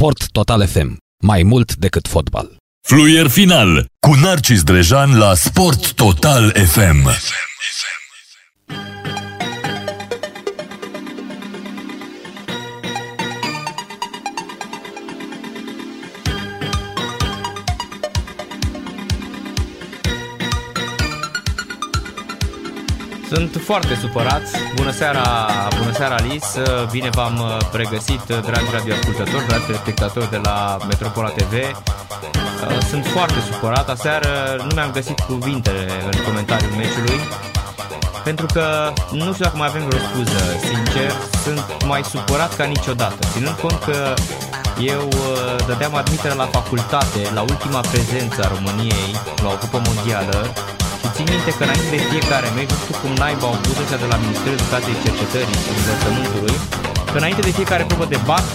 Sport Total FM. Mai mult decât fotbal. Fluier final cu Narcis Drejan la Sport Total FM. Sunt foarte supărați. Bună seara, bună seara Alice. Bine v-am uh, pregăsit, uh, dragi radioascultători, dragi telespectatori de la Metropola TV. Uh, sunt foarte supărat. Aseară nu mi-am găsit cuvintele în comentariul meciului. Pentru că nu știu dacă mai avem vreo scuză, sincer, sunt mai supărat ca niciodată. Ținând cont că eu dădeam admitere la facultate, la ultima prezență a României la o cupă mondială și țin minte că înainte de fiecare meci, nu știu cum naiba au pus ăștia de la Ministerul Educației și Cercetării și Învățământului, că înainte de fiecare probă de bat,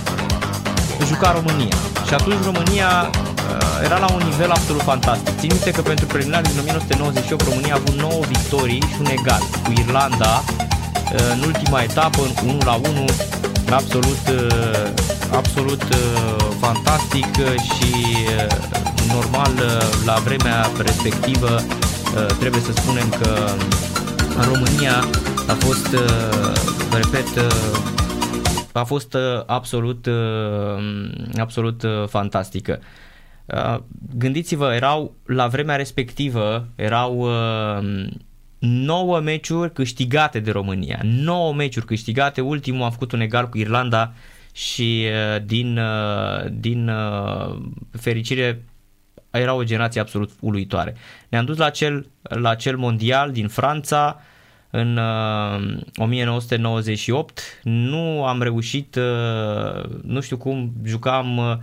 juca România. Și atunci România uh, era la un nivel absolut fantastic. Țin minte că pentru preliminarul din 1998 România a avut 9 victorii și un egal cu Irlanda uh, în ultima etapă, în 1 la 1, absolut, uh, absolut fantastic și normal la vremea respectivă Uh, trebuie să spunem că România a fost, uh, repet, uh, a fost absolut, absolut fantastică. Gândiți-vă, erau la vremea respectivă, erau 9 meciuri câștigate de România. 9 meciuri câștigate, ultimul a făcut un egal cu Irlanda și din, din fericire era o generație absolut uluitoare. Ne-am dus la cel, la cel mondial din Franța în uh, 1998. Nu am reușit, uh, nu știu cum, jucam, uh,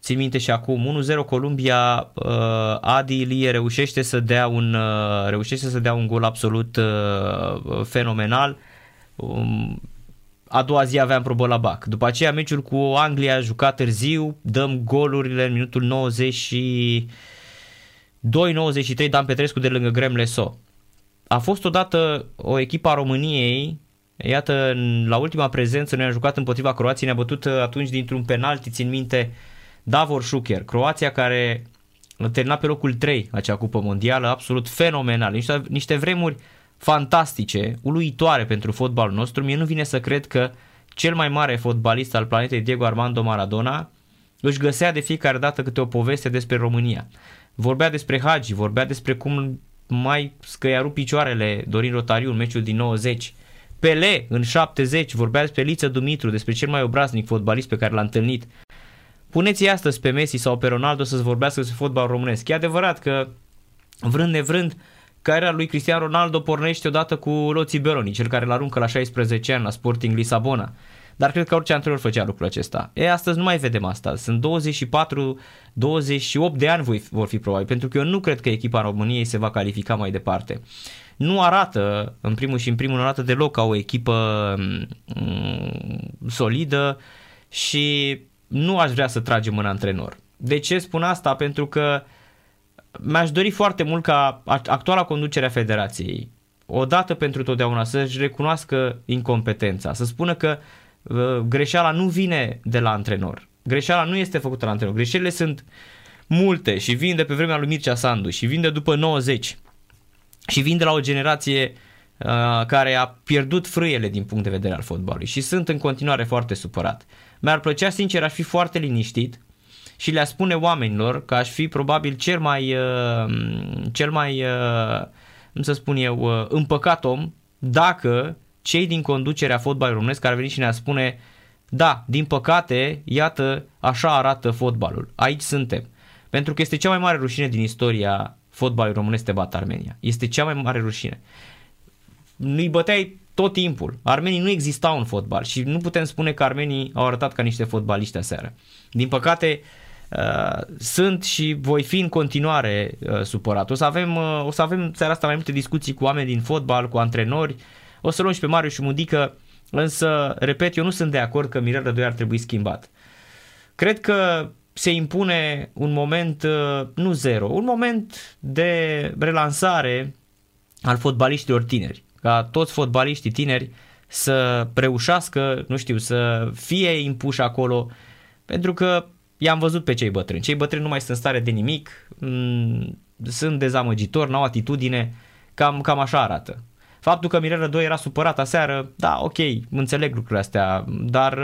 țin minte și acum, 1-0 Columbia, uh, Adi Ilie reușește să dea un, uh, reușește să dea un gol absolut uh, fenomenal. Um, a doua zi aveam probă la BAC. După aceea meciul cu Anglia jucat târziu, dăm golurile în minutul 92 2-93 Dan Petrescu de lângă Grem Leso. A fost odată o echipă a României, iată, la ultima prezență noi am jucat împotriva Croației, ne-a bătut uh, atunci dintr-un penalti, țin minte, Davor Șucher, Croația care termina pe locul 3 acea cupă mondială, absolut fenomenal, niște, niște vremuri fantastice, uluitoare pentru fotbalul nostru. Mie nu vine să cred că cel mai mare fotbalist al planetei, Diego Armando Maradona, își găsea de fiecare dată câte o poveste despre România. Vorbea despre Hagi, vorbea despre cum mai scăia rup picioarele Dorin Rotariu în meciul din 90. Pele în 70 vorbea despre Liță Dumitru, despre cel mai obraznic fotbalist pe care l-a întâlnit. Puneți astăzi pe Messi sau pe Ronaldo să-ți vorbească despre fotbal românesc. E adevărat că vrând nevrând Cariera lui Cristian Ronaldo pornește odată cu Loții Beroni, cel care l-aruncă la 16 ani la Sporting Lisabona. Dar cred că orice antrenor făcea lucrul acesta. E, astăzi nu mai vedem asta. Sunt 24, 28 de ani vor fi probabil, pentru că eu nu cred că echipa României se va califica mai departe. Nu arată, în primul și în primul arată deloc ca o echipă mm, solidă și nu aș vrea să tragem în antrenor. De ce spun asta? Pentru că uh, mi-aș dori foarte mult ca actuala conducere a federației, odată pentru totdeauna, să-și recunoască incompetența, să spună că uh, greșeala nu vine de la antrenor. Greșeala nu este făcută la antrenor. Greșelile sunt multe și vin de pe vremea lui Mircea Sandu și vin de după 90 și vin de la o generație uh, care a pierdut frâiele din punct de vedere al fotbalului și sunt în continuare foarte supărat. Mi-ar plăcea, sincer, aș fi foarte liniștit și le-a spune oamenilor că aș fi probabil cel mai, uh, cel mai, uh, cum să spun eu, uh, împăcat om dacă cei din conducerea fotbalului românesc ar veni și ne-ar spune da, din păcate, iată, așa arată fotbalul. Aici suntem. Pentru că este cea mai mare rușine din istoria fotbalului românesc te bat Armenia. Este cea mai mare rușine. Nu-i băteai tot timpul. Armenii nu existau în fotbal și nu putem spune că armenii au arătat ca niște fotbaliști aseară. Din păcate, uh, Uh, sunt și voi fi în continuare uh, supărat. O să avem, uh, o să avem seara asta mai multe discuții cu oameni din fotbal, cu antrenori. O să luăm și pe Marius și Mudică, însă, repet, eu nu sunt de acord că Mirel Rădoi ar trebui schimbat. Cred că se impune un moment, uh, nu zero, un moment de relansare al fotbaliștilor tineri. Ca toți fotbaliștii tineri să reușească, nu știu, să fie impuși acolo Pentru că i-am văzut pe cei bătrâni. Cei bătrâni nu mai sunt în stare de nimic, mm, sunt dezamăgitori, n-au atitudine, cam, cam așa arată. Faptul că Mirela 2 era supărat aseară, da, ok, înțeleg lucrurile astea, dar,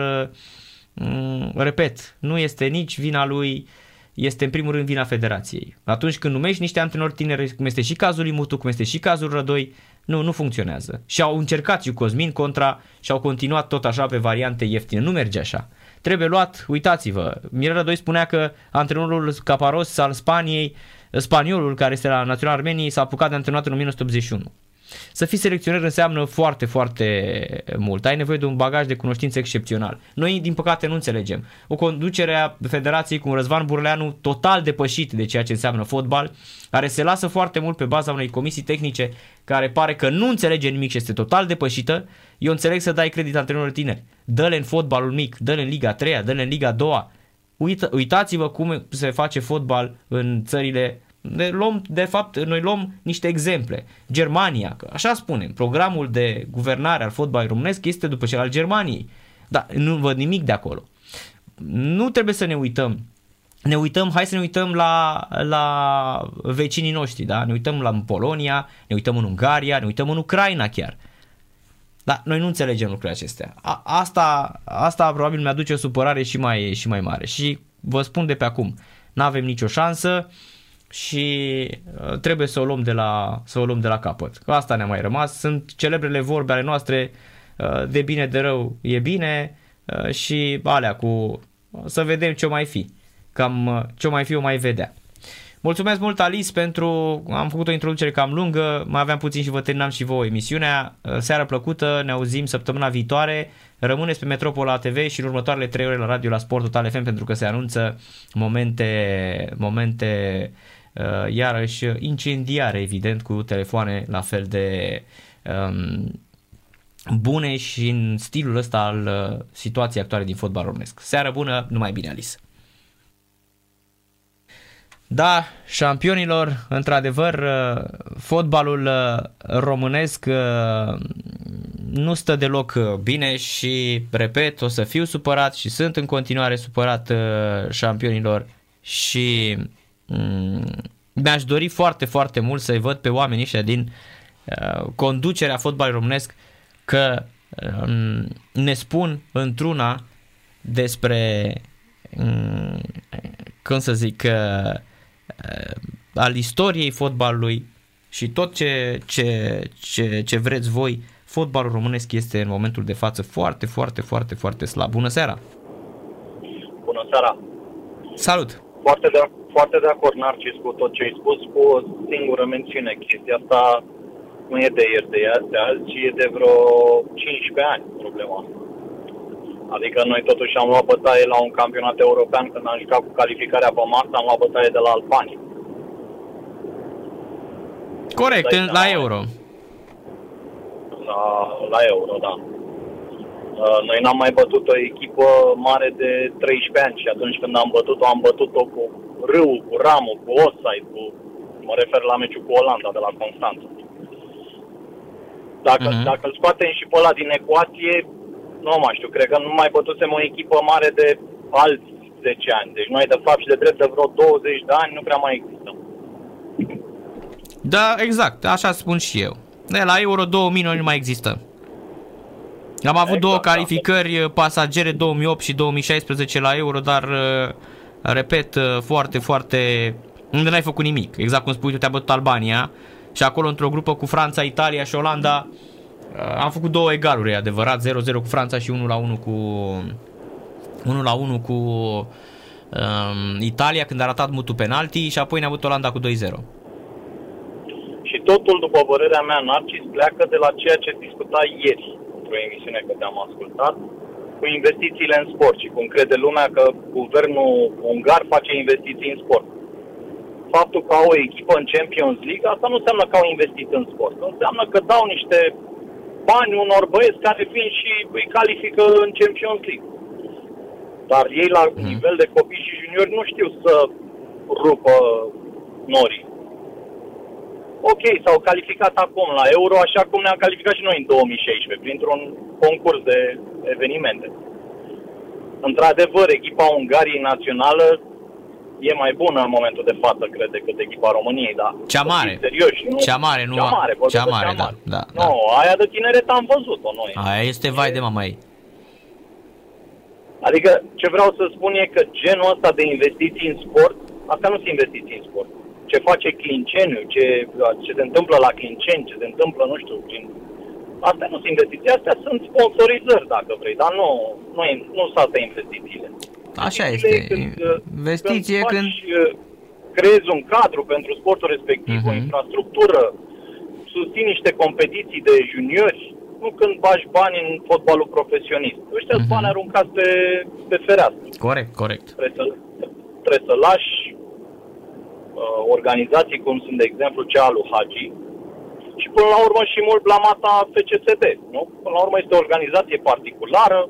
mm, repet, nu este nici vina lui, este în primul rând vina federației. Atunci când numești niște antrenori tineri, cum este și cazul lui Mutu, cum este și cazul Rădoi, nu, nu funcționează. Și au încercat și Cosmin contra și au continuat tot așa pe variante ieftine. Nu merge așa. Trebuie luat, uitați-vă, Mirela 2 spunea că antrenorul Caparos al Spaniei, spaniolul care este la Național Armeniei, s-a apucat de antrenat în 1981. Să fii selecționer înseamnă foarte, foarte mult. Ai nevoie de un bagaj de cunoștințe excepțional. Noi, din păcate, nu înțelegem. O conducere a federației cu un Răzvan Burleanu total depășit de ceea ce înseamnă fotbal, care se lasă foarte mult pe baza unei comisii tehnice care pare că nu înțelege nimic și este total depășită, eu înțeleg să dai credit antrenorilor tineri. Dă-le în fotbalul mic, dă-le în Liga 3, dă-le în Liga 2. Uita, uitați-vă cum se face fotbal în țările ne luăm, de fapt, noi luăm niște exemple. Germania, că așa spunem, programul de guvernare al fotbalului românesc este după cel al Germaniei. Dar nu văd nimic de acolo. Nu trebuie să ne uităm. Ne uităm, hai să ne uităm la, la vecinii noștri, da? Ne uităm la Polonia, ne uităm în Ungaria, ne uităm în Ucraina chiar. Dar noi nu înțelegem lucrurile acestea. A, asta, asta probabil mi-aduce o supărare și mai, și mai mare. Și vă spun de pe acum, nu avem nicio șansă. Uh, și uh, trebuie să o luăm de la, să o luăm de la capăt. Că asta ne-a mai rămas. Sunt celebrele vorbe ale noastre uh, de bine de rău e bine uh, și alea cu să vedem ce mai fi. Cam ce mai fi o mai vedea. Mulțumesc mult, Alice, pentru... Am făcut o introducere cam lungă, mai aveam puțin și vă terminam și voi emisiunea. Seara plăcută, ne auzim săptămâna viitoare. Rămâneți pe Metropola TV și în următoarele 3 ore la radio la Sport Total FM pentru că se anunță momente, momente uh, iarăși incendiare, evident, cu telefoane la fel de um, bune și în stilul ăsta al uh, situației actuale din fotbal românesc. Seară bună, numai bine, Alice! Da, șampionilor, într-adevăr, uh, fotbalul uh, românesc uh, nu stă deloc bine și, repet, o să fiu supărat și sunt în continuare supărat șampionilor și Mm, mi-aș dori foarte, foarte mult să-i văd pe oamenii ăștia din uh, conducerea fotbalului românesc că uh, ne spun într-una despre um, cum să zic uh, uh, al istoriei fotbalului și tot ce, ce, ce, ce vreți voi, fotbalul românesc este în momentul de față foarte, foarte, foarte, foarte slab. Bună seara! Bună seara! Salut! Foarte de, foarte de acord, Narcis, cu tot ce ai spus, cu o singură mențiune. Chestia asta nu e de ieri, de, de azi, ci e de vreo 15 ani problema asta. Adică noi totuși am luat bătaie la un campionat european când am jucat cu calificarea pe masă, am luat bătaie de la Albania. Corect, la euro. La, la euro, da. Uh, noi n-am mai bătut o echipă mare de 13 ani și atunci când am bătut-o, am bătut-o cu râu, cu ramul, cu offside, cu... mă refer la meciul cu Olanda de la Constanța. Dacă, uh-huh. dacă îl scoatem și pe ăla din ecuație, nu mai știu, cred că nu mai bătusem o echipă mare de alți 10 ani. Deci noi, de fapt, și de drept de vreo 20 de ani nu prea mai existăm. Da, exact, așa spun și eu. De la Euro 2000 nu mai există. Am avut exact, două da. calificări da. pasagere 2008 și 2016 la Euro, dar uh, repet, uh, foarte, foarte unde n-ai făcut nimic. Exact cum spui tu, te-a bătut Albania și acolo într-o grupă cu Franța, Italia și Olanda am făcut două egaluri, adevărat, 0-0 cu Franța și 1-1 cu 1-1 cu um, Italia când a ratat mutul penalti și apoi ne-a avut Olanda cu 2-0. Și totul, după părerea mea, Narcis, pleacă de la ceea ce discuta ieri într-o emisiune că te-am ascultat, cu investițiile în sport și cum crede lumea că guvernul ungar face investiții în sport. Faptul că au o echipă în Champions League, asta nu înseamnă că au investit în sport. Înseamnă că dau niște bani unor băieți care vin și îi califică în Champions League. Dar ei la mm. nivel de copii și juniori nu știu să rupă norii ok, s-au calificat acum la Euro, așa cum ne-am calificat și noi în 2016, printr-un concurs de evenimente. într-adevăr, echipa Ungariei națională e mai bună în momentul de față, cred, decât echipa României, da. Cea mare. Serioși, nu? Cea mare, nu Cea a- mare, vorbesc cea de mare, da, da, Nu, aia de tineret am văzut-o noi. Aia este vai de mama ei. Adică ce vreau să spun e că genul ăsta de investiții în sport, asta nu sunt investiții în sport. Ce face Clinceniu, ce, ce se întâmplă la Clinceni, ce se întâmplă, nu știu, prin... Astea nu sunt investiții, astea sunt sponsorizări, dacă vrei, dar nu, nu, e- nu sunt astea investițiile. Așa Investițiile este. e Când, uh, Investiție când, când... faci, uh, creezi un cadru pentru sportul respectiv, o Mhm. infrastructură, susții niște competiții de juniori, nu când bagi bani în fotbalul profesionist. Ăștia sunt Mhm. bani aruncați pe, pe fereastră. Corect, corect. Trebuie să, trebuie să lași uh, organizații cum sunt, de exemplu, cea a lui Hagi și până la urmă și mult blamata FCSB, nu? Până la urmă este o organizație particulară,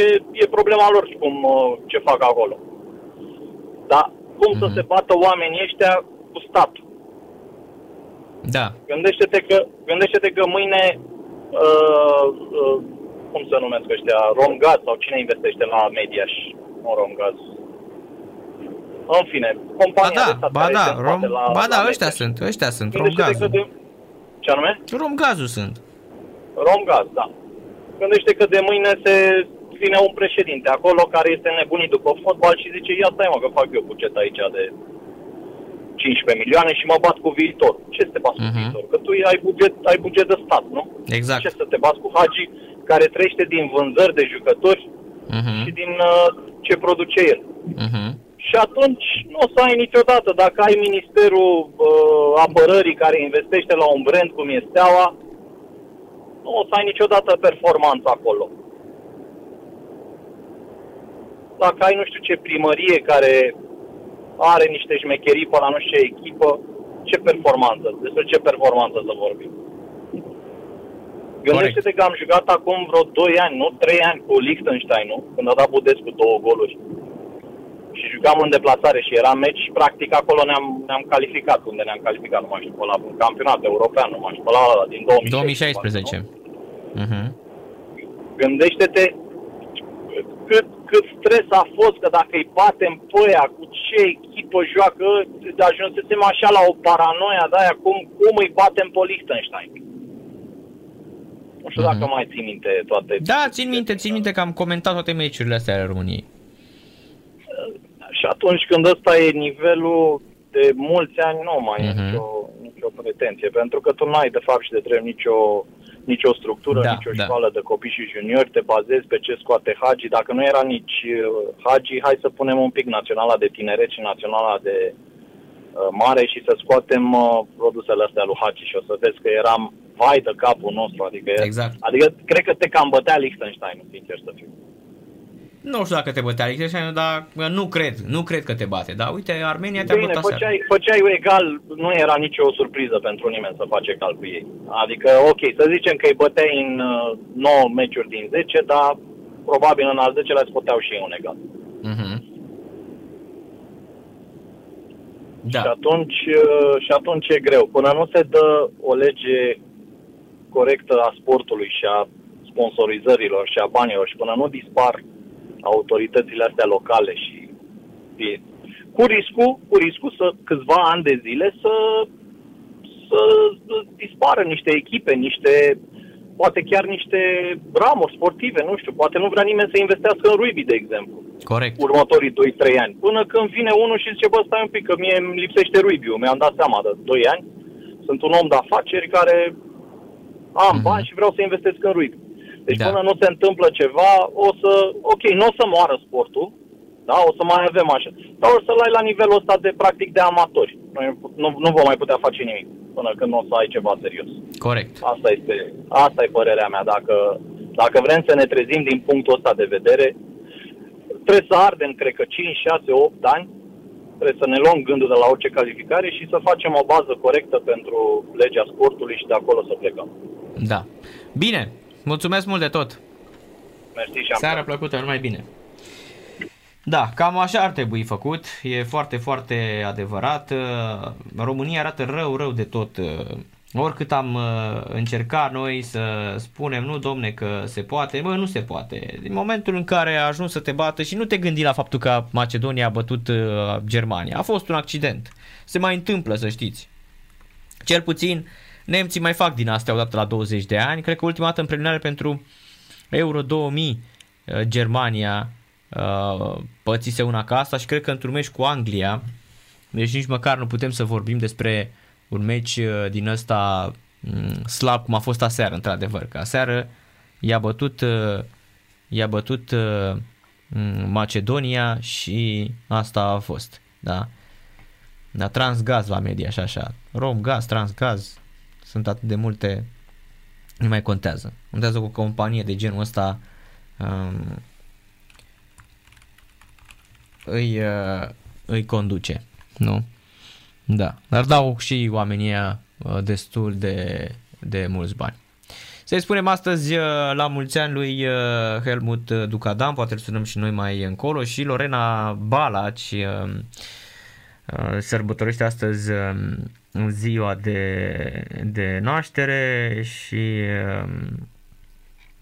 e, e problema lor cum, uh, ce fac acolo. Dar cum să Mhm. se bată oamenii ăștia cu statul? Da. Gândește-te că, gândește-te că mâine, uh, uh, cum se numesc ăștia, Romgaz sau cine investește la Mediaș? Nu Romgaz. În fine, Ba compania da, de stat ba care da, este în rom, spate la, ba da, la ăștia Mediaș. sunt, ăștia sunt, Gândește-te că romgazul. de, ce anume? Romgazul sunt. Romgaz, da. Gândește că de mâine se vine un președinte acolo care este nebunit după fotbal și zice, ia stai mă că fac eu buget aici de 15 milioane și mă bat cu viitor. Ce să te bați cu Mhm. viitor? Că tu ai buget, ai buget de stat, nu? Exact. Ce să te bați cu Hagi care trăiește din vânzări de jucători Mhm, și din uh, ce produce el. mhm. Și atunci nu o să ai niciodată, dacă ai Ministerul uh, Apărării care investește la un brand cum e Steaua, nu o să ai niciodată performanță acolo. Dacă ai nu știu ce primărie care are niște șmecherii pe la nu știu ce echipă, ce performanță? Despre ce performanță să vorbim? Gândește-te că am jucat acum vreo 2 ani, nu 3 ani cu Liechtenstein, nu? Când a dat Budescu două goluri și jucam în deplasare și era meci și practic acolo ne-am, ne-am calificat, unde ne-am calificat, nu mai știu, pe la un campionat european, nu mai știu, pe la ăla din 2016. 2016. Mhm. Gândește-te cât, cât stres a fost că dacă îi batem pe aia, cu ce echipă joacă, ajunsesem așa la o paranoia de aia, cum, cum îi batem pe Liechtenstein. Nu știu Mhm. dacă mai ții minte toate. Da, țin minte, țin minte că am comentat toate meciurile astea ale României. Și atunci când ăsta e nivelul de mulți ani, nu mai e Mhm. nicio, nicio pretenție, pentru că tu nu ai de fapt și de drept nicio, nicio structură, Da, nicio da. școală de copii și juniori, te bazezi pe ce scoate Hagi. Dacă nu era nici uh, Hagi, hai să punem un pic naționala de tineret și naționala de uh, mare și să scoatem uh, produsele astea lui Hagi și o să vezi că eram vai de capul nostru, adică, Exact. adică cred că te cam bătea Liechtenstein, sincer să fiu. Nu știu dacă te bătea Liechtenstein, dar nu cred, nu cred că te bate. Dar uite, Armenia te-a Bine, bătat seara. făceai, făceai egal, nu era nicio surpriză pentru nimeni să faci egal cu ei. Adică, ok, să zicem că îi băteai în uh, 9 meciuri din 10, dar probabil în al 10 le scoteau și ei un egal. Mhm. Și Da, atunci, uh, și atunci e greu. Până nu se dă o lege corectă a sportului și a sponsorizărilor și a banilor și până nu dispar autoritățile astea locale și e- cu riscul, cu riscul să câțiva ani de zile să, să dispară niște echipe, niște poate chiar niște ramuri sportive, nu știu, poate nu vrea nimeni să investească în rugby, de exemplu corect. următorii 2-3 ani. Până când vine unul și zice, bă, stai un pic, că mie îmi lipsește rugby mi-am dat seama de 2 ani. Sunt un om de afaceri care am Mhm. bani și vreau să investesc în rugby. Deci Da. până nu se întâmplă ceva, o să, ok, nu o să moară sportul, da, o să mai avem așa, dar o să-l ai la nivelul ăsta de, practic, de amatori. Nu, nu, nu vom mai putea face nimic până când o să ai ceva serios. Corect. Asta este, asta e părerea mea. Dacă, dacă vrem să ne trezim din punctul ăsta de vedere, trebuie să ardem, cred că 5, 6, 8 ani, trebuie să ne luăm gândul de la orice calificare și să facem o bază corectă pentru legea sportului și de acolo să plecăm. Da. Bine, mulțumesc mult de tot. Mersi și am Seara plăcută, numai bine. Da, cam așa ar trebui făcut, e foarte, foarte adevărat. Uh, România arată rău, rău de tot uh, oricât am uh, încercat noi să spunem, nu domne că se poate, bă, nu se poate. Din momentul în care a ajuns să te bată și nu te gândi la faptul că Macedonia a bătut uh, Germania, a fost un accident. Se mai întâmplă, să știți. Cel puțin nemții mai fac din astea odată la 20 de ani. Cred că ultima dată în preliminare pentru Euro 2000 uh, Germania uh, pățise una ca asta și cred că într-un meci cu Anglia, deci nici măcar nu putem să vorbim despre un meci uh, din ăsta mm, slab cum a fost aseară, într-adevăr. Că aseară i-a bătut, uh, i-a bătut uh, mm, Macedonia și asta a fost. Da? Da, Transgaz la media și așa. Romgaz, Transgaz, sunt atât de multe, nu mai contează. Contează cu o companie de genul ăsta um, îi, uh, îi conduce, nu? Da, dar dau și oamenii uh, destul de, de mulți bani. Să-i spunem astăzi uh, la mulți ani lui uh, Helmut Ducadam, poate îl sunăm și noi mai încolo, și Lorena Balaci sărbătorește astăzi um, ziua de, de naștere și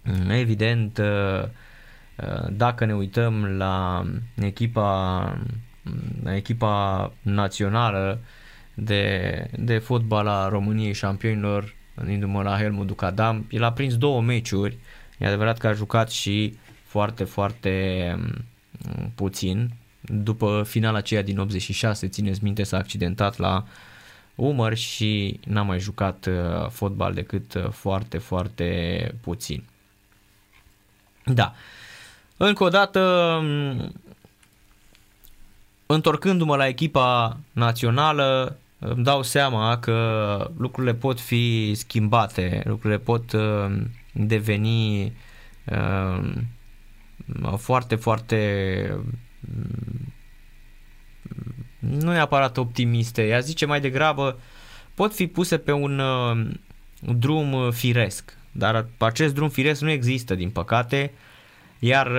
um, evident dacă ne uităm la echipa, la echipa națională de, de fotbal a României șampionilor, gândindu-mă la Helmut Ducadam, el a prins două meciuri, e adevărat că a jucat și foarte, foarte mm, puțin, după finala aceea din 86, țineți minte, s-a accidentat la umăr și n-a mai jucat uh, fotbal decât uh, foarte, foarte puțin. Da. Încă o dată, mm, întorcându-mă la echipa națională, îmi dau seama că lucrurile pot fi schimbate, lucrurile pot uh, deveni uh, foarte, foarte mm, nu neapărat optimiste, ea zice mai degrabă pot fi puse pe un uh, drum firesc, dar acest drum firesc nu există din păcate, iar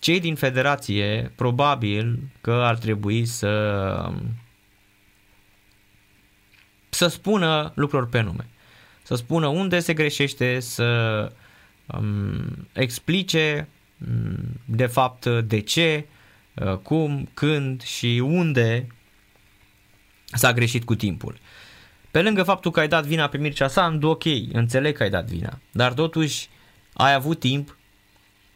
cei din federație probabil că ar trebui să să spună lucruri pe nume. Să spună unde se greșește, să um, explice um, de fapt de ce, uh, cum, când și unde s-a greșit cu timpul. Pe lângă faptul că ai dat vina pe Mircea Sandu, ok, înțeleg că ai dat vina, dar totuși ai avut timp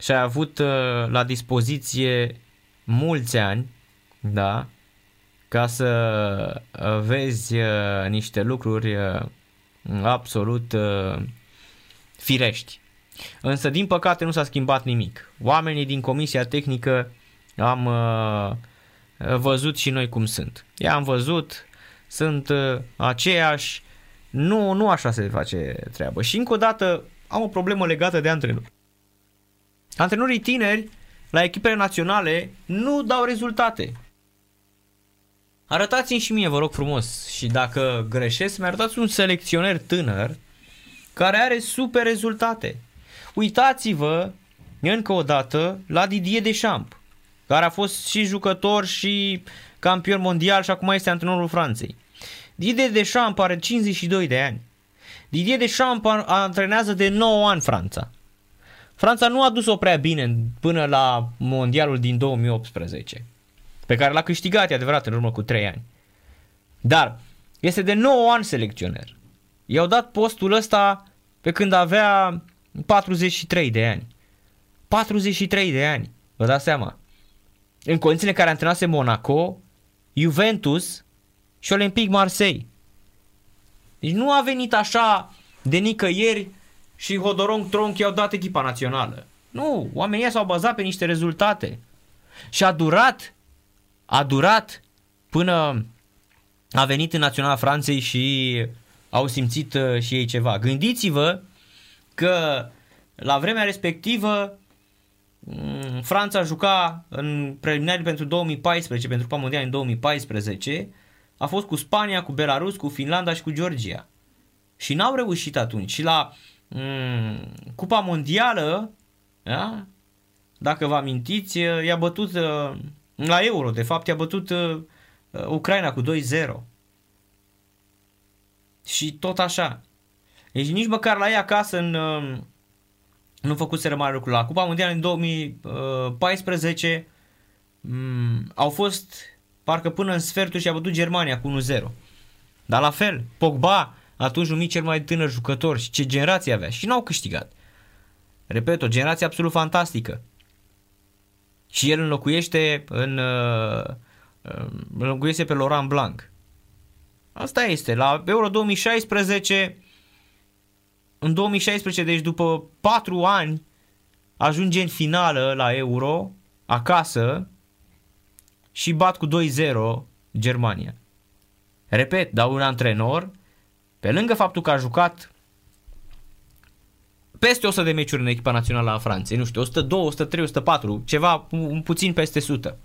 și ai avut uh, la dispoziție mulți ani, da, ca să uh, vezi uh, niște lucruri uh, absolut firești. Însă, din păcate, nu s-a schimbat nimic. Oamenii din comisia tehnică am văzut și noi cum sunt. I-am văzut, sunt aceiași, nu, nu așa se face treabă. Și încă o dată am o problemă legată de antrenori. Antrenorii tineri la echipele naționale nu dau rezultate. Arătați-mi și mie, vă rog frumos, și dacă greșesc, mi arătați un selecționer tânăr care are super rezultate. Uitați-vă încă o dată la Didier Deschamps, care a fost și jucător și campion mondial și acum este antrenorul Franței. Didier Deschamps are 52 de ani. Didier Deschamps antrenează de 9 ani Franța. Franța nu a dus-o prea bine până la mondialul din 2018 pe care l-a câștigat, e adevărat, în urmă cu 3 ani. Dar este de 9 ani selecționer. I-au dat postul ăsta pe când avea 43 de ani. 43 de ani, vă dați seama. În condițiile în care antrenase Monaco, Juventus și Olympique Marseille. Deci nu a venit așa de nicăieri și Hodorong Tronc i-au dat echipa națională. Nu, oamenii s-au bazat pe niște rezultate. Și a durat a durat până a venit în Naționala Franței și au simțit uh, și ei ceva. Gândiți-vă că la vremea respectivă mm, Franța juca în preliminari pentru 2014, pentru Cupa Mondială în 2014, a fost cu Spania, cu Belarus, cu Finlanda și cu Georgia. Și n-au reușit atunci. Și la mm, Cupa Mondială, da? dacă vă amintiți, i-a bătut uh, la Euro, de fapt, i-a bătut uh, uh Ucraina cu 2-0. Și tot așa. Deci nici măcar la ei acasă în, uh, nu făcuseră mare lucru. La Cupa Mondială în 2014 mm, au fost parcă până în sfertul și a bătut Germania cu 1-0. Dar la fel, Pogba, atunci numit cel mai tânăr jucător și ce generație avea și n-au câștigat. Repet, o generație absolut fantastică. Și el înlocuiește în uh, uh înlocuiește pe Laurent Blanc. Asta este. La Euro 2016 în 2016, deci după 4 ani, ajunge în finală la Euro, acasă, și bat cu 2-0 Germania. Repet, dau un antrenor, pe lângă faptul că a jucat peste 100 de meciuri în echipa națională a Franței, nu știu, 102, 103, 104, ceva un puțin peste 100.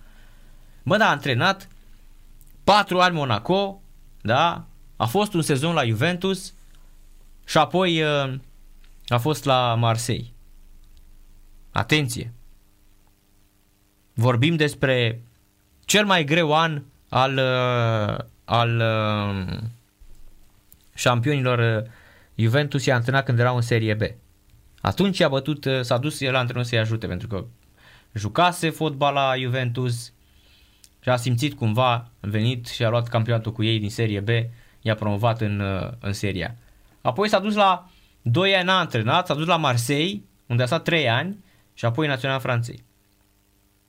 Bă, da, a antrenat 4 ani Monaco, da, a fost un sezon la Juventus și apoi uh, a fost la Marseille. Atenție! Vorbim despre cel mai greu an al, uh, al uh, șampionilor Juventus i-a antrenat când erau în Serie B. Atunci a bătut, s-a dus el la antrenor să-i ajute pentru că jucase fotbal la Juventus și a simțit cumva, a venit și a luat campionatul cu ei din Serie B, i-a promovat în, în Seria. Apoi s-a dus la 2 ani a antrenat, s-a dus la Marseille, unde a stat 3 ani și apoi Național Franței.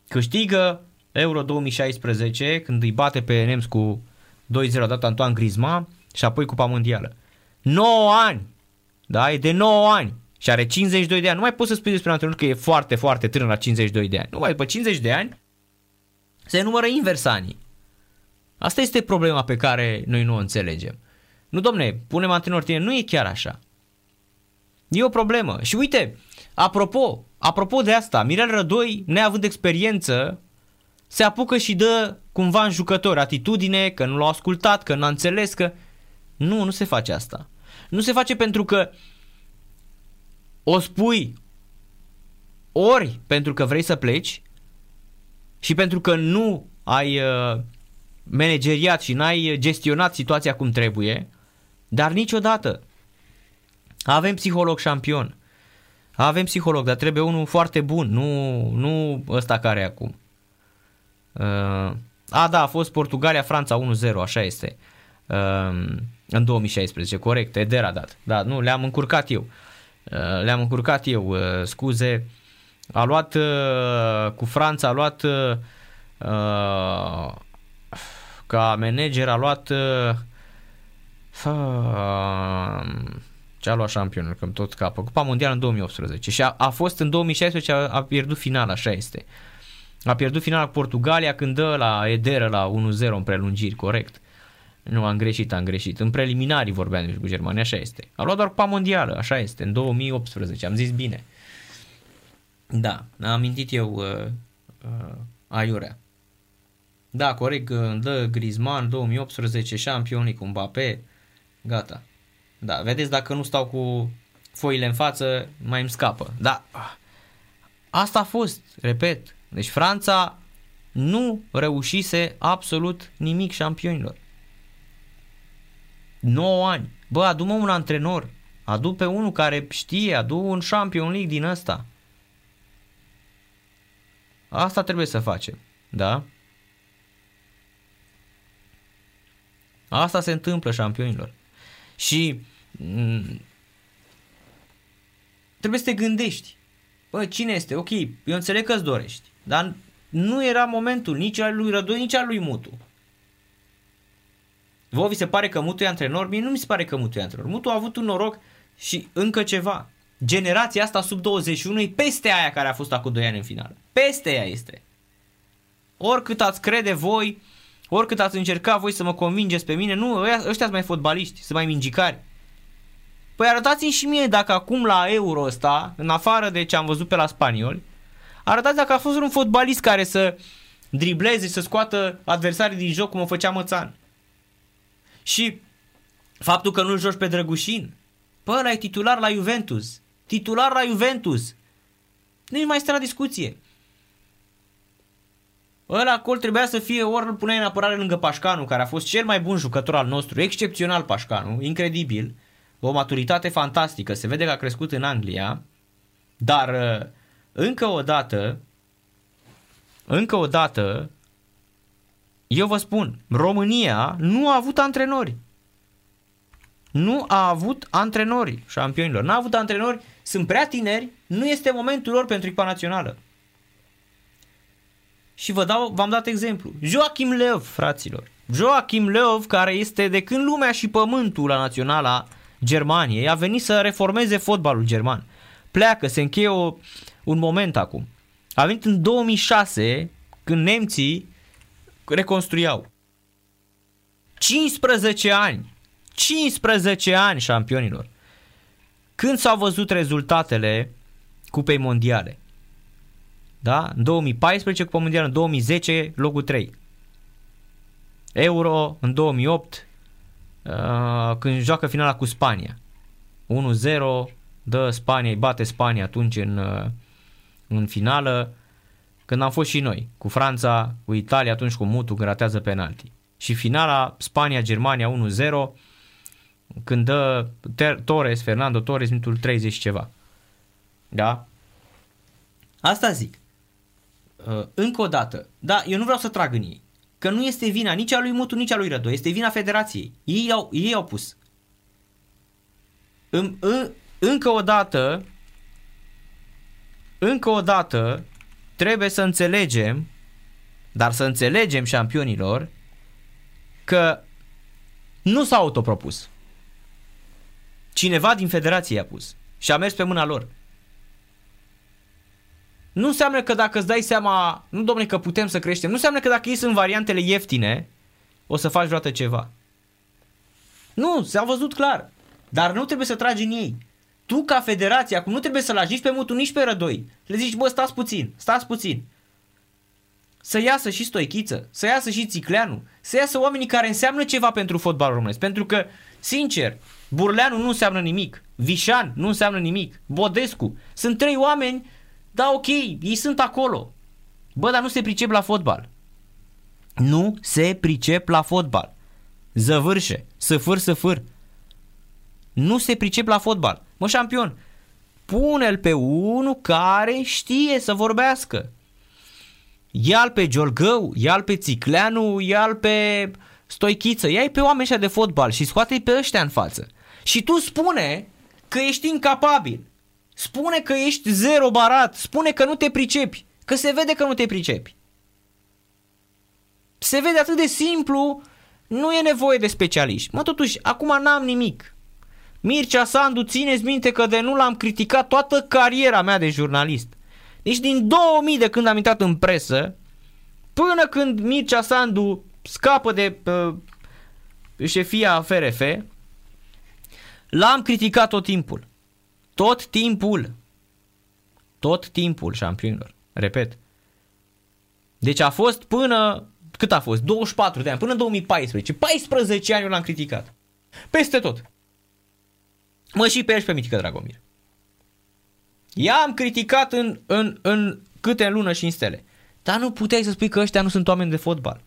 Câștigă Euro 2016 când îi bate pe Nems cu 2-0 dat Antoine Griezmann și apoi Cupa Mondială. 9 ani! Da, e de 9 ani și are 52 de ani. Nu mai poți să spui despre un antrenor că e foarte, foarte tânăr la 52 de ani. Nu mai după 50 de ani se numără invers anii. Asta este problema pe care noi nu o înțelegem. Nu, domne, punem antrenor tine. Nu e chiar așa. E o problemă. Și uite, apropo, apropo de asta, Mirel Rădoi, neavând experiență, se apucă și dă cumva în jucători atitudine, că nu l-au ascultat, că n-a înțeles, că... Nu, nu se face asta. Nu se face pentru că o spui ori pentru că vrei să pleci și pentru că nu ai uh, manageriat și n-ai gestionat situația cum trebuie, dar niciodată. Avem psiholog șampion. Avem psiholog, dar trebuie unul foarte bun, nu, nu ăsta care e acum. Uh, a, da, a fost Portugalia-Franța 1-0, așa este. Uh, în 2016, corect, Eder a dat. Da, nu, le-am încurcat eu. Uh, le-am încurcat eu, uh, scuze. A luat uh, cu Franța, a luat uh, ca manager, a luat uh, ce a luat șampionul, că tot capă. Cupa Mondială în 2018 și a, a fost în 2016, a, a pierdut finala, așa este. A pierdut finala cu Portugalia când dă la Ederă la 1-0 în prelungiri, corect. Nu, am greșit, am greșit. În preliminarii vorbeam cu Germania, așa este. A luat doar Cupa Mondială, așa este, în 2018, am zis bine. Da, am amintit eu uh, uh, aiurea. Da, corect, uh, dă Griezmann 2018, șampioni cu Mbappé, Gata. Da, vedeți, dacă nu stau cu foile în față, mai îmi scapă. Da, asta a fost, repet. Deci Franța nu reușise absolut nimic șampionilor. 9 ani. Bă, adu un antrenor. Adu pe unul care știe, adu un Champion League din ăsta. Asta trebuie să facem, da? Asta se întâmplă șampionilor. Și mm, trebuie să te gândești. Bă, cine este? Ok, eu înțeleg că îți dorești, dar nu era momentul nici al lui Rădoi, nici al lui Mutu. Vă vi se pare că Mutu e antrenor? Mie nu mi se pare că Mutu e antrenor. Mutu a avut un noroc și încă ceva. Generația asta sub 21 e peste aia care a fost acum 2 ani în finală. Peste ea este. Oricât ați crede voi, Oricât ați încercat voi să mă convingeți pe mine, nu, ăștia sunt mai fotbaliști, sunt mai mingicari. Păi arătați-mi și mie dacă acum la Euro ăsta, în afară de ce am văzut pe la spanioli, arătați dacă a fost un fotbalist care să dribleze, să scoată adversarii din joc cum o făcea Mățan. Și faptul că nu-l joci pe Drăgușin, pă, ăla e titular la Juventus. Titular la Juventus. Nu mai stă la discuție. Ăla acolo trebuia să fie ori îl puneai în apărare lângă Pașcanu, care a fost cel mai bun jucător al nostru, excepțional Pașcanu, incredibil, o maturitate fantastică, se vede că a crescut în Anglia, dar uh, încă o dată, încă o dată, eu vă spun, România nu a avut antrenori. Nu a avut antrenori șampionilor. Nu a avut antrenori, sunt prea tineri, nu este momentul lor pentru echipa națională. Și vă dau, v-am dat exemplu. Joachim Löw, fraților. Joachim Löw, care este de când lumea și pământul la naționala Germaniei, a venit să reformeze fotbalul german. Pleacă, se încheie o, un moment acum. A venit în 2006, când nemții reconstruiau. 15 ani. 15 ani șampionilor. Când s-au văzut rezultatele Cupei Mondiale? Da? În 2014 Cupa Mondială, în 2010 locul 3. Euro în 2008 uh, când joacă finala cu Spania. 1-0 dă Spania, îi bate Spania atunci în, uh, în finală când am fost și noi, cu Franța, cu Italia, atunci cu Mutu când ratează penalti. Și finala Spania-Germania 1-0 când dă Torres, Fernando Torres, minutul 30 ceva. Da? Asta zic. Uh, încă o dată, da, eu nu vreau să trag în ei, că nu este vina nici a lui Mutu, nici a lui Rădoi, este vina federației. Ei au, ei au pus. În, în, încă o dată, încă o dată, trebuie să înțelegem, dar să înțelegem șampionilor, că nu s-au autopropus. Cineva din federație a pus și a mers pe mâna lor. Nu înseamnă că dacă îți dai seama, nu domne că putem să creștem, nu înseamnă că dacă ei sunt variantele ieftine, o să faci vreodată ceva. Nu, s-a văzut clar. Dar nu trebuie să tragi în ei. Tu ca federație, acum nu trebuie să-l nici pe Mutu, nici pe Rădoi. Le zici, bă, stați puțin, stați puțin. Să iasă și Stoichiță, să iasă și Țicleanu, să iasă oamenii care înseamnă ceva pentru fotbalul românesc. Pentru că, sincer, Burleanu nu înseamnă nimic, Vișan nu înseamnă nimic, Bodescu. Sunt trei oameni da, ok, ei sunt acolo. Bă, dar nu se pricep la fotbal. Nu se pricep la fotbal. Zăvârșe, săfâr, săfâr. Nu se pricep la fotbal. Mă, șampion, pune-l pe unul care știe să vorbească. Ia-l pe Giolgău, ia-l pe Țicleanu, ia-l pe Stoichiță, ia-i pe oameni ăștia de fotbal și scoate-i pe ăștia în față. Și tu spune că ești incapabil. Spune că ești zero barat, spune că nu te pricepi, că se vede că nu te pricepi. Se vede atât de simplu, nu e nevoie de specialiști. Mă, totuși, acum n-am nimic. Mircea Sandu, țineți minte că de nu l-am criticat toată cariera mea de jurnalist. Deci din 2000 de când am intrat în presă, până când Mircea Sandu scapă de uh, șefia FRF, l-am criticat tot timpul. Tot timpul. Tot timpul șampionilor. Repet. Deci a fost până, cât a fost? 24 de ani, până în 2014. 14 ani eu l-am criticat. Peste tot. Mă și pe el și pe Mitică Dragomir. I-am criticat în, în, în câte în lună și în stele. Dar nu puteai să spui că ăștia nu sunt oameni de fotbal.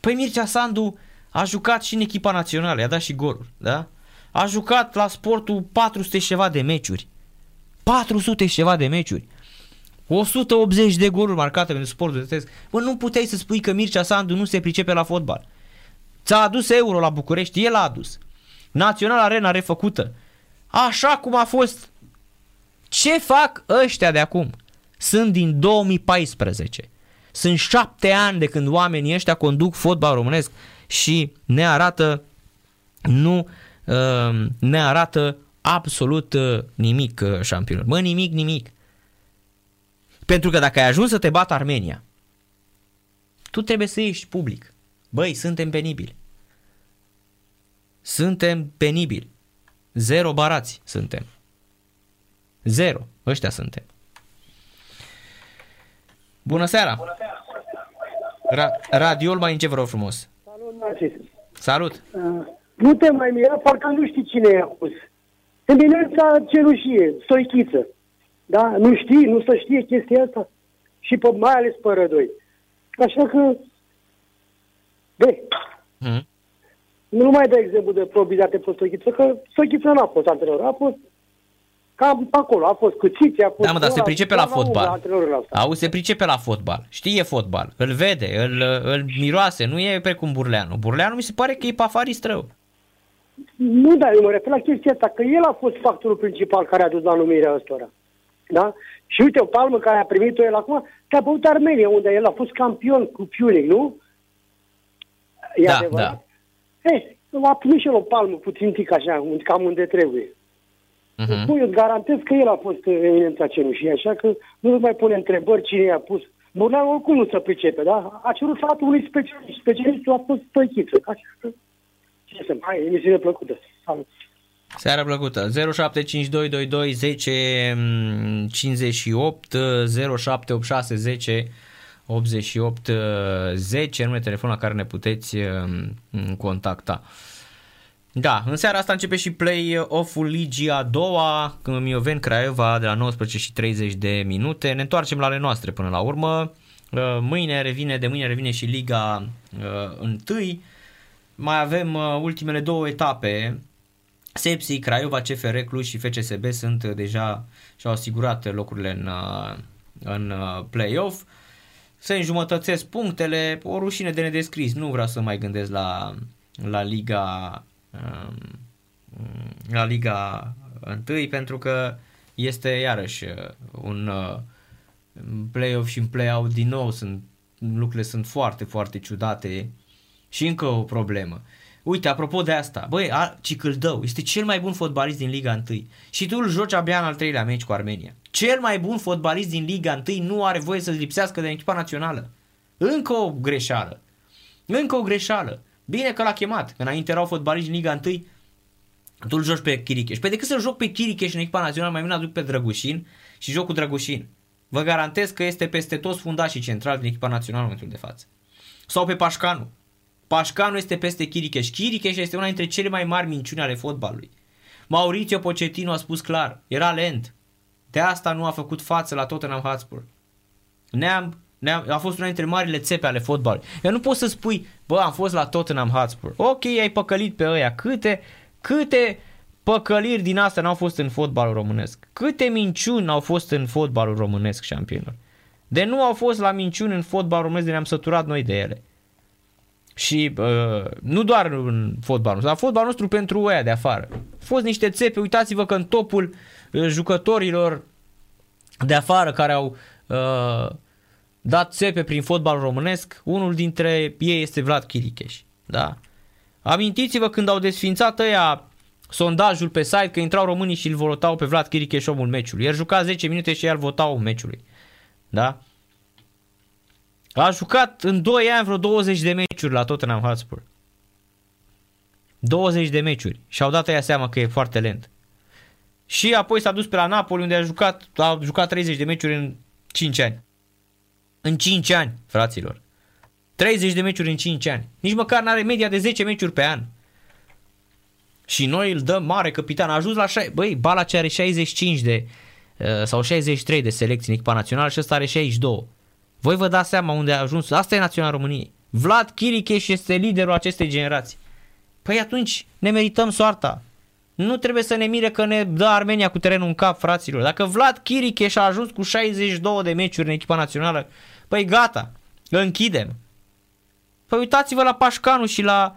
Păi Mircea Sandu a jucat și în echipa națională, i-a dat și goluri, da? A jucat la sportul 400 și ceva de meciuri. 400 și ceva de meciuri. 180 de goluri marcate pentru sportul de test. Bă, nu puteai să spui că Mircea Sandu nu se pricepe la fotbal. Ți-a adus euro la București, el a adus. Național Arena refăcută. Așa cum a fost. Ce fac ăștia de acum? Sunt din 2014. Sunt șapte ani de când oamenii ăștia conduc fotbal românesc și ne arată nu Ehm, ne arată absolut uh, nimic uh, șampionul. Mă, nimic, nimic. Pentru că dacă ai ajuns să te bată Armenia, tu trebuie să ieși public. Băi, suntem penibili. Suntem penibili. Zero barați suntem. Zero. Ăștia suntem. Bună seara! Bună seara! Ra- radiul mai în ce vă rog frumos. Salut, Narcis. Salut! Uh, nu te mai mira, parcă nu știi cine i-a pus. Emilența cerușie, soichiță. Da? Nu știi, nu să știe chestia asta. Și pe, mai ales pe rădoi. Așa că, de, Mhm. nu mai dă exemplu de probabilitate pe Stochiță, că Stochiță n-a fost antrenor, a fost cam acolo, a fost cu Țiți, a fost... Da, mă, dar se ăla, pricepe la doar unul, fotbal. antrenorul ăsta. Au, se pricepe la fotbal. Știe fotbal. Îl vede, îl, îl miroase. Nu e precum Burleanu. Burleanu mi se pare că e pafarist rău. Nu, dar eu mă refer la chestia asta, că el a fost factorul principal care a dus la numirea ăstora. Da? Și uite, o palmă care a primit-o el acum, te-a băut Armenia, unde el a fost campion cu Punic, nu? E Da, adevărat? Eh, a primit și el o palmă puțin tic așa, un- cam unde trebuie. Mhm. Uh-huh. Eu îți garantez că el a fost uh, eminența cenușii, așa că nu îți mai pune întrebări cine i-a pus. Burleanu oricum nu se pricepe, da? A cerut sfatul unui specialist. Specialistul a fost stăchiță. Așa că, ce să mai, emisiune plăcută. Salut. Seara plăcută. 075222 10 mm, 58 0786 10 88 10 nume de telefon la care ne puteți mm, contacta. Da, în seara asta începe și play-off-ul Ligii a doua, când Mioveni Craiova de la 19 și 30 de minute. Ne întoarcem la ale noastre până la urmă. Uh, Mâine revine, de mâine revine și Liga uh, 1. Mai avem uh, ultimele două etape. Sepsi, Craiova, CFR, Cluj și FCSB sunt uh, deja și-au asigurat locurile în, uh, în uh, play-off. Se înjumătățesc punctele, o rușine de nedescris. Nu vreau să mai gândesc la, la Liga um, la Liga 1 pentru că este iarăși uh, un uh, play-off și un play-out din nou sunt lucrurile sunt foarte, foarte ciudate și încă o problemă. Uite, apropo de asta, băi, a- Cicâldău este cel mai bun fotbalist din Liga 1 și tu îl joci abia în al treilea meci cu Armenia. Cel mai bun fotbalist din Liga 1 nu are voie să lipsească de echipa națională. Încă o greșeală. Încă o greșeală. Bine că l-a chemat. Înainte erau fotbaliști din Liga 1 tu îl joci pe Chiricheș. Pe decât să joc pe Chiricheș în echipa națională, mai bine aduc pe Drăgușin și joc cu Drăgușin. Vă garantez că este peste toți fundașii centrali din echipa națională în momentul de față. Sau pe Pașcanu. Pașcanu este peste Chiricheș. Chiricheș este una dintre cele mai mari minciuni ale fotbalului. Mauricio Pochettino a spus clar, era lent. De asta nu a făcut față la Tottenham Hotspur. Ne-am, ne-am, a fost una dintre marile țepe ale fotbalului. Eu nu pot să spui, bă, am fost la Tottenham Hotspur. Ok, ai păcălit pe ăia. Câte, câte păcăliri din astea n-au fost în fotbalul românesc? Câte minciuni au fost în fotbalul românesc, șampionilor? De nu au fost la minciuni în fotbalul românesc, de ne-am săturat noi de ele. Și uh, nu doar în fotbalul nostru, dar fotbalul nostru pentru ăia de afară. Au fost niște țepe, uitați-vă că în topul uh, jucătorilor de afară care au uh, dat țepe prin fotbalul românesc, unul dintre ei este Vlad Chiricheș. Da? Amintiți-vă când au desfințat ăia sondajul pe site că intrau românii și îl votau pe Vlad Chiricheș omul meciului. El juca 10 minute și el votau meciului. Da? A jucat în 2 ani vreo 20 de meciuri la Tottenham Hotspur. 20 de meciuri. Și au dat ăia seama că e foarte lent. Și apoi s-a dus pe la Napoli unde a jucat, a jucat 30 de meciuri în 5 ani. În 5 ani, fraților. 30 de meciuri în 5 ani. Nici măcar n-are media de 10 meciuri pe an. Și noi îl dăm mare capitan. A ajuns la... șa- Băi, Balaci are 65 de... uh, sau 63 de selecții în echipa națională și ăsta are 62. Voi vă dați seama unde a ajuns. Asta e național României. Vlad Chiricheș este liderul acestei generații. Păi atunci ne merităm soarta. Nu trebuie să ne mire că ne dă Armenia cu terenul în cap, fraților. Dacă Vlad Chiricheș a ajuns cu 62 de meciuri în echipa națională, păi gata, îl închidem. Păi uitați-vă la Pașcanu și la,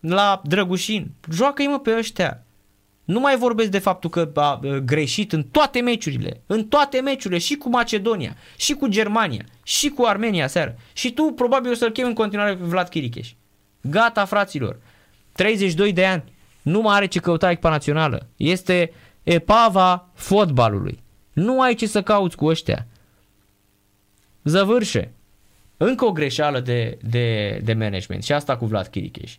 la Drăgușin. Joacă-i mă pe ăștia. Nu mai vorbesc de faptul că a uh, greșit în toate meciurile. În toate meciurile, și cu Macedonia, și cu Germania, și cu Armenia seară. Și tu probabil o să-l chem în continuare pe Vlad Chiricheș. Gata, fraților. 32 de ani. Nu mai are ce căuta echipa națională. Este epava fotbalului. Nu ai ce să cauți cu ăștia. Zăvârșe. Încă o greșeală de, de, de management și asta cu Vlad Chiricheș.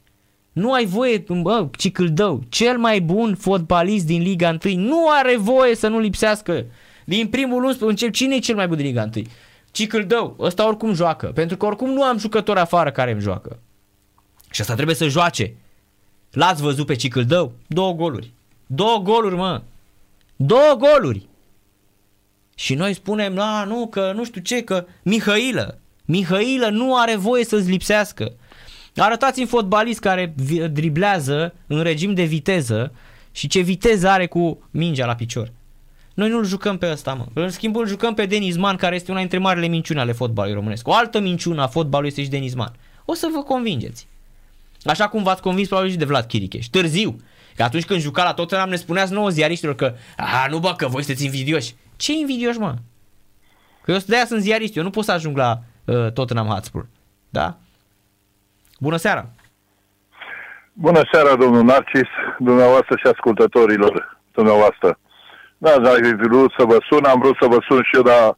Nu ai voie, bă, Cicâldău, cel mai bun fotbalist din Liga 1, nu are voie să nu lipsească. Din primul 11, încep, cine e cel mai bun din Liga 1? Cicâldău, ăsta oricum joacă, pentru că oricum nu am jucători afară care îmi joacă. Și asta trebuie să joace. L-ați văzut pe Cicâldău? Două goluri. Două goluri, mă. Două goluri. Și noi spunem, la, nu, că nu știu ce, că Mihailă. Mihailă nu are voie să-ți lipsească. Arătați-mi fotbalist care vi- driblează în regim de viteză și ce viteză are cu mingea la picior. Noi nu-l jucăm pe ăsta, mă. În schimb, îl jucăm pe Denis Man, care este una dintre marile minciuni ale fotbalului românesc. O altă minciună a fotbalului este și Denis Man. O să vă convingeți. Așa cum v-ați convins probabil și de Vlad Chiricheș. Târziu. Că atunci când juca la Tottenham ne spuneați nouă ziariștilor că a, nu bă, că voi sunteți invidioși. Ce invidioși, mă? Că eu de-aia sunt ziarist, eu nu pot să ajung la uh, Tottenham Hotspur. Da? Bună seara! Bună seara, domnul Narcis, dumneavoastră și ascultătorilor dumneavoastră. Da, dar am vrut să vă sun, am vrut să vă sun și eu, dar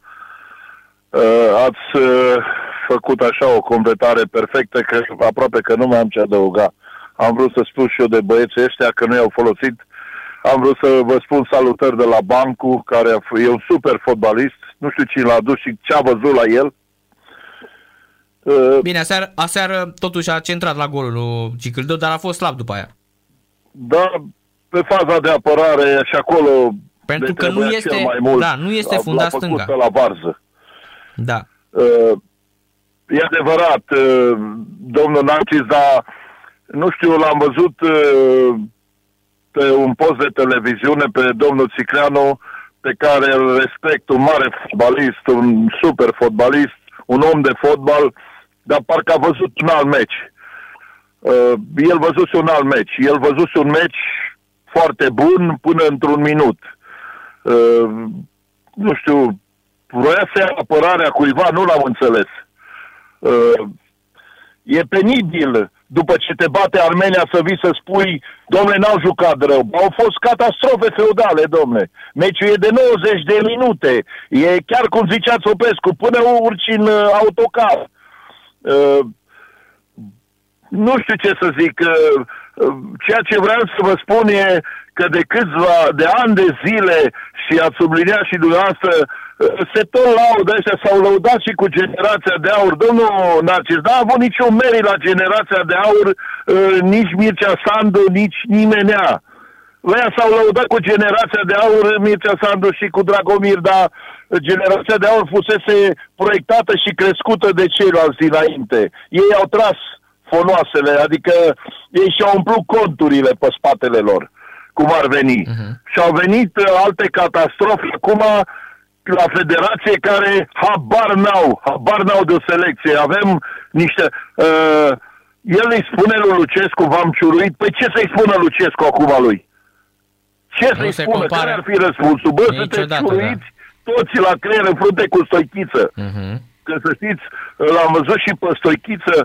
uh, ați uh, făcut așa o completare perfectă, că aproape că nu mai am ce adăuga. Am vrut să spun și eu de băieții ăștia că nu i-au folosit. Am vrut să vă spun salutări de la Bancu, care e un super fotbalist. Nu știu cine l-a dus și ce a văzut la el. Uh, Bine, aseară, aseară totuși a centrat la golul lui Cicâldău, dar a fost slab după aia. Da, pe faza de apărare și acolo pentru că nu este, mai mult, da, nu este fundat stânga. la varză. Da. Uh, e adevărat, uh, domnul Narcis, dar nu știu, l-am văzut uh, pe un post de televiziune pe domnul Țicleanu, pe care îl respect, un mare fotbalist, un super fotbalist, un om de fotbal, dar parcă a văzut un alt meci. Uh, el văzuse un alt meci. El văzuse un meci foarte bun până într-un minut. Uh, nu știu, vroia să ia apărarea cuiva, nu l-am înțeles. Uh, e penibil după ce te bate Armenia să vii să spui, domne, n-au jucat rău. Au fost catastrofe feudale, domne. Meciul e de 90 de minute. E chiar cum zicea Țopescu, până urci în uh, autocar. Uh, nu știu ce să zic. Uh, uh, ceea ce vreau să vă spun e că de câțiva, de ani de zile, și ați subliniat și dumneavoastră, se tot laudă ăștia, s-au lăudat și cu generația de aur. Domnul Narcis, n-a avut niciun merit la generația de aur, uh, nici Mircea Sandu, nici nimenea. Ăia s-au lăudat cu generația de aur, Mircea Sandu și cu Dragomir, dar generația de aur fusese proiectată și crescută de ceilalți dinainte. Ei au tras fonoasele, adică ei și-au umplut conturile pe spatele lor cum ar veni. Uh-huh. Și au venit uh, alte catastrofe. Acum la federație care habar n-au, habar n-au de o selecție. Avem niște... Uh, el îi spune lui Lucescu, v-am ciuruit. Păi ce să-i spună Lucescu acum lui? Ce nu să-i spună? Care ar fi răspunsul? Bă, sunteți ciuruiți da. Toți la creier în frunte cu stoichiță. Uh-huh. Că să știți, l-am văzut și pe stoichiță,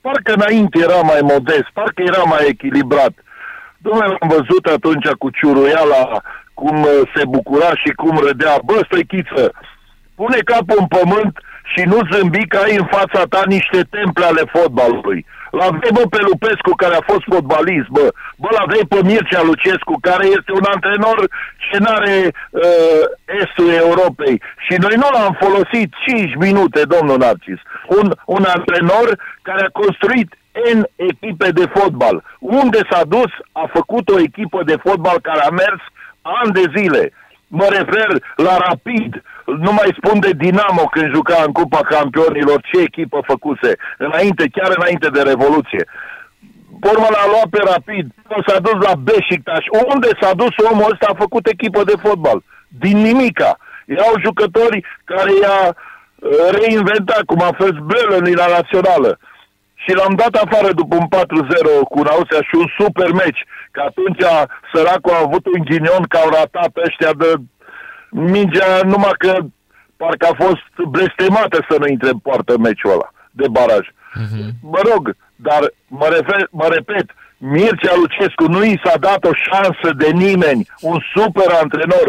parcă înainte era mai modest, parcă era mai echilibrat. Domnule, am văzut atunci cu ciuruiala cum uh, se bucura și cum râdea. Bă, stăchiță, pune capul în pământ și nu zâmbi că ai în fața ta niște temple ale fotbalului. L-avei, bă, pe Lupescu, care a fost fotbalist, bă. Bă, l-avei pe Mircea Lucescu, care este un antrenor ce n-are uh, estul Europei. Și noi nu l-am folosit 5 minute, domnul Narcis. Un, un antrenor care a construit N echipe de fotbal. Unde s-a dus, a făcut o echipă de fotbal care a mers ani de zile. Mă refer la Rapid, nu mai spun de Dinamo când juca în Cupa Campionilor, ce echipă făcuse, înainte, chiar înainte de Revoluție. Pormă l-a luat pe Rapid, s-a dus la Beşiktaş. Unde s-a dus omul ăsta a făcut echipă de fotbal? Din nimica. Erau jucători care i-a uh, reinventat, cum a fost Bölön la națională și l-am dat afară după un 4-0 cu Nausea și un super meci. Că atunci săracul a avut un ghinion că au ratat ăștia de mingea numai că parcă a fost blestemată să nu intre în poartă meciul ăla de baraj. Uh-huh. Mă rog, dar mă, refer, mă repet, Mircea Lucescu nu i s-a dat o șansă de nimeni, un super antrenor.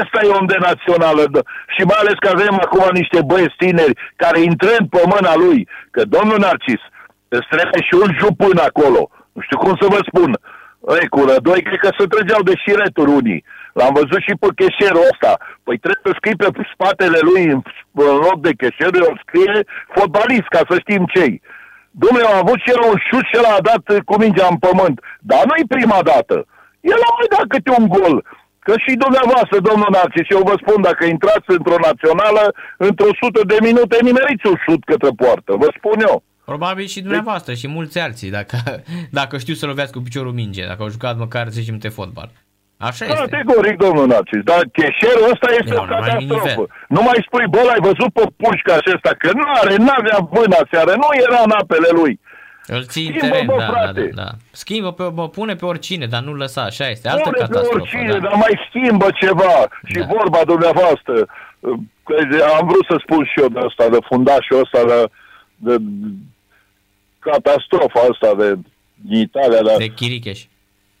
Ăsta e om de națională. Și mai ales că avem acum niște băieți tineri care intră pe mâna lui. Că domnul Narcis, Îți trebuie și un jupân acolo. Nu știu cum să vă spun. Ei, cu rădoi, cred că se trăgeau de șireturi unii. L-am văzut și pe cheșerul ăsta. Păi trebuie să scrii pe spatele lui, în loc de cheșer, el scrie fotbalist, ca să știm cei. Domnule, am avut și el un șut și el a dat cu mingea în pământ. Dar nu-i prima dată. El a mai dat câte un gol. Că Că și dumneavoastră, domnul Narcis, eu vă spun, dacă intrați într-o națională, într-o sută de minute nimeriți un șut către poartă, vă spun eu. Probabil și dumneavoastră și mulți alții, dacă, dacă știu să lovească cu piciorul minge, dacă au jucat măcar 10 minute fotbal. Așa este. Categoric, domnul Narcis, dar cheșerul ăsta este Nu, o nu mai catastrofă. nivel. Nu mai spui, bă, l-ai văzut pe pușca acesta, că nu are, n-avea vână seară, nu era în apele lui. Îl ții în Schimbă, teren, bă, da, da, frate. da, da. Schimbă, pe, mă pune pe oricine, dar nu lăsa, așa este. Altă Pune pe catastrofă, oricine, da. dar mai schimbă ceva. Și Da. vorba dumneavoastră, că am vrut să spun și eu de asta, de fundașul ăsta, de, de catastrofa asta de din Italia, de, De Chiricheș.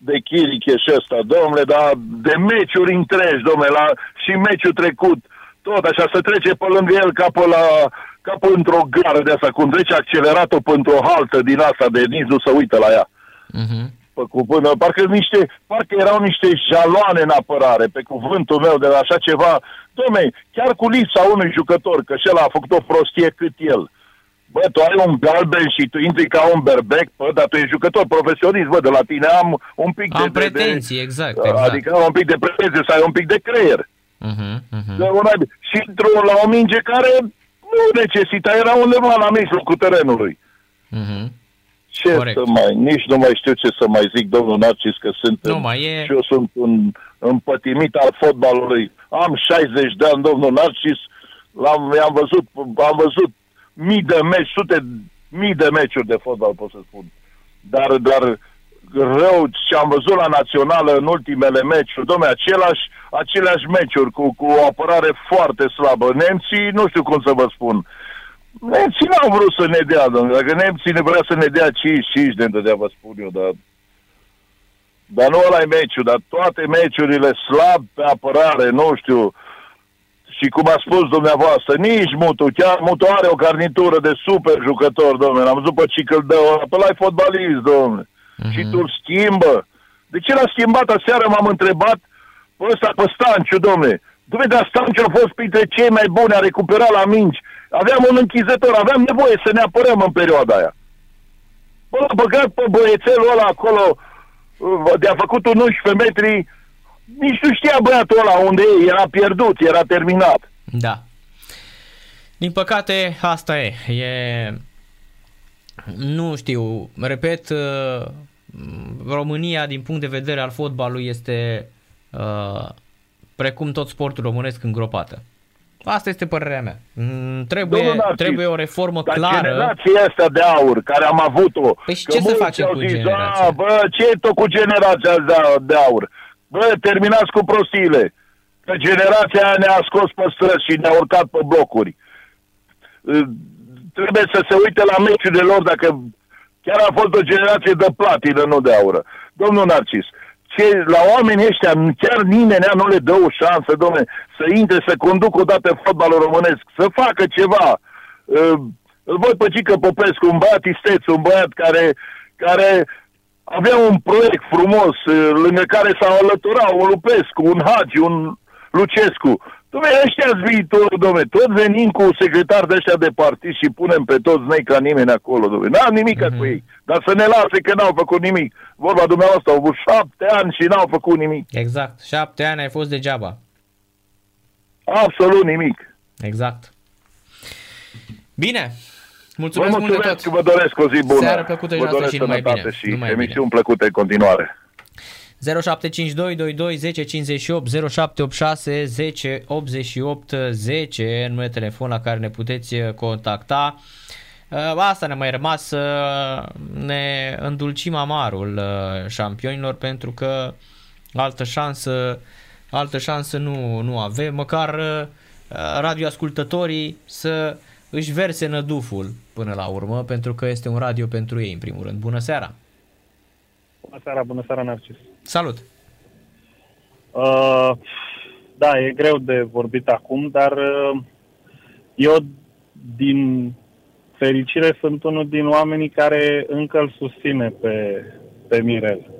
De Chiriche și ăsta, domnule, dar de meciuri întregi, domnule, la, și meciul trecut, tot așa, să trece pe lângă el ca pe la ca pe într-o gară de asta, cum trece accelerat-o pe într-o haltă din asta de nici nu se uită la ea Mhm. pe cuvânt, parcă, niște, parcă erau niște jaloane în apărare, pe cuvântul meu, de la așa ceva. Dom'le, chiar cu lipsa unui jucător, că și a făcut o prostie cât el. Bă, tu ai un galben și tu intri ca un berbec, bă, dar tu ești jucător profesionist, bă, de la tine am un pic Am de... de- pretenții, de, exact, exact. Adică am un pic de pretenție, să ai un pic de creier. Mhm, mhm. De un ai- și într-o la o minge care nu necesita, era undeva la mijlocul terenului. Mhm. Ce Corect. să mai, nici nu mai știu ce să mai zic, domnul Narcis, că sunt, Nu în- mai e. și eu sunt un împătimit al fotbalului. Am 60 de ani, domnul Narcis, l-am, am văzut, am văzut mii de meci, sute, mii de meciuri de fotbal, pot să spun. Dar, dar rău ce am văzut la națională în ultimele meciuri, domnule, același, aceleași meciuri cu, cu o apărare foarte slabă. Nemții, nu știu cum să vă spun, Nemții n-au vrut să ne dea, domnule. Dacă nemții ne vrea să ne dea 5-5 ne dădea, vă spun eu, dar... Dar nu ăla e meciul, dar toate meciurile slab pe apărare, nu știu. Și cum a spus dumneavoastră, nici Mutu, chiar Mutu are o garnitură de super jucător, domnule. Am văzut pe Cicăl de ăla, pe ăla e fotbalist, domnule. Mhm. Și tu îl schimbă. De ce l-a schimbat aseară, m-am întrebat, pe ăsta, pe Stanciu, domnule. Dom'le, dar Stanciu a fost printre cei mai buni, a recuperat la mingi. Aveam un închizător, aveam nevoie să ne apărăm în perioada aia. Bă, l-a băgat pe băiețelul ăla acolo, uh, de-a făcut un 11 metri, nici nu știa băiatul ăla unde e, era pierdut, era terminat. Da. Din păcate, asta e. E... Nu știu, repet, uh, România, din punct de vedere al fotbalului, este uh, precum tot sportul românesc îngropată. Asta este părerea mea. Mm, Trebuie, Domnul Narcis, trebuie o reformă Dar clară. generația asta de aur, care am avut-o... Păi și că ce să mulți facem au cu zis, generația? "A, bă, ce e tot cu generația de, de aur? Bă, terminați cu prostiile. Că generația aia ne-a scos pe străzi și ne-a urcat pe blocuri. Uh, Trebuie să se uite la meciurile lor dacă chiar a fost o generație de platină, nu de aură. Domnul Narcis, ce, la oamenii ăștia chiar nimeni nu le dă o șansă, domne, să intre, să conducă odată fotbalul românesc, să facă ceva. Uh, Îl văd pe Cică Popescu, un băiat isteț, un băiat care, care avea un proiect frumos, uh, lângă care s-au alăturat un Lupescu, un Hagi, un Lucescu. Dom'le, ăștia viitor, dom'le, tot venim cu secretari de ăștia de partid și punem pe toți nei ca nimeni acolo, dom'le. N-am nimic Mhm. mm-hmm. cu ei, dar să ne lase că n-au făcut nimic. Vorba dumneavoastră, au avut șapte ani și n-au făcut nimic. Exact. Șapte ani ai fost degeaba. Absolut nimic. Exact. Bine. Vă Mulțumesc mult de mulțumesc tot. și vă doresc o zi bună. Seară plăcută și vă noastră doresc și numai sănătate bine. și Numai emisiuni plăcute în continuare. 0752 22 10 58 0786 10 88 10 numele de telefon la care ne puteți uh, contacta. Uh, Asta ne-a mai rămas să ne îndulcim amarul uh, șampionilor pentru că altă șansă, altă șansă nu, nu avem, măcar uh, radioascultătorii să își verse năduful până la urmă pentru că este un radio pentru ei în primul rând. Bună seara! Bună seara, bună seara, Narcis. Salut! Uh, da, e greu de vorbit acum, dar uh, eu, din fericire, sunt unul din oamenii care încă îl susține pe, pe Mirel.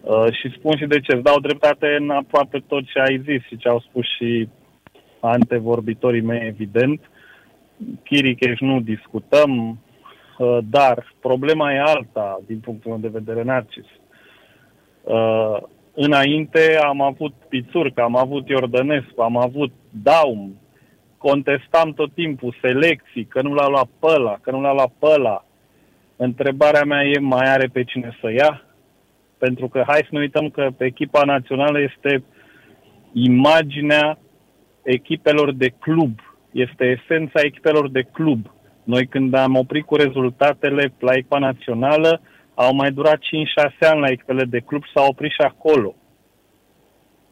Uh, și spun și de ce. Îți dau dreptate în aproape tot ce ai zis și ce au spus și antevorbitorii mei, evident. Chiricheș nu discutăm, uh, dar problema e alta din punctul meu de vedere, Narcis. Uh, înainte am avut Pițurcă, am avut Iordănescu, am avut Daum, contestam tot timpul selecții, că nu l-a luat pe ăla, că nu l-a luat pe ăla. Întrebarea mea e, mai are pe cine să ia? Pentru că hai să nu uităm că echipa națională este imaginea echipelor de club. Este esența echipelor de club. Noi când am oprit cu rezultatele la echipa națională, au mai durat 5-6 ani la echipele de club și s-au oprit și acolo.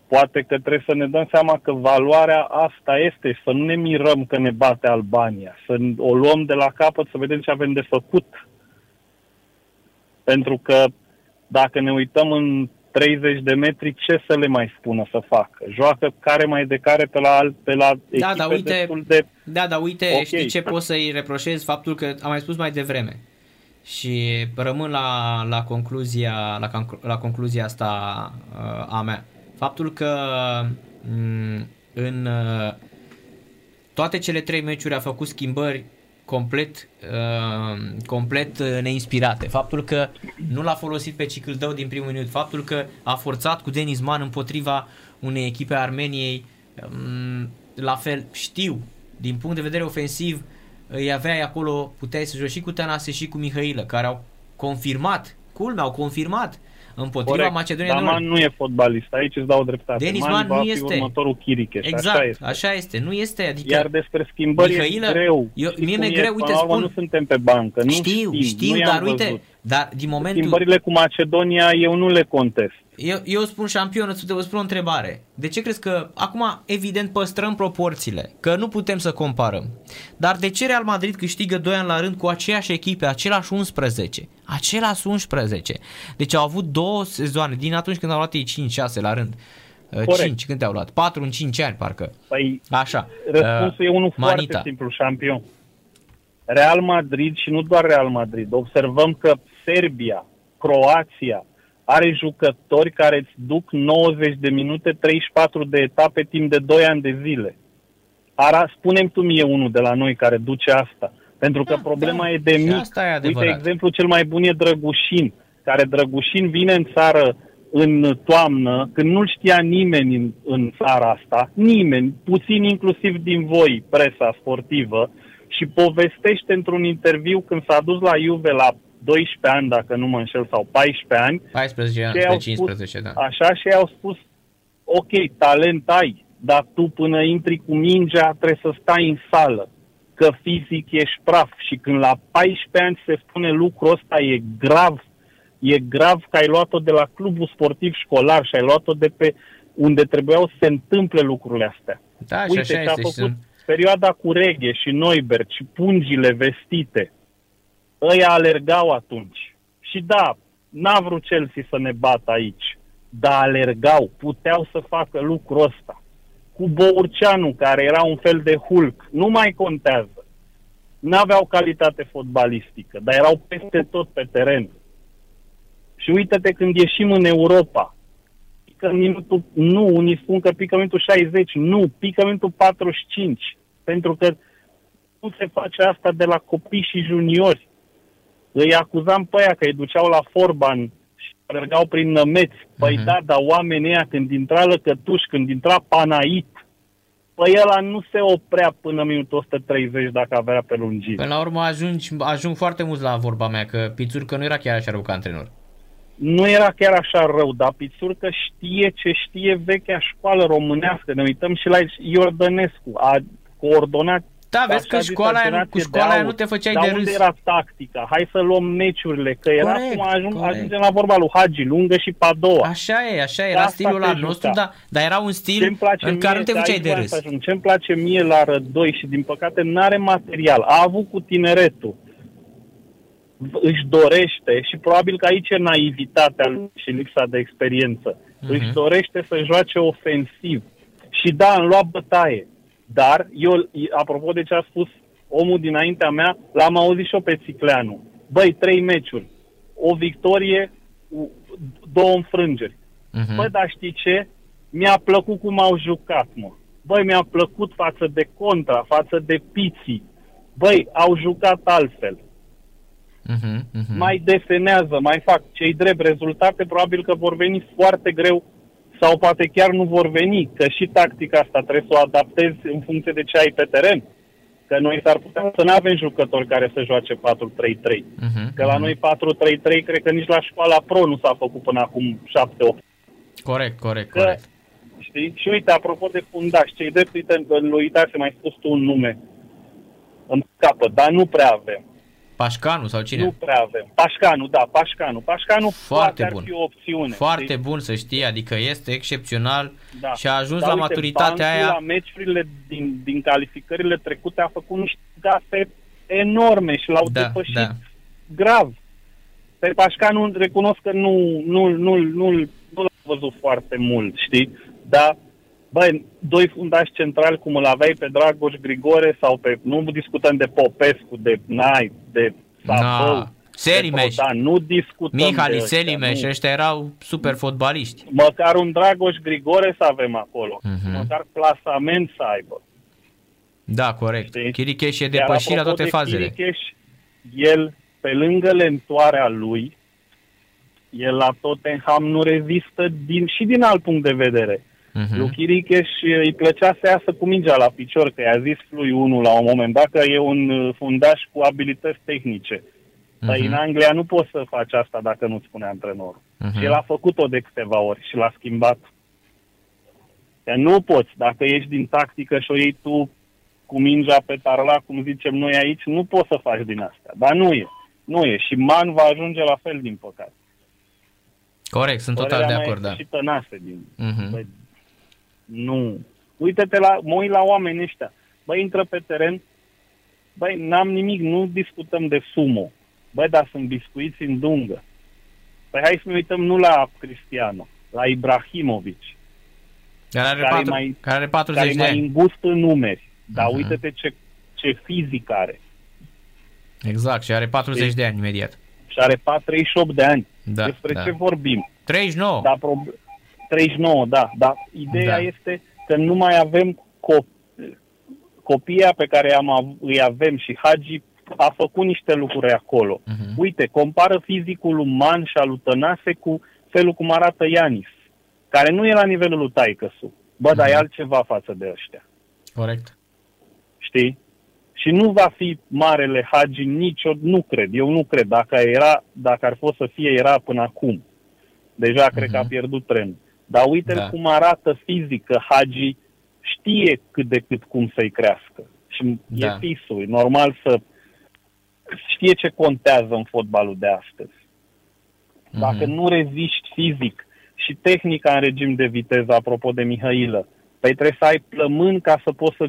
Poate că trebuie să ne dăm seama că valoarea asta este, să nu ne mirăm că ne bate Albania, să o luăm de la capăt, să vedem ce avem de făcut. Pentru că dacă ne uităm în 30 de metri, ce să le mai spună să facă? Joacă care mai de care pe la, pe la da, da, uite, de... Da, da, uite, okay. știi ce poți să-i reproșezi? Faptul că, am mai spus mai devreme, și rămân la, la, concluzia, la, la concluzia asta uh, a mea. Faptul că mm, în uh, toate cele trei meciuri a făcut schimbări complet, uh, complet uh, neinspirate. Faptul că nu l-a folosit pe Cicâldău din primul minut, faptul că a forțat cu Denis Man împotriva unei echipe a Armeniei, um, la fel știu, din punct de vedere ofensiv, îi aveai acolo, puteai să joci și cu Tănase și cu Mihailă, care au confirmat, culmea, au confirmat împotriva Corect. Macedoniei Dar Man nu e fotbalist, aici îți dau dreptate. Denis Man, Man nu este. următorul Chiricheș, exact, așa este. așa este. Nu este, adică Iar despre schimbări Mihailă, e greu. Eu, mie mi-e greu, uite, spun... nu suntem pe bancă, nu știu, știm, știu, nu dar uite, văzut. dar din momentul... Schimbările cu Macedonia eu nu le contest. Eu, eu spun șampion, îți vă spun o întrebare. De ce crezi că, acum, evident, păstrăm proporțiile, că nu putem să comparăm. Dar de ce Real Madrid câștigă 2 ani la rând cu aceeași echipe, același 11? Același 11. Deci au avut două sezoane, din atunci când au luat ei 5-6 la rând. Uh, Corect. 5, când te-au luat? 4 în 5 ani, parcă. Păi, Așa. Răspunsul uh, e unul Manita. foarte simplu, șampion. Real Madrid și nu doar Real Madrid. Observăm că Serbia, Croația, are jucători care îți duc 90 de minute, 34 de etape timp de 2 ani de zile. Ara, spunem tu mie unul de la noi care duce asta. Pentru că da, problema da. e de mic. Asta e Uite, exemplu cel mai bun e Drăgușin, care Drăgușin vine în țară în toamnă, când nu știa nimeni în, în țara asta, nimeni, puțin inclusiv din voi, presa sportivă, și povestește într-un interviu când s-a dus la Juve la 12 ani, dacă nu mă înșel, sau 14 ani. 14 ani, spre 15, spus, da. Așa, și au spus, ok, talent ai, dar tu până intri cu mingea trebuie să stai în sală, că fizic ești praf și când la 14 ani se spune lucrul ăsta e grav, e grav că ai luat-o de la clubul sportiv școlar și ai luat-o de pe unde trebuiau să se întâmple lucrurile astea. Da, Uite, și așa a este. făcut Și perioada cu Reghe și Neubert și pungile vestite. Ăia alergau atunci. Și da, n-a vrut Chelsea să ne bată aici, dar alergau, puteau să facă lucrul ăsta. Cu Bourceanu, care era un fel de Hulk, nu mai contează. N-aveau calitate fotbalistică, dar erau peste tot pe teren. Și uite-te când ieșim în Europa, pică minutul, nu, unii spun că pică minutul 60, nu, pică minutul 45, pentru că nu se face asta de la copii și juniori. Îi acuzam pe aia că îi duceau la Forban și alergau prin nămeți. Păi uh-huh. da, dar oamenii ăia când intra Lăcătuș, când intra Panait, păi ăla nu se oprea până minutul 130 dacă avea pe lungime. Până la urmă ajungi, ajung foarte mult la vorba mea, că Pițurcă nu era chiar așa rău ca antrenor. Nu era chiar așa rău, dar Pițurcă știe ce știe vechea școală românească. Ne uităm și la Iordănescu. A coordonat da, vezi că școala aia, cu școala aia nu te făceai dar de râs. unde era tactica? Hai să luăm meciurile, că era Corect, cum ajung, corect. ajungem la vorba lui Hagi, lungă și Padoa. Așa e, așa era Asta stilul te al juca. nostru, dar, dar era un stil Ce-mi place în care mie, nu te de făceai aici de vreau râs. să ajung. Ce-mi place mie la Rădoi și din păcate n-are material. A avut cu tineretul. V- Își dorește și probabil că aici e naivitatea lui și lipsa de experiență. Mhm. Își dorește să joace ofensiv. Și da, am luat bătaie. Dar eu, apropo de ce a spus omul dinaintea mea, l-am auzit și eu pe Țicleanu. Băi, trei meciuri. O victorie, u- două înfrângeri. Mhm. Bă, dar știi ce? Mi-a plăcut cum au jucat, mă. Băi, mi-a plăcut față de contra, față de piții. Băi, au jucat altfel. Mhm, mhm. Mai desenează, mai fac. Cei drept rezultate probabil că vor veni foarte greu sau poate chiar nu vor veni, că și tactica asta trebuie să o adaptezi în funcție de ce ai pe teren. Că noi s-ar putea să nu avem jucători care să joace 4-3-3. Mhm, Că la mhm. noi 4-3-3 cred că nici la școala pro nu s-a făcut până acum 7-8. Corect, corect, Că, corect. știi? Și uite, apropo de fundaș, cei drept, uite, lui uitați, mai spus tu un nume. Îmi scapă, dar nu prea avem. Pașcanu sau cine? Nu prea avem. Pașcanu, da, Pașcanu. Pașcanu Foarte poate ar bun. fi o opțiune. Foarte știi? bun să știi, adică este excepțional Da. și a ajuns Dar la uite, maturitatea Bancu aia. la meciurile din, din calificările trecute a făcut niște gafe enorme și l-au Da, depășit da. grav. Pe Pașcanu recunosc că nu, nu, nu, nu, nu l-am văzut foarte mult, știi? Dar, băi, doi fundași centrali cum îl aveai pe Dragoș Grigore sau pe, nu discutăm de Popescu, de Nai, de Sabău, Na. Selimeș, de Prodan, nu discutăm de Mihali ăștia, Selimeș, nu. ăștia erau super fotbaliști. Măcar un Dragoș Grigore să avem acolo. Mhm. Măcar plasament să aibă. Da, corect. Știi? Chiricheș e Iar depășit la apropo toate de fazele. Chiricheș, el, pe lângă lentoarea lui, el la Tottenham nu rezistă din, și din alt punct de vedere. Mhm. Lui Chiricheș îi plăcea să iasă cu mingea la picior, că i-a zis lui unul la un moment dat că e un uh, fundaș cu abilități tehnice. Dar Mhm. în Anglia nu poți să faci asta dacă nu-ți spune antrenorul. Mhm. Și el a făcut-o de câteva ori și l-a schimbat. Că nu poți, dacă ești din tactică și o iei tu cu mingea pe tarla, cum zicem noi aici, nu poți să faci din astea. Dar nu e. Nu e. Și Man va ajunge la fel, din păcate. Corect, sunt total Părerea de mea acord, este da. Și tănase din... Mhm. Băi, nu. Uite-te la, mă uit la oamenii ăștia. Băi, intră pe teren, băi, n-am nimic, nu discutăm de sumo. Băi, dar sunt biscuiți în dungă. Păi hai să ne uităm nu la Cristiano, la Ibrahimovic, Care are, care patru, mai- care are 40 care e de mai ani. îngust în numeri. Dar Mhm. uite-te ce, ce fizic are. Exact, și are 40 Știi? de ani imediat. Și are 38 de ani. Da, Despre da. ce vorbim? 39. Da, prob- 39, da. Dar ideea Da. este că nu mai avem co- copia pe care am, av- îi avem și Hagi a făcut niște lucruri acolo. Mhm. Uite, compară fizicul uman și al lui Tănase cu felul cum arată Ianis, care nu e la nivelul lui Taicăsu. Bă, dar e Mhm. altceva față de ăștia. Corect. știi? Și nu va fi marele Hagi nicio, nu cred, eu nu cred. Dacă era, dacă ar fost să fie, era până acum. Deja cred că a Mhm. pierdut trenul. Dar uite-l Da. cum arată fizic, că Hagi știe cât de cât cum să-i crească. Și Da. e fisul, e normal să știe ce contează în fotbalul de astăzi. Dacă Mhm. nu reziști fizic și tehnica în regim de viteză, apropo de Mihailă, păi trebuie să ai plămân ca să poți să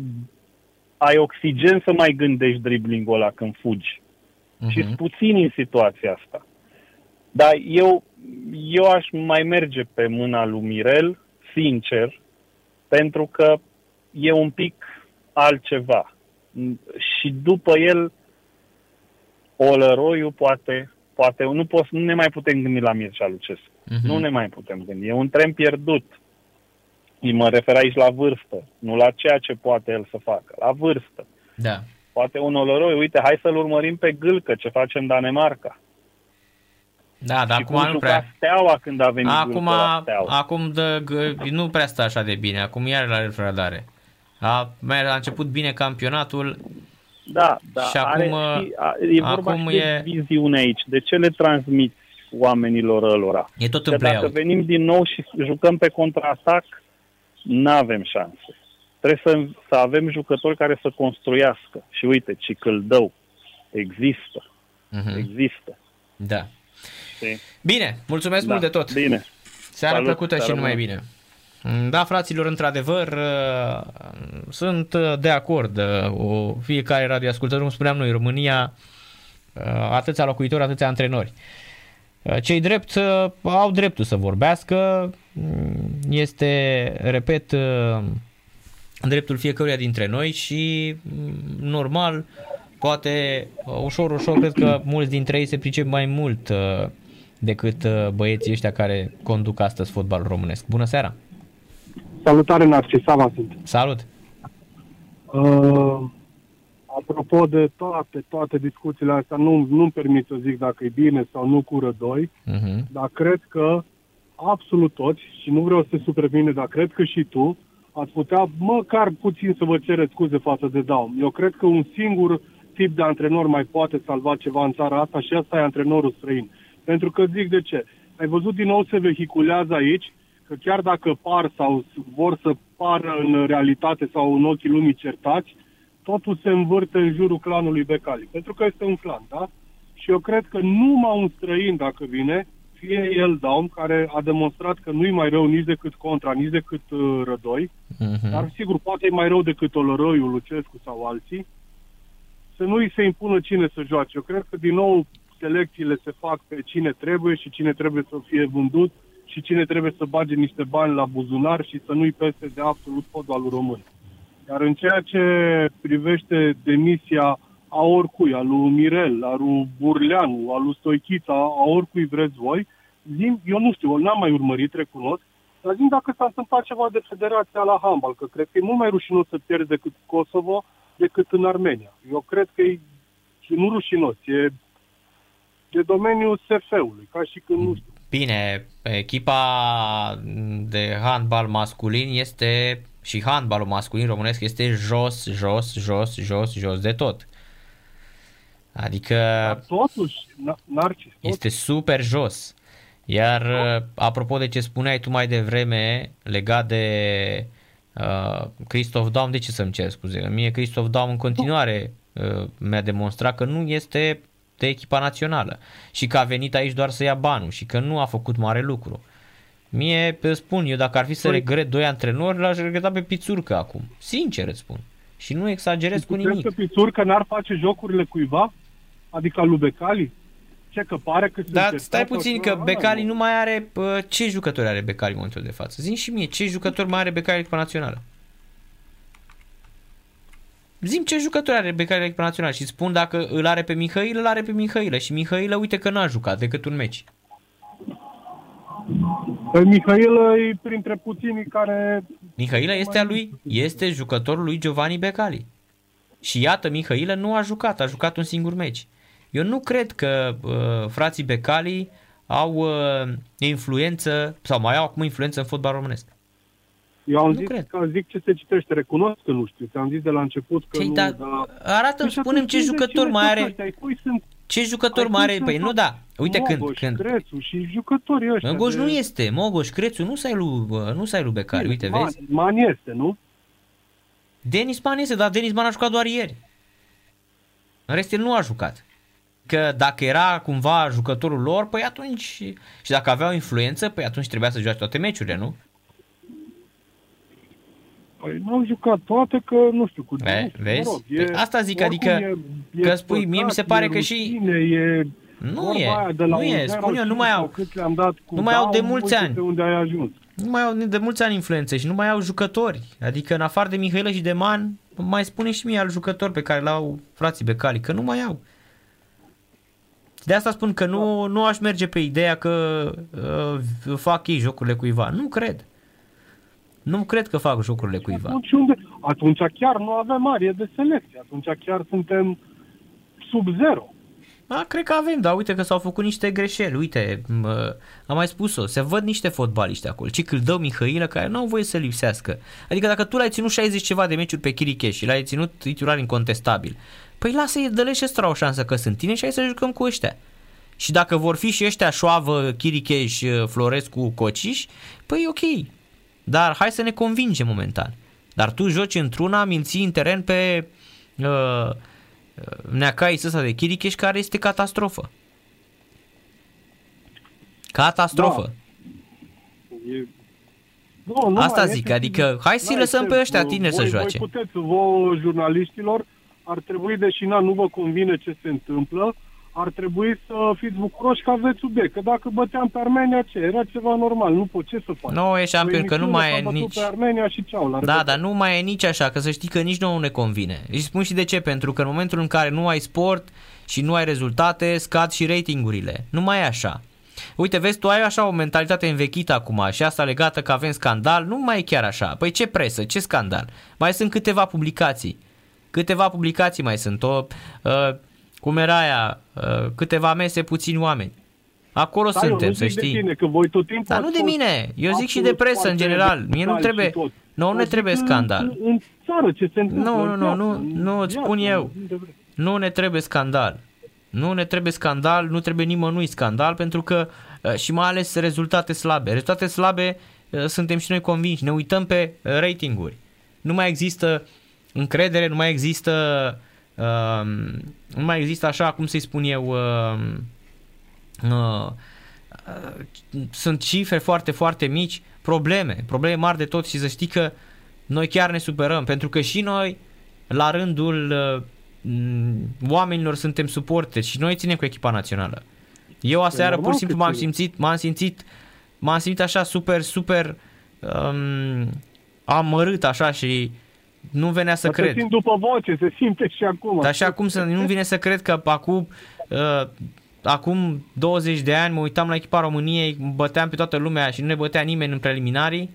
ai oxigen să mai gândești driblingul ăla când fugi. Mhm. Și sunt puțini în situația asta. Dar eu, eu aș mai merge pe mâna lui Mirel, sincer, pentru că e un pic altceva. Și după el, Olăroiu poate, poate nu, pot, nu ne mai putem gândi la Mircea Lucescu. Mhm. Nu ne mai putem gândi. E un tren pierdut. Și Mă refer aici la vârstă, nu la ceea ce poate el să facă, la vârstă. Da. Poate un oloroi, uite, hai să-l urmărim pe Gâlcă, ce face în Danemarca. Da, dar și cum acum nu juca prea. Steaua când a venit Acum, Gâlcă la Steaua. acum dă, g- nu prea stă așa de bine. Acum iar la retrogradare. A, mai- a început bine campionatul. Da, da. și are, acum, și, a, e vorba acum și e- de viziune aici. De ce le transmiți oamenilor ălora? E tot Că în dacă play venim din nou și jucăm pe contraatac, nu avem șanse. Trebuie să, să avem jucători care să construiască. Și uite, Cicâldău există. Mhm. Există. Da. Știi? Bine, mulțumesc Da. mult de tot. Bine. Seara Salut, plăcută și seara numai bună. bine. Da, fraților, într-adevăr, uh, sunt uh, de acord. uh, O, fiecare radioascultător, cum spuneam noi, în România, uh, atâția locuitori, atâția antrenori. Uh, Cei drept uh, au dreptul să vorbească. Mm, Este, repet, uh, dreptul fiecăruia dintre noi și mm, normal, poate uh, ușor, ușor, cred că mulți dintre ei se pricep mai mult uh, decât uh, băieții ăștia care conduc astăzi fotbalul românesc. Bună seara! Salutare, Narcisava sunt. Salut! Uh, apropo de toate, toate discuțiile astea, nu, nu-mi permit să zic dacă e bine sau nu cură doi, Uh-huh. dar cred că absolut toți, și nu vreau să te supere pe mine, dar cred că și tu, ați putea măcar puțin să vă cereți scuze față de Daum. Eu cred că un singur tip de antrenor mai poate salva ceva în țara asta și asta e antrenorul străin. Pentru că zic de ce. Ai văzut din nou se vehiculează aici că chiar dacă par sau vor să pară în realitate sau în ochii lumii certați, totul se învârte în jurul clanului Becali. Pentru că este un clan, da? Și eu cred că numai un străin, dacă vine, fie el Daum, care a demonstrat că nu-i mai rău nici decât Contra, nici decât uh, Rădoi, uh-huh. dar sigur poate e mai rău decât Oloroiu, Lucescu sau alții, să nu îi se impună cine să joace. Eu cred că din nou selecțiile se fac pe cine trebuie și cine trebuie să fie vândut și cine trebuie să bage niște bani la buzunar și să nu-i peste de absolut fotbalul român. Iar în ceea ce privește demisia a oricui, a lui Mirel, a lui Burleanu, a lui Stoichița, a oricui vreți voi, zim, eu nu știu, n-am mai urmărit, recunosc, dar zim dacă s-a întâmplat ceva de federația la handbal, că cred că e mult mai rușinos să pierzi decât Kosovo decât în Armenia. Eu cred că e și nu rușinos, e de domeniul SF-ului, ca și când nu știu. Bine, echipa de handbal masculin este și handbalul masculin românesc este jos, jos, jos, jos, jos de tot. Adică Dar totuși, Narcis, totuși. este super jos. Iar apropo de ce spuneai tu mai devreme legat de uh, Christoph Daum, de ce să-mi cer scuze? Mie Christoph Daum în continuare uh, mi-a demonstrat că nu este de echipa națională și că a venit aici doar să ia banul și că nu a făcut mare lucru. Mie, spun, eu dacă ar fi să păi... regret doi antrenori, l-aș regreta pe Pițurcă acum. Sincer îți spun. Și nu exagerez cu nimic. că Pițurcă n-ar face jocurile cuiva? Adică lui Becali? Ce, că pare că Dar stai puțin, că Becali nu mai are... Ce jucători are Becali în momentul de față? Zin și mie, ce jucători mai are Becali echipa națională? Zim ce jucători are Becali echipa națională și spun dacă îl are pe Mihail, îl are pe Mihailă și Mihailă uite că n-a jucat decât un meci. Păi Mihailă e printre puținii care... Mihailă este a lui, este jucătorul lui Giovanni Becali. Și iată, Mihailă nu a jucat, a jucat un singur meci. Eu nu cred că uh, frații Becali au uh, influență, sau mai au acum influență în fotbal românesc. Eu am nu zis cred. că zic ce se citește, recunosc că nu știu, ți-am zis de la început că Cei, nu, da, dar... Arată-mi, spune ce jucător mai are... Ăștia, cui sunt ce jucător mare? Păi nu da. Uite Mogoș, când, când... Crețu și jucătorii ăștia. Mogoș de... nu este. Mogoș, Crețu, nu sai lui, nu sai lui Becari. Uite, Man, vezi? Man este, nu? Denis Man este, dar Denis Man a jucat doar ieri. În rest, el nu a jucat. Că dacă era cumva jucătorul lor, păi atunci... Și dacă aveau influență, păi atunci trebuia să joace toate meciurile, nu? Păi n-au jucat toate că, nu știu, cu Ve, Vezi? Mă rog, e, păi asta zic, adică e, e că spui, păcat, mie mi se pare că și... E nu e, de la nu e, spun eu, nu mai au, cât le-am dat cu nu mai au de mulți ani. unde ai ajuns. Nu mai au de mulți ani influențe și nu mai au jucători. Adică în afară de Mihailă și de Man, mai spune și mie al jucător pe care l-au frații Becali, că nu mai au. De asta spun că nu, nu aș merge pe ideea că uh, fac ei jocurile cuiva. Nu cred. Nu cred că fac jocurile cuiva. Atunci, unde? atunci chiar nu avem arie de selecție. Atunci chiar suntem sub zero. Da, cred că avem, dar uite că s-au făcut niște greșeli. Uite, mă, am mai spus-o, se văd niște fotbaliști acolo. Ci dă Mihailă care nu au voie să lipsească. Adică dacă tu l-ai ținut 60 ceva de meciuri pe Chiricheș și l-ai ținut titular incontestabil, păi lasă-i, dă-le și o șansă că sunt tine și hai să jucăm cu ăștia. Și dacă vor fi și ăștia Șoavă, Chiricheș, Florescu, Cociș, păi ok, dar hai să ne convingem momentan. Dar tu joci într-una, minții în teren pe uh, Neacai ăsta de Chiricheș care este catastrofă. Catastrofă. Da. E... Nu, nu Asta zic, adică hai să-i lăsăm pe ăștia tineri voi, să joace. Voi puteți, vouă jurnaliștilor, ar trebui, deși na, nu vă convine ce se întâmplă, ar trebui să fiți bucuroși că aveți subiect. Că dacă băteam pe Armenia, ce? Era ceva normal. Nu pot ce să faci. Nu e șampion, că nu mai e nici... pe Armenia și ceau, la da, dar nu mai e nici așa, că să știi că nici nu ne convine. Și spun și de ce, pentru că în momentul în care nu ai sport și nu ai rezultate, scad și ratingurile. Nu mai e așa. Uite, vezi, tu ai așa o mentalitate învechită acum și asta legată că avem scandal, nu mai e chiar așa. Păi ce presă, ce scandal? Mai sunt câteva publicații. Câteva publicații mai sunt. O, uh, cum era aia, uh, câteva mese, puțini oameni. Acolo Da, eu suntem, nu să zic știi. De tine, că voi tot timpul Dar ați nu de fost mine, eu zic și de absolut presă în foarte general. Mie nu radicali trebuie, și tot. nouă nu ne Dar trebuie zic în- scandal. În, în țară ce se întâmplă. Nu, în nu, viață, nu, în nu, îți viață, spun eu. unde vrei. Nu ne trebuie scandal. Nu ne trebuie scandal, nu trebuie nimănui scandal, pentru că uh, și mai ales rezultate slabe. Rezultate slabe uh, suntem și noi convinși. Ne uităm pe uh, ratinguri. Nu mai există încredere, nu mai există uh, nu mai există așa, cum să-i spun eu, uh, uh, uh, sunt cifre foarte, foarte mici, probleme, probleme mari de tot și să știi că noi chiar ne superăm, pentru că și noi, la rândul uh, m, oamenilor, suntem suporteri și noi ținem cu echipa națională. Eu aseară pur normal și simplu că m-am ținem. simțit, m-am simțit, m-am simțit așa super, super um, amărât așa și nu venea să Dar cred. Se simt după voce, se simte și acum. Dar și acum să nu vine să cred că acum, uh, acum 20 de ani mă uitam la echipa României, băteam pe toată lumea și nu ne bătea nimeni în preliminarii,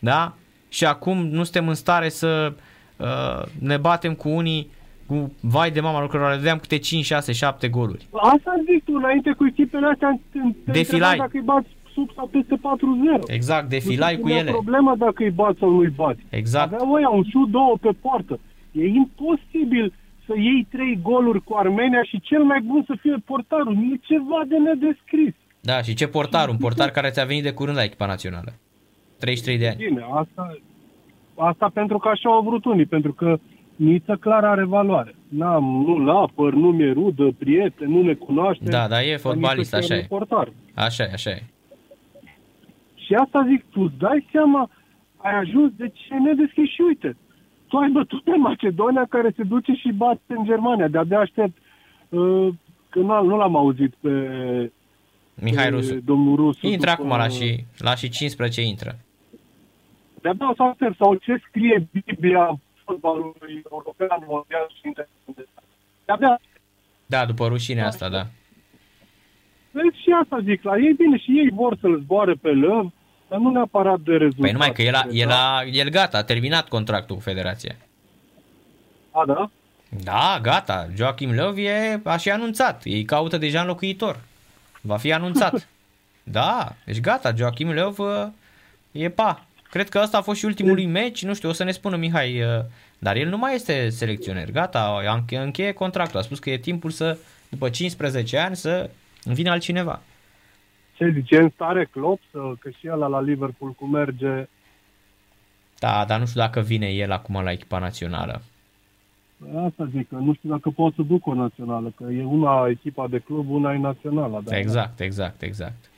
da? Și acum nu suntem în stare să uh, ne batem cu unii cu vai de mama lucrurilor, le dădeam câte 5, 6, 7 goluri. Asta zic tu, înainte cu echipele astea, te- te Defilai. întrebam dacă îi bați sub sau peste 4-0. Exact, defilai Nu cu se punea ele. problema dacă îi bați sau nu-i bați. Exact. Avea ăia un șut două pe poartă. E imposibil să iei trei goluri cu Armenia și cel mai bun să fie portarul. E ceva de nedescris. Da, și ce portar, un portar care ți-a venit de curând la echipa națională. 33 de ani. Bine, asta, asta pentru că așa au vrut unii, pentru că Niță clar are valoare. N-am, nu-l apăr, nu mi-e rudă, prieten, nu ne cunoaște. Da, dar e Dar fotbalist, Niță așa chiar e. Portar. Așa e, așa e. Și asta zic, tu îți dai seama, ai ajuns de ce nedeschis și uite, tu ai bătut pe Macedonia care se duce și bate în Germania. De-abia aștept, uh, că nu, nu l-am auzit pe, Mihai pe Rusu. domnul Rusu. Intră după- acum la și, la și 15 intră. De-abia o să aștept, sau ce scrie Biblia fotbalului european, mondial și internațional. De-abia Da, după rușinea asta, da. Vezi, și asta zic la ei, bine, și ei vor să-l zboare pe lăv, dar nu neapărat de rezultat. Păi numai că el, a, el, a, el gata, a terminat contractul cu federația. A, da? Da, gata, Joachim Löw e, a și anunțat, ei caută deja înlocuitor. Va fi anunțat. Da, deci gata, Joachim Löw uh, e pa. Cred că ăsta a fost și ultimul lui meci, nu știu, o să ne spună Mihai, uh, dar el nu mai este selecționer, gata, a înche- încheie contractul, a spus că e timpul să, după 15 ani, să vină altcineva. Ce zice, în stare Klopp, să, că și ăla la Liverpool cum merge, Da, dar nu știu dacă vine el acum la echipa națională. asta zic, că nu știu dacă pot să duc o națională, că e una echipa de club, una e națională. Da, Exact, exact, exact.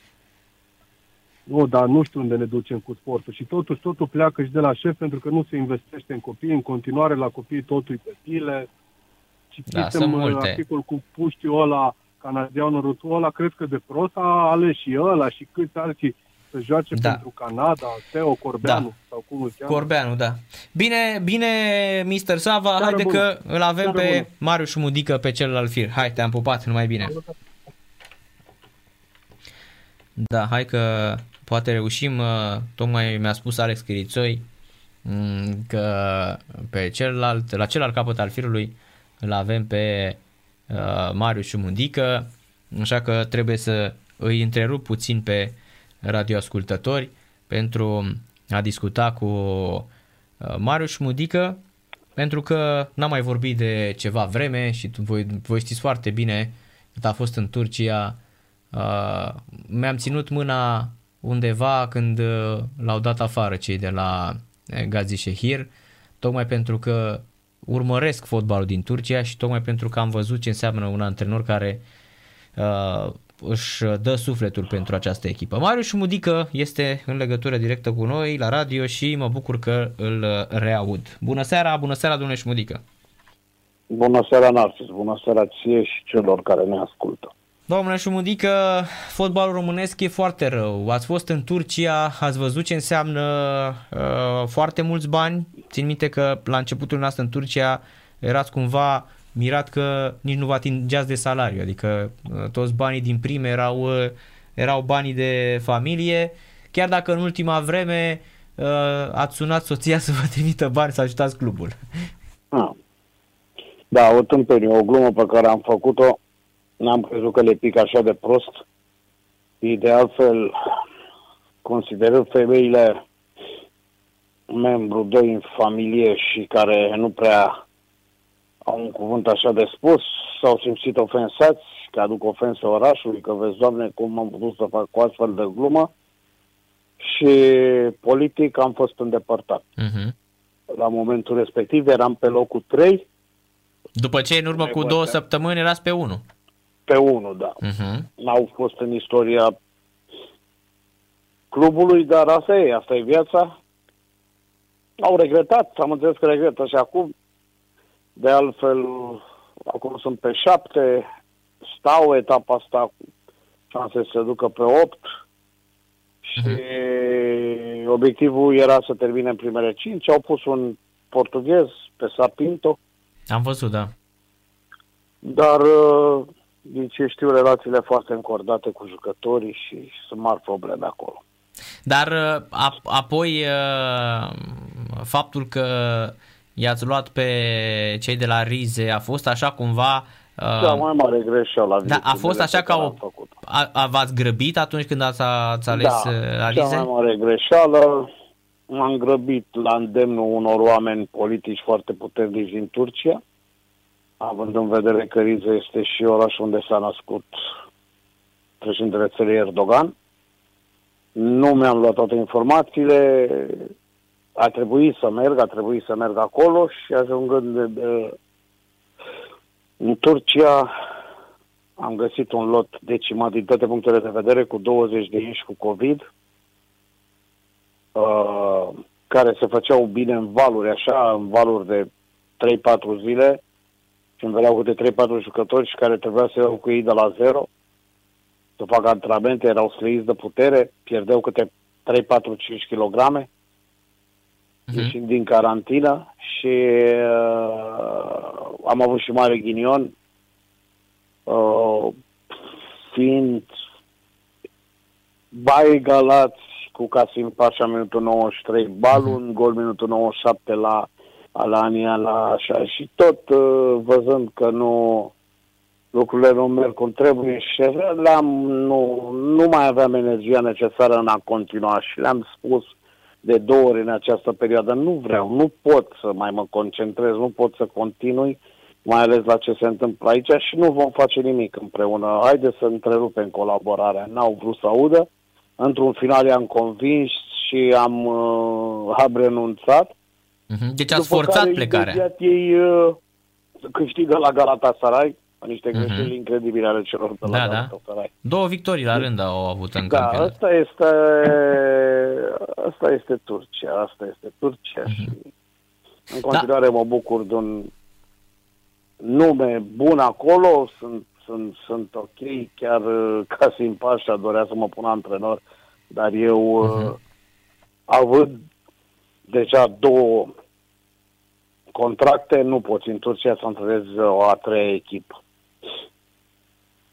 Nu, dar nu știu unde ne ducem cu sportul și totuși totul pleacă și de la șef pentru că nu se investește în copii, în continuare la copii totul e pe pile. Da, Citisem sunt uh, multe. articol cu puștiul ăla, canadianul rutul ăla, cred că de prost a ales și ăla și câți alții să joace Da. pentru Canada, Teo Corbeanu Da. sau cum îl cheamă. Corbeanu, da. Bine, bine, Mr. Sava, Seară haide bună. că îl avem Seară pe bună. Marius Mudică pe celălalt fir. Hai, te-am pupat, numai bine. Da, hai că poate reușim, uh, tocmai mi-a spus Alex Chirițoi mm, că pe celălalt, la celălalt capăt al firului îl avem pe uh, Marius Mudică, așa că trebuie să îi întrerup puțin pe radioascultători pentru a discuta cu uh, Marius Mudică, pentru că n-am mai vorbit de ceva vreme și tu- voi, voi știți foarte bine cât a fost în Turcia. Uh, mi-am ținut mâna undeva când uh, l-au dat afară cei de la uh, Gazi Shehir, tocmai pentru că urmăresc fotbalul din Turcia și tocmai pentru că am văzut ce înseamnă un antrenor care uh, își dă sufletul pentru această echipă. Marius Mudică este în legătură directă cu noi la radio și mă bucur că îl uh, reaud. Bună seara, bună seara domnule Șmudică. Bună seara, Narcis. Bună seara ție și celor care ne ascultă. Domnule Șumudică, fotbalul românesc e foarte rău. Ați fost în Turcia, ați văzut ce înseamnă uh, foarte mulți bani. Țin minte că la începutul nostru în Turcia erați cumva mirat că nici nu vă atingeați de salariu, adică uh, toți banii din prime erau, uh, erau banii de familie, chiar dacă în ultima vreme uh, ați sunat soția să vă trimită bani să ajutați clubul. Ah. Da, o tâmpenie, o glumă pe care am făcut-o, n-am crezut că le pic așa de prost. Și de altfel, considerând femeile membru doi în familie și care nu prea au un cuvânt așa de spus, s-au simțit ofensați că aduc ofensă orașului, că vezi, Doamne, cum am putut să fac cu astfel de glumă și politic am fost îndepărtat. Uh-huh. La momentul respectiv eram pe locul 3, După ce în urmă cu două săptămâni erați pe 1. Pe 1, da. Uh-huh. N-au fost în istoria clubului, dar asta e, asta e viața. Au regretat, am înțeles că regretă și acum. De altfel, acum sunt pe șapte, stau etapa asta cu șanse să se ducă pe opt și obiectivul era să termine în primele cinci. Au pus un portughez pe Sapinto, Am văzut, da. dar uh, din ce știu relațiile foarte încordate cu jucătorii și sunt mari probleme acolo. Dar uh, ap- apoi uh, faptul că i-ați luat pe cei de la Rize a fost așa cumva... uh, Cea mai mare greșeală. Da, a fost așa ca o... Făcut. A, a, v-ați grăbit atunci când ați, ați ales da, uh, la cea Rize? mai mare greșeală. M-am grăbit la îndemnul unor oameni politici foarte puternici din Turcia, având în vedere că Rize este și orașul unde s-a născut președintele țării Erdogan. Nu mi-am luat toate informațiile, a trebuit să merg, a trebuit să merg acolo și ajungând de, de, în Turcia am găsit un lot decimat din toate punctele de vedere cu 20 de inși cu COVID uh, care se făceau bine în valuri, așa, în valuri de 3-4 zile și îmi veneau câte 3-4 jucători și care trebuia să iau cu ei de la zero să facă antrenamente, erau slăiți de putere, pierdeau câte 3-4-5 kg ieșind din carantină și uh, am avut și mare ghinion uh, fiind bai galați cu Casim Pașa minutul 93, Balun gol minutul 97 la Alania la așa și tot uh, văzând că nu lucrurile nu merg cum trebuie și le-am, nu, nu mai aveam energia necesară în a continua și le-am spus de două ori în această perioadă, nu vreau, nu pot să mai mă concentrez, nu pot să continui, mai ales la ce se întâmplă aici și nu vom face nimic împreună. Haideți să întrerupem colaborarea. N-au vrut să audă. Într-un final i-am convins și am, uh, am renunțat. Mhm. Deci ați După forțat care, plecarea. imediat ei uh, câștigă la Galatasaray, niște Mhm. greșeli incredibile ale celor de la Da, da. Galatasaray. Două victorii la rând au avut în Da, campionat. asta este, asta este Turcia, asta este Turcia Mhm. și în continuare mă bucur de un nume bun acolo, sunt, sunt, sunt ok, chiar uh, Casim Pașa dorea să mă pună antrenor, dar eu, uh, având deja două contracte, nu poți în Turcia să antrenez o a treia echipă.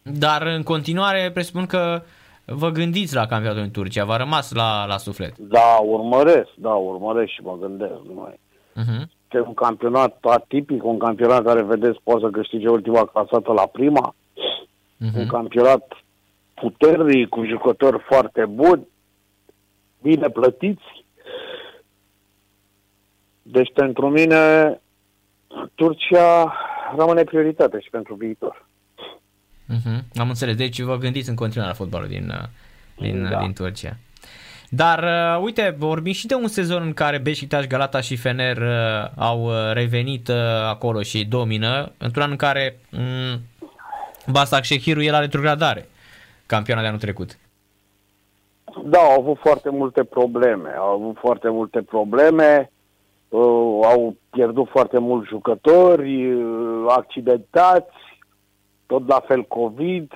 Dar în continuare presupun că vă gândiți la campionatul în Turcia, v-a rămas la, la suflet. Da, urmăresc, da, urmăresc și mă gândesc. Nu e. Uh-huh. Este un campionat atipic, un campionat care, vedeți, poate să câștige ultima clasată la prima, Mhm. un campionat puternic, cu jucători foarte buni, bine plătiți. Deci, pentru mine, Turcia rămâne prioritate și pentru viitor. Uh-huh. Am înțeles. Deci vă gândiți în continuare la fotbalul din, uh, din, Da. da. din Turcia. Dar, uh, uite, vorbim și de un sezon în care Beşiktaş, Galata și Fener uh, au uh, revenit uh, acolo și domină, într-un an în care um, Basak Shehiru e la retrogradare, campioana de anul trecut. Da, au avut foarte multe probleme. Au avut foarte multe probleme. Uh, au pierdut foarte mulți jucători, uh, accidentați, tot la fel COVID.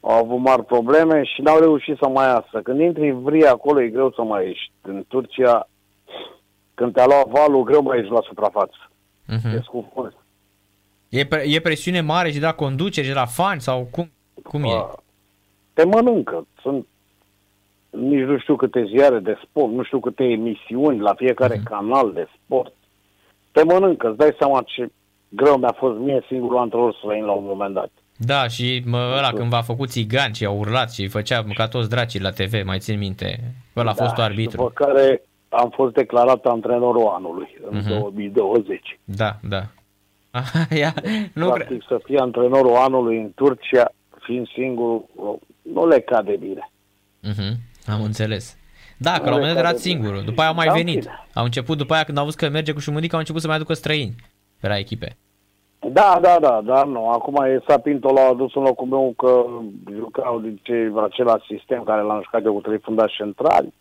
Au avut mari probleme și n-au reușit să mai iasă. Când intri în vrie acolo, e greu să mai ieși. În Turcia, când te-a luat valul, greu mai ieși la suprafață. Uh-huh. Te scufunzi. E, pre- e presiune mare și de la conducere și de la fani sau cum, cum e? Uh, Te mănâncă. Sunt nici nu știu câte ziare de sport, nu știu câte emisiuni la fiecare Mhm. canal de sport. Te mănâncă, îți dai seama ce greu mi-a fost mie singurul antrenor să vin la un moment dat. Da, și mă, ăla când v-a făcut țigan și a urlat și făcea ca toți dracii la TV, mai țin minte. Ăla a fost da, arbitru. După care am fost declarat antrenorul anului în Mhm. 2020. Da, da. Ia, nu cred. Practic să fie antrenorul anului în Turcia, fiind singur, nu le cade bine. Mhm, Am înțeles. Da, că Nu la un le moment dat era cade bine. singurul. După aia au mai Da, venit. bine. Au început după aia când au văzut că merge cu șumudic, au început să mai aducă străini pe la echipe. Da, da, da, dar nu. Acum e Sapinto l-a adus în locul meu că jucau din ce, același sistem care l-am jucat eu cu trei fundași centrali.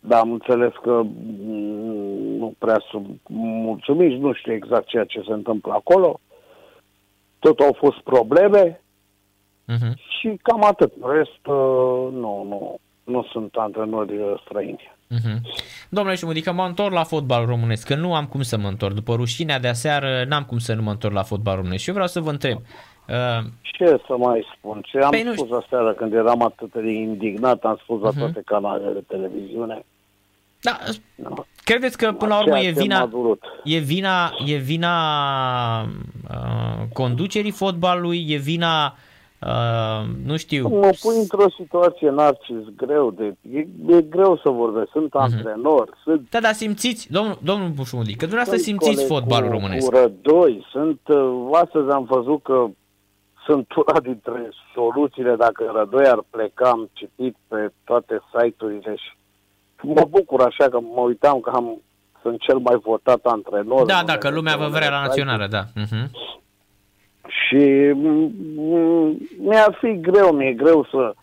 Da, am înțeles că mm, nu prea sunt mulțumiți, nu știu exact ceea ce se întâmplă acolo. Tot au fost probleme Mhm. și cam atât. În Rest, uh, nu, nu, nu sunt antrenori uh, străini. Mhm. Domnule Șumudică, mă întorc la fotbal românesc, că nu am cum să mă întorc. După rușinea de aseară, n-am cum să nu mă întorc la fotbal românesc. Și eu vreau să vă întreb. Uh, Ce să mai spun? Ce am Păi nu spus aseară când eram atât de indignat, am spus la Mhm. toate canalele de televiziune. da, Nu. credeți că până la urmă Ceea e ce m-a vina, durut. e vina, e vina uh, conducerii fotbalului, e vina, uh, nu știu, Mă pui într-o situație, Narcis, greu de... E, e greu să vorbesc. Sunt Mhm. antrenor, sunt... Da, dar simțiți, domnul, domnul Bușumudic, că dumneavoastră sunt simțiți coleg fotbalul cu, românesc. Cu rădoi, sunt... Uh, astăzi am văzut că sunt una dintre soluțiile dacă rădoi ar pleca, am citit pe toate site-urile și mă bucur așa că mă uitam că am, sunt cel mai votat antrenor. Da, în da, că lumea vă vrea la site-uri. națională, da. Mhm. Și mm, mi-ar fi greu, mi-e greu să,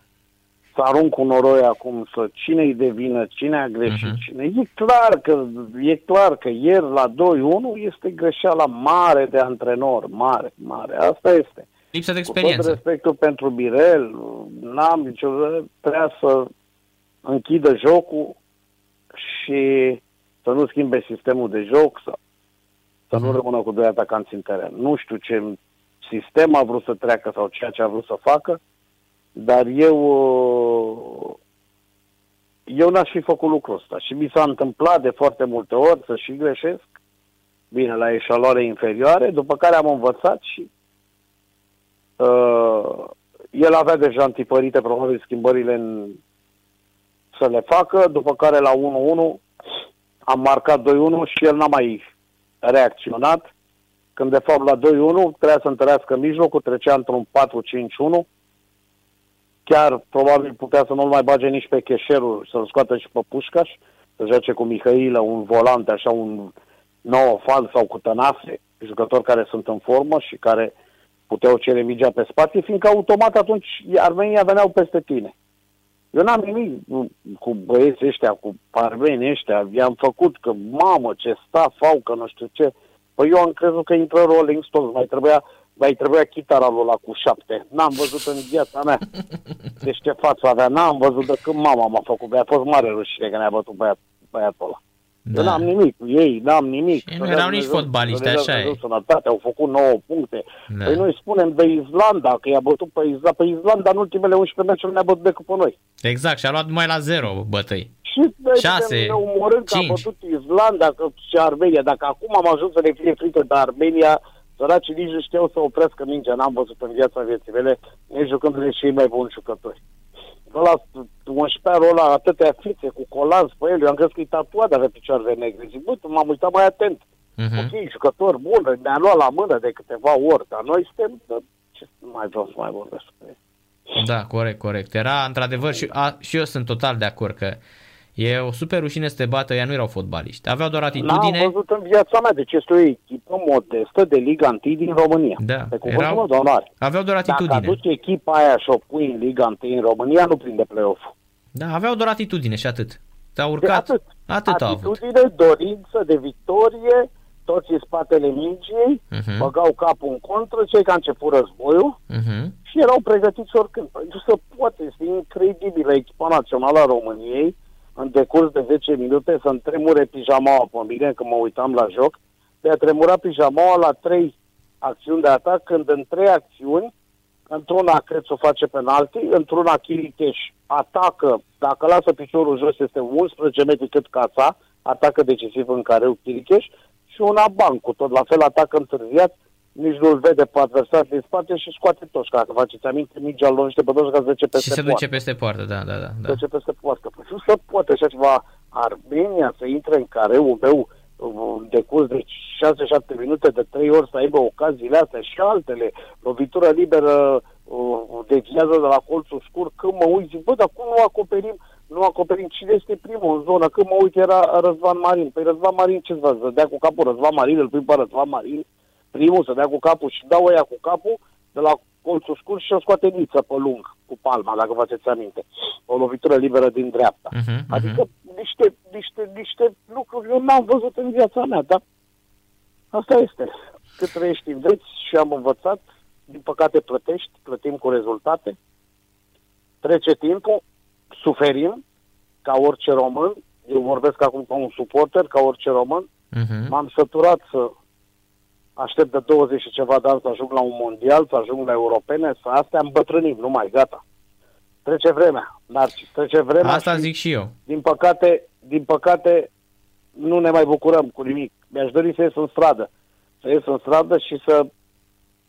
să arunc cu noroi acum, să cine-i de vină, cine a greșit, Mhm. cine. E clar că, e clar că ieri la 2-1 este greșeala mare de antrenor, mare, mare. Asta este. Lipsă de Cu tot experiență. respectul pentru Birel, n-am nicio... Trebuia să închidă jocul și să nu schimbe sistemul de joc, să, să nu rămână cu doi atacanți în teren. Nu știu ce sistem a vrut să treacă sau ceea ce a vrut să facă, dar eu uh, eu n-aș fi făcut lucrul ăsta. Și mi s-a întâmplat de foarte multe ori să și greșesc, bine, la eșaloare inferioare, după care am învățat și uh, el avea deja antipărite probabil schimbările în, să le facă, după care la 1-1 am marcat 2-1 și el n-a mai reacționat, când de fapt la 2-1 trebuia să întărească mijlocul, trecea într-un 4-5-1, chiar probabil putea să nu-l mai bage nici pe Cheșerul, să-l scoată și pe Pușcaș, să joace cu Mihailă, un volant, așa un nou fal sau cu Tănase, jucători care sunt în formă și care puteau cere mingea pe spație, fiindcă automat atunci armenii veneau peste tine. Eu n-am nimic cu- cu băieții ăștia, cu armenii ăștia. I-am făcut că, mamă, ce staff au, că nu știu ce. Păi eu am crezut că intră Rolling Stones, mai trebuia, mai trebuia chitara lui ăla cu șapte. N-am văzut în viața mea. Deci ce față avea, n-am văzut de când mama m-a făcut. Mi-a fost mare rușine că ne-a bătut băiat, băiatul ăla. Da. Eu n-am nimic cu ei, n-am nimic. Și nu Să erau dea nici Dumnezeu- fotbaliști, să dea așa e. Dumnezeu Sănătate, au făcut 9 puncte. Da. Păi noi spunem de Islanda, că i-a bătut pe Islanda. Pe Islanda în ultimele 11 meciuri ne-a bătut decât pe noi. Exact, și a luat numai la zero bătăi. Și de Șase, ne umorând că a cinci. bătut Islanda că, și Armenia. Dacă acum am ajuns să ne fie frică de Armenia, săracii nici nu știau să oprească mingea. N-am văzut în viața vieții mele, nici jucându-le și ei mai buni jucători. Ăla, 11 ăla, atâtea fițe cu colanți pe el, eu am crezut că e tatuat de pe picioarele negre. Zic, bă, m-am uitat mai atent. Mhm. Ok, jucător bun, ne-a luat la mână de câteva ori, dar noi suntem, da, ce nu mai vreau să mai vorbesc. cu ei. Da, corect, corect. Era într-adevăr și, a, și eu sunt total de acord că e o super rușine să te bată, ea nu erau fotbaliști. Aveau doar atitudine. N-am văzut în viața mea, deci este o echipă modestă de Liga 1 din România. Da, Pe cuvântul erau- meu de onoare. Aveau doar Dacă atitudine. aduci echipa aia și o pui în Liga 1 în România, nu prinde play-off. Da, aveau doar atitudine și atât. Te-au urcat. atât. Atât au avut. Atitudine, dorință de victorie, toți în spatele mingiei, Mhm. băgau capul în contră, cei care a început războiul Mhm. și erau pregătiți oricând. Păi nu se poate, este incredibil echipa națională a României în decurs de 10 minute să-mi tremure pijamaua pe mine când mă uitam la joc, de a tremura pijamaua la trei acțiuni de atac, când în trei acțiuni, într-una Crețu face penalti, într-una Chiricheș atacă, dacă lasă piciorul jos este 11 metri cât cața, atacă decisiv în careu Chiricheș, și una Bancu, tot la fel atacă întârziat, nici nu-l vede pe adversar din spate și scoate toți. Dacă faceți aminte, mingea îl lovește pe toți ca să duce peste Și se poartă. duce peste poartă, da, da, da. da. Duce peste poartă. Păi nu se poate așa ceva. Armenia să intre în careul meu în decurs de 6-7 minute, de 3 ori să aibă ocaziile astea și altele, lovitură liberă uh, deviază de la colțul scurt, când mă uit, zic, bă, dar cum nu acoperim, nu acoperim cine este primul în zonă, când mă uit era Răzvan Marin, păi Răzvan Marin ce să dea cu capul Răzvan Marin, îl pui pe Răzvan Marin, primul să dea cu capul și dau ăia cu capul de la colțul scurt și o scoate niță pe lung, cu palma, dacă vă ați aminte. O lovitură liberă din dreapta. Uh-huh, Adică niște, niște, niște lucruri eu n-am văzut în viața mea, dar asta este. Cât trăiești înveți și am învățat, din păcate plătești, plătim cu rezultate. Trece timpul, suferim, ca orice român, eu vorbesc acum ca un suporter, ca orice român, Uh-huh. m-am săturat să aștept de 20 și ceva de ani să ajung la un mondial, să ajung la europene, să astea îmbătrânim, nu mai, gata. Trece vremea, Narcis, trece vremea Asta și, zic și eu. din păcate, din păcate, nu ne mai bucurăm cu nimic. Mi-aș dori să ies în stradă, să ies în stradă și să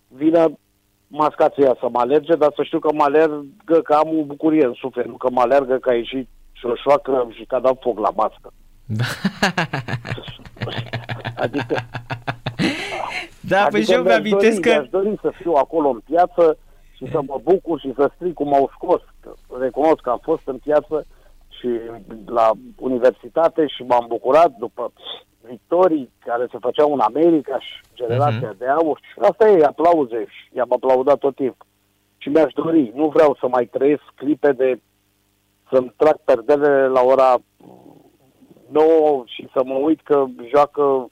vină mascația să mă alerge, dar să știu că mă alergă că am o bucurie în suflet, nu că mă alergă că a ieșit șoșoacă și că a dat foc la mască. Adică Da, păi și eu mi-aș mi-amintesc dori, că... Mi-aș dori să fiu acolo în piață și să mă bucur și să strig cum au scos. Că Recunosc că am fost în piață și la universitate și m-am bucurat după victorii care se făceau în America și generația de aur. Și asta e, aplauze și i-am aplaudat tot timpul. Și mi-aș dori, nu vreau să mai trăiesc clipe de să-mi trag perdele la ora 9 și să mă uit că joacă uh,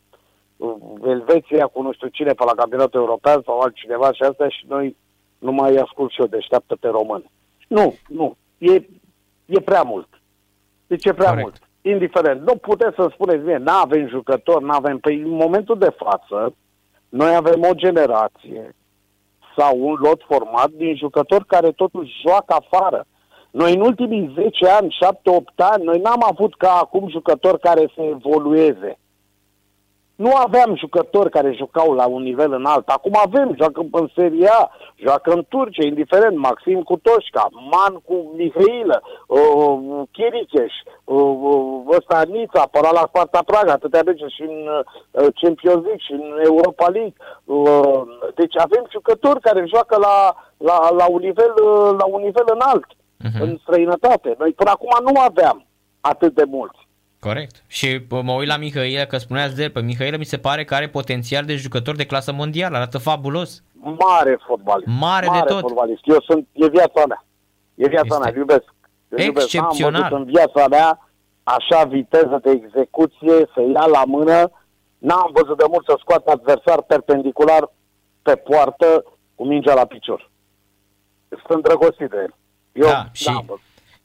Elveția cu nu știu cine pe la campionatul european sau altcineva și astea și noi nu mai ascult și eu, deșteaptă pe român. Nu, nu, e, e prea mult. Deci e prea Corect. mult. Indiferent. Nu puteți să spuneți mie, nu avem jucători, nu avem... Păi în momentul de față, noi avem o generație sau un lot format din jucători care totuși joacă afară. Noi în ultimii 10 ani, 7-8 ani, noi n-am avut ca acum jucători care să evolueze. Nu aveam jucători care jucau la un nivel înalt. Acum avem, joacă în Serie A, joacă în Turcia, indiferent, Maxim cu Toșca, Man cu Mihailă, uh, Chiricheș, uh, uh, ăsta Nița, apăra la Sparta Praga, atâtea merge și în uh, Champions League și în Europa League. Uh, deci avem jucători care joacă la, la, la, un, nivel, uh, la un nivel înalt, Mhm. în străinătate. Noi până acum nu aveam atât de mulți. Corect. Și bă, mă uit la Mihailă, că spuneați de el, pe Mihailă mi se pare că are potențial de jucător de clasă mondială, arată fabulos. Mare fotbalist. Mare de tot. fotbalist. Eu sunt, e viața mea. E viața Este mea, îl iubesc. Îl iubesc. N-am excepțional. văzut în viața mea așa viteză de execuție, să ia la mână. N-am văzut de mult să scoată adversar perpendicular pe poartă cu mingea la picior. Sunt îndrăgostit de el. Eu Da, și- n-am văzut.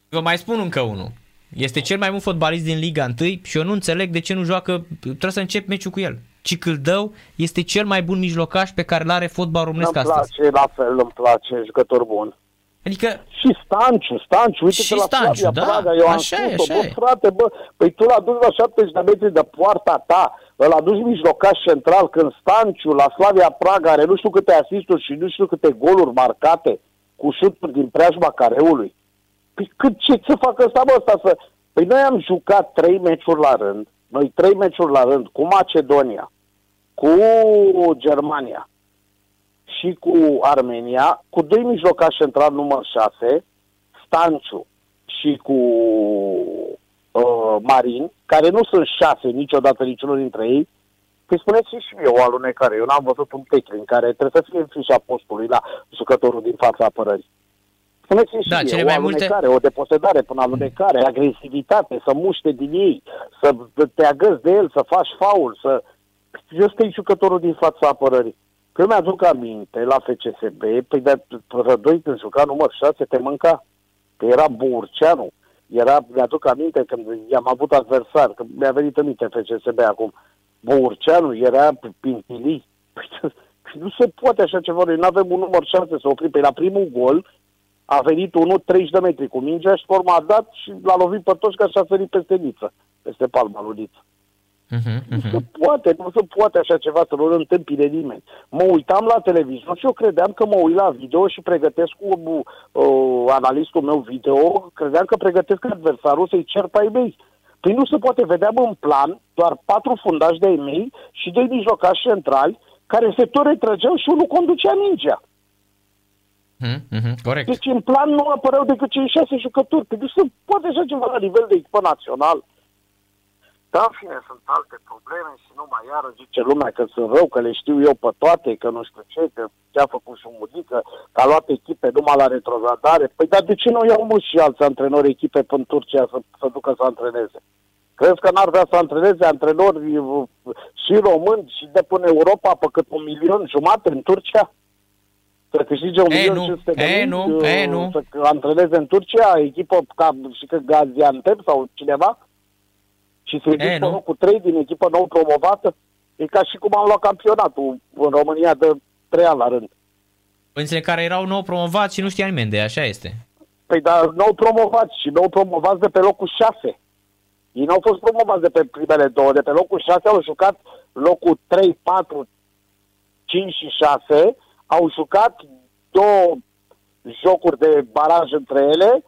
Vă mai spun încă unul. Este cel mai bun fotbalist din Liga 1 și eu nu înțeleg de ce nu joacă, trebuie să încep meciul cu el. Cicâldău este cel mai bun mijlocaș pe care l-are fotbal românesc Îmi astăzi. place, la fel îmi place, jucător bun. Adică, Și Stanciu, Stanciu, uite Și la Stanciu, Slavia da, Praga, eu am așa e, spus-o, așa bă, e. frate, bă, păi tu l-a dus la 70 de metri de poarta ta, îl aduci mijlocaș central, când Stanciu la Slavia Praga are nu știu câte asisturi și nu știu câte goluri marcate cu șuturi din preajma careului. Păi cât ce să facă ăsta, bă, ăsta să... Păi noi am jucat trei meciuri la rând, noi trei meciuri la rând, cu Macedonia, cu Germania și cu Armenia, cu doi mijlocași central număr 6, Stanciu și cu uh, Marin, care nu sunt șase niciodată niciunul dintre ei, Păi spuneți și mie o alunecare. Eu n-am văzut un în care trebuie să fie în fișa postului la jucătorul din fața apărării. Spuneți și Da, mie, cele o mai multe- alunecare, o deposedare până alunecare, agresivitate, să muște din ei, să te agăzi de el, să faci faul, să... Eu sunt jucătorul din fața apărării. Când mi-aduc aminte la FCSB, păi de Rădoi când juca număr 6 te mânca. Că era Burceanu. Era, mi-aduc aminte când i-am avut adversar, că mi-a venit în minte FCSB acum. Burceanu era Pintili. Păi, nu se poate așa ceva. Noi nu avem un număr 6 să oprim. Pe la primul gol a venit unul 30 de metri cu mingea și forma a dat și l-a lovit pe toți ca și a sărit peste Niță, peste palma lui Niță. Uh-huh, Nu uh-huh. se poate, nu se poate așa ceva să nu întâmpine nimeni. Mă uitam la televizor și eu credeam că mă uit la video și pregătesc cu uh, analistul meu video, credeam că pregătesc adversarul să-i cer pe ai mei. Păi nu se poate, vedeam în plan doar patru fundași de ai mei și doi mijlocași centrali care se tot retrăgeau și unul conducea mingea. Uh-huh, uh-huh. Corect. Deci în plan nu apăreau decât cei șase jucători. Păi nu se poate așa ceva la nivel de echipă național. Da, în fine, sunt alte probleme și nu mai iară zice lumea că sunt rău, că le știu eu pe toate, că nu știu ce, că ce-a făcut și Mudică, că a luat echipe numai la retrogradare. Păi dar de ce nu iau mult și alți antrenori echipe până Turcia să, să ducă să antreneze? Crezi că n-ar vrea să antreneze antrenori uh, și români și de până Europa pe cât un milion jumate în Turcia? Să câștige un E, milion nu. 500 de E, mii, nu. uh, E, nu. să antreneze în Turcia echipă ca și că Gaziantep sau cineva? Și să-i E, duci pe nu. locul 3 din echipă nou promovată? E ca și cum am luat campionatul în România de 3 ani la rând. Părințile care erau nou promovați și nu știa nimeni de ei, așa este. Păi dar nou promovați și nou promovați de pe locul 6. Ei nu au fost promovați de pe primele două, de pe locul 6 au jucat locul 3, 4, 5 și 6, au jucat două jocuri de baraj între ele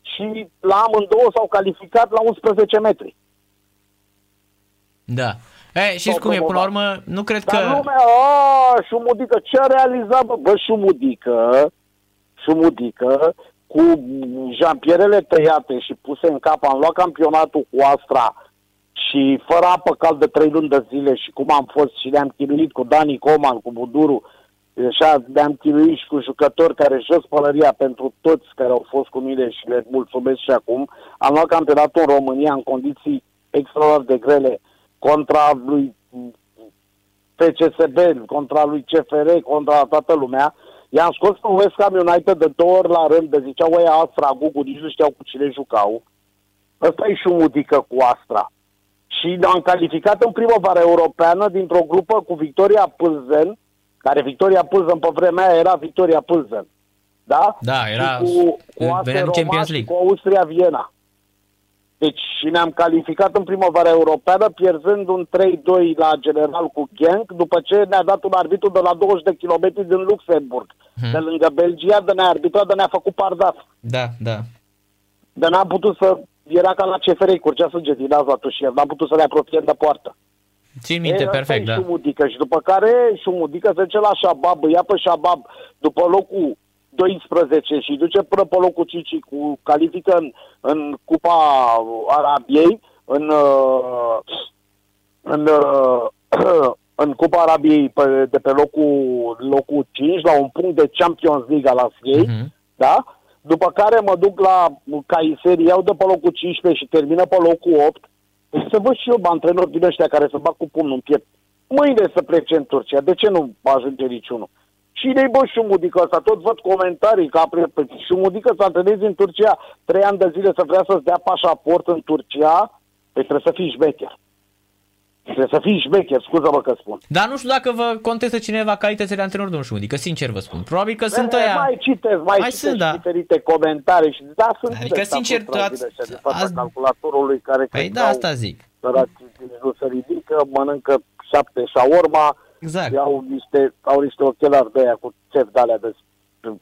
și la amândouă s-au calificat la 11 metri. Da. E, știți Sau cum e, până la promovat. urmă, nu cred Dar că... lumea, a, șumudică, ce a realizat, bă? Bă, șumudică, șumudică, cu jampierele tăiate și puse în cap, am luat campionatul cu Astra și fără apă caldă trei luni de zile și cum am fost și ne-am chinuit cu Dani Coman, cu Buduru, așa ne-am chinuit și cu jucători care jos pălăria pentru toți care au fost cu mine și le mulțumesc și acum. Am luat campionatul în România în condiții extraordinar de grele contra lui FCSB, contra lui CFR, contra toată lumea. I-am scos pe West Ham United de două ori la rând, de ziceau ăia Astra, Gugu, nici nu știau cu cine jucau. Ăsta e și un mudică cu Astra. Și am calificat în primăvara europeană dintr-o grupă cu Victoria Pâlzen, care Victoria Pâlzen pe vremea aia era Victoria Pâlzen. Da? Da, era- Și cu, cu venea Aste din Roma Champions și League. cu Austria Viena. Deci și ne-am calificat în primăvara europeană pierzând un 3-2 la general cu Genk, după ce ne-a dat un arbitru de la 20 de kilometri din Luxemburg, Hmm. de lângă Belgia, de ne-a arbitrat, de ne-a făcut pardaf. Da, da. De n-am putut să... Era ca la CFR, curgea sânge din naza atunci, n-am putut să ne apropiem de poartă. Țin minte, E, ăsta perfect, e da. Șumudică. Și după care Șumudică se duce la Shabab, îi ia pe Shabab după locul 12 și duce până pe locul 5 și cu califică în, în Cupa Arabiei, în, uh, în, uh, în Cupa Arabiei pe, de pe locul, locul 5 la un punct de Champions League al Asiei, Mhm. da? După care mă duc la Caiseri, iau de pe locul 15 și termină pe locul 8. Deci să văd și eu bă, antrenori din ăștia care să bag cu pumnul în piept. Mâine să plece în Turcia. De ce nu ajunge niciunul? Și ne bă șumudică ăsta, tot văd comentarii că apre, șumudică să antrenezi în Turcia trei ani de zile să vrea să-ți dea pașaport în Turcia, păi trebuie să fii șmecher. Trebuie să fii șmecher, scuză-mă că spun. Dar nu știu dacă vă contestă cineva calitățile de antrenor, domnul Șumudică, sincer vă spun. Probabil că sunt Eh, ăia... Mai citesc, mai, Mai citesc sunt, da. diferite comentarii și da, sunt Adică, de ăsta sincer, frustrați ați- din ăștia, din fața ați- calculatorului care Păi cred da, că au- asta zic. săraci nu se ridică, mănâncă șapte șaorma, Exact. iau niște, au niște ochelari de aia cu țep de alea de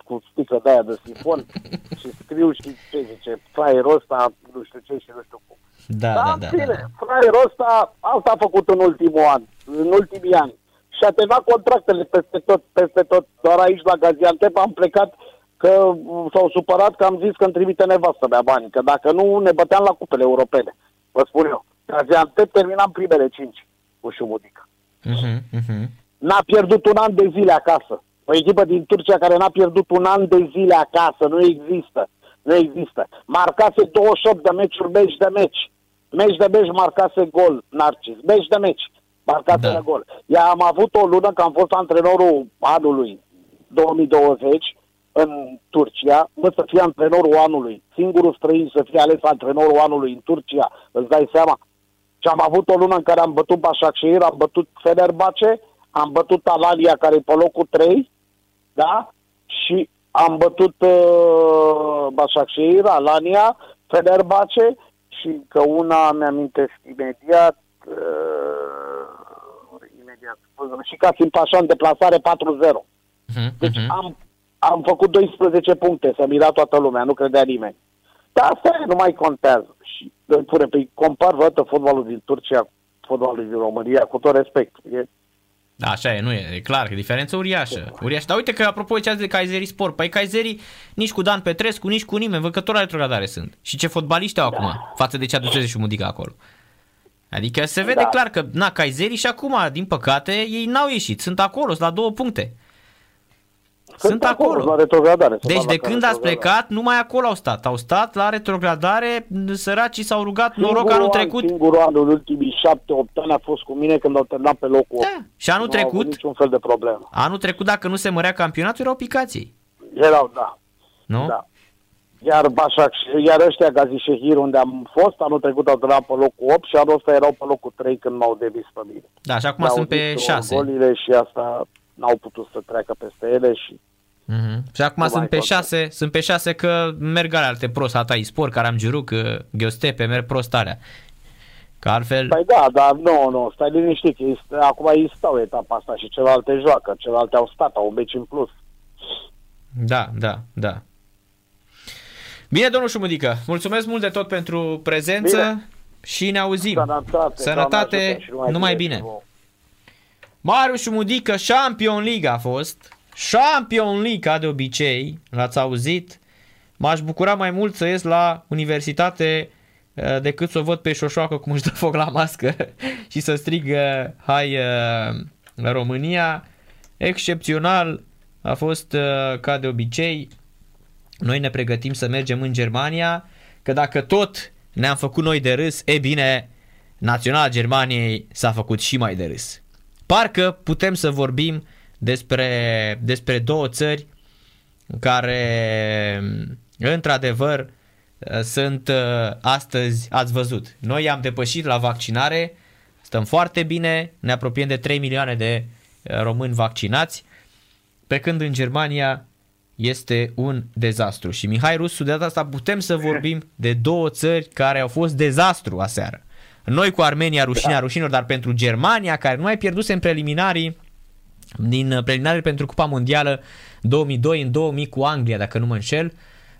cu sticlă de aia de sifon și scriu și ce zice, fraierul ăsta, nu știu ce și nu știu cum. Da, da, în da. fine, da. fraierul ăsta, asta a făcut în ultimul an, în ultimii ani. Și a terminat contractele peste tot, peste tot. Doar aici la Gaziantep am plecat că m, s-au supărat că am zis că îmi trimite nevastă mea bani, că dacă nu ne băteam la cupele europene. Vă spun eu. Gaziantep terminam primele cinci cu Șumudică. Mhm, mhm. N-a pierdut un an de zile acasă. O echipă din Turcia care n-a pierdut un an de zile acasă. Nu există. Nu există. Marcase 28 de meciuri, meci de meci. Meci de meci marcase gol, Narcis. Meci de meci marcase Da. da. gol. Ia am avut o lună că am fost antrenorul anului 2020 în Turcia, mă să fie antrenorul anului. Singurul străin să fie ales antrenorul anului în Turcia, îți dai seama? Și am avut o lună în care am bătut Başakşehir, am bătut Fenerbahce, am bătut Alania care e pe locul 3, da? Și am bătut uh, Başakşehir, Alania, Fenerbahce și că una mi-amintesc imediat, uh, imediat. Și ca Simpașa în deplasare 4-0. Mhm, Deci mhm. am, am făcut 12 puncte, să mira toată lumea, nu credea nimeni. Dar asta e, nu mai contează. Și îl pune, pe compar văd fotbalul din Turcia cu fotbalul din România, cu tot respect. E, Da, așa e, nu e, e clar, că diferență uriașă. uriașă. Dar uite că, apropo, ce ați de Kayseri Sport, păi Kayseri nici cu Dan Petrescu, nici cu nimeni, văd că tot la retrogradare sunt. Și ce fotbaliști au acum, față de ce aduceze și Mudica acolo. Adică se vede Da. clar că, na, Kayseri și acum, din păcate, ei n-au ieșit, sunt acolo, sunt la două puncte. Sunt acolo. La retrogradare. se Deci bat de la când ați retrogradare. plecat, numai acolo au stat. Au stat la retrogradare, săracii s-au rugat noroc Singurul anul an- trecut. Singurul an în ultimii șapte-opt ani a fost cu mine când au terminat pe locul 8. Da. Și anul Nu au avut trecut, niciun fel de problemă. anul trecut, dacă nu se mărea campionatul, erau picații. Erau, da. Nu? Da. Iar Bașac, iar ăștia Gazi Shehir, unde am fost, anul trecut au terminat pe locul 8 și anul ăsta erau pe locul 3 când m-au devis pe mine. Da, și acum Le-au sunt pe zis 6. Golile și asta n-au putut să treacă peste ele și Mhm. Și acum Nu sunt mai pe contează. 6, sunt pe 6 că merg ale alte prost, Ata Spor, Caramgiuruc, Gheostepe, merg prost alea. Că altfel, Păi da, dar nu, nu, stai liniștit, ei, st- acum ei stau etapa asta și celelalte joacă, celelalte au stat, au un meci în plus. da, da, da. Bine, domnul Șumudică, mulțumesc mult de tot pentru prezență Bine. și ne auzim. Sănătate, Sănătate, Doamne ajută și numai și bine. Vouă. Marius Șumudică, Champion League a fost. Champion League, ca de obicei, l-ați auzit. M-aș bucura mai mult să ies la universitate uh, decât să o văd pe șoșoacă cum își dă foc la mască și să strig uh, hai uh, la România. Excepțional a fost uh, ca de obicei. Noi ne pregătim să mergem în Germania, că dacă tot ne-am făcut noi de râs, e bine, Naționala Germaniei s-a făcut și mai de râs. Parcă putem să vorbim despre, despre două țări care, într-adevăr, sunt uh, astăzi, ați văzut, noi am depășit la vaccinare, stăm foarte bine, ne apropiem de 3 milioane de uh, români vaccinați, pe când în Germania este un dezastru. Și Mihai Rusu, de data asta putem să vorbim de două țări care au fost dezastru aseară. Noi cu Armenia, rușinea da. rușinilor, dar pentru Germania, care nu mai pierduse în preliminarii, din uh, preliminare pentru Cupa Mondială 2002 în 2000 cu Anglia, dacă nu mă înșel,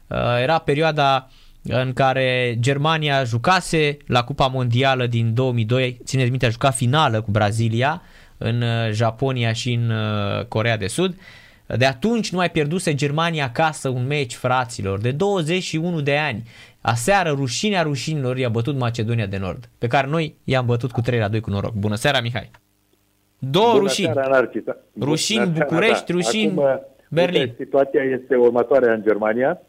uh, era perioada în care Germania jucase la Cupa Mondială din 2002, țineți minte, a jucat finală cu Brazilia în uh, Japonia și în uh, Corea de Sud. De atunci nu mai pierduse Germania acasă un meci, fraților, de 21 de ani. Aseară, rușinea rușinilor i-a bătut Macedonia de Nord, pe care noi i-am bătut cu 3 la 2 cu noroc. Bună seara, Mihai! Două Bună rușini. Seara, Narcisa. Rușini Bună seara, București, da. rușini Acum, Berlin. uite, Situația este următoarea în Germania.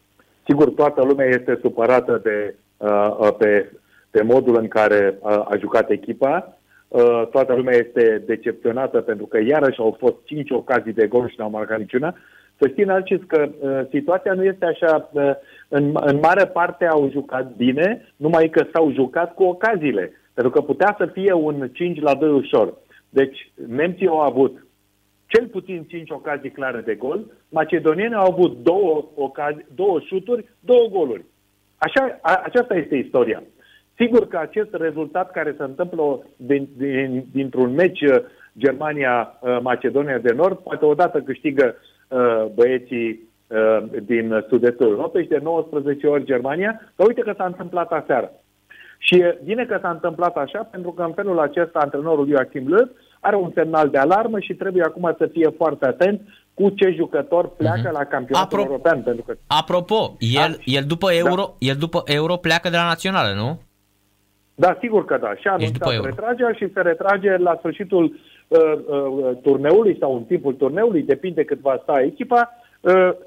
Sigur, toată lumea este supărată de, uh, uh, pe, pe modul în care uh, a jucat echipa. Uh, toată lumea este decepționată pentru că iarăși au fost cinci ocazii de gol și n-au marcat niciuna. Să știi, Narcis, că uh, situația nu este așa. Uh, în, în mare parte au jucat bine, numai că s-au jucat cu ocaziile. Pentru că putea să fie un 5 la 2 ușor. Deci, nemții au avut cel puțin 5 ocazii clare de gol, macedonienii au avut două, ocazii, două șuturi, două goluri. Așa, a, aceasta este istoria. Sigur că acest rezultat care se întâmplă din, din, dintr-un meci uh, Germania-Macedonia de Nord, poate odată câștigă uh, băieții uh, din sud-estul Europei și de 19 ori Germania, dar uite că s-a întâmplat aseară. Și e bine că s-a întâmplat așa, pentru că în felul acesta antrenorul Joachim Löw are un semnal de alarmă și trebuie acum să fie foarte atent cu ce jucător pleacă la campionatul Apro- european. Pentru că Apropo, el, el, după euro, el după euro pleacă de la națională, nu? Da, sigur că da. Și a Deci după anunțat Euro. retragerea și se retrage la sfârșitul uh, uh, turneului sau în timpul turneului, depinde cât va sta echipa, uh,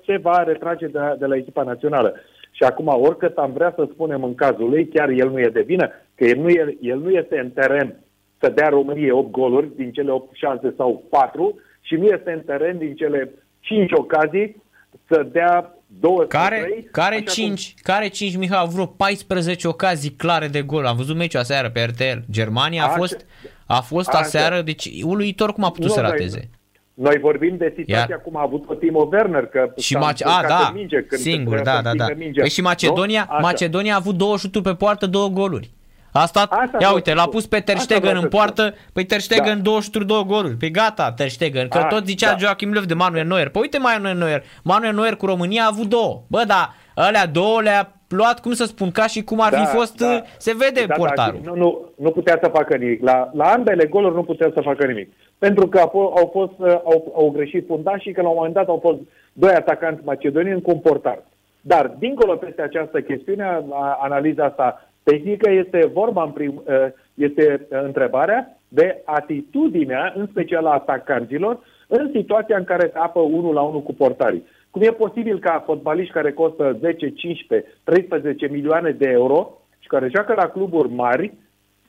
se va retrage de, la- de la echipa națională. Și acum, oricât am vrea să spunem în cazul lui, chiar el nu e de vină, că el nu, e, el nu este în teren să dea României 8 goluri din cele 8 șanse sau 4 și nu este în teren din cele 5 ocazii să dea 2 sau Care, 3. care, așa cum- 5, care 5, Mihai, au vreo 14 ocazii clare de gol. Am văzut meciul aseară pe RTL. Germania a Așa. fost, a fost Așa. aseară, deci uluitor cum a putut Nu, să noi- rateze. Noi vorbim de situația Iar- cum a avut-o Timo Werner, că Și s-a Mace- a, încurcat da, în minge când singur, trebuia da, să da, da. împingă mingea. Păi și Macedonia, Nu? Așa. Macedonia a avut două șuturi pe poartă, două goluri. A stat, Asta ia vreau uite, să l-a spun. pus pe Ter Asta Stegen vreau în să poartă, păi Ter Stegen Da. două șuturi, două goluri. Păi gata, Ter Stegen, că A, tot zicea da. Joachim Löw de Manuel Neuer. Păi uite Manuel Neuer, Manuel Neuer cu România a avut două. Bă, da, alea două le-a luat, cum să spun, ca și cum ar fi fost, uh, se vede Da, portarul. Da, nu, nu, nu putea să facă nimic. La, la ambele goluri nu putea să facă nimic. Pentru că au, au, fost, uh, au, au greșit fundașii, că la un moment dat au fost doi atacanți macedonieni cu un portar. Dar, dincolo peste această chestiune, a- analiza asta tehnică, este vorba, în prim, uh, este uh, întrebarea de atitudinea, în special a atacanților, în situația în care se apă unul la unul cu portarii. Cum e posibil ca fotbaliști care costă 10, 15, 13 milioane de euro și care joacă la cluburi mari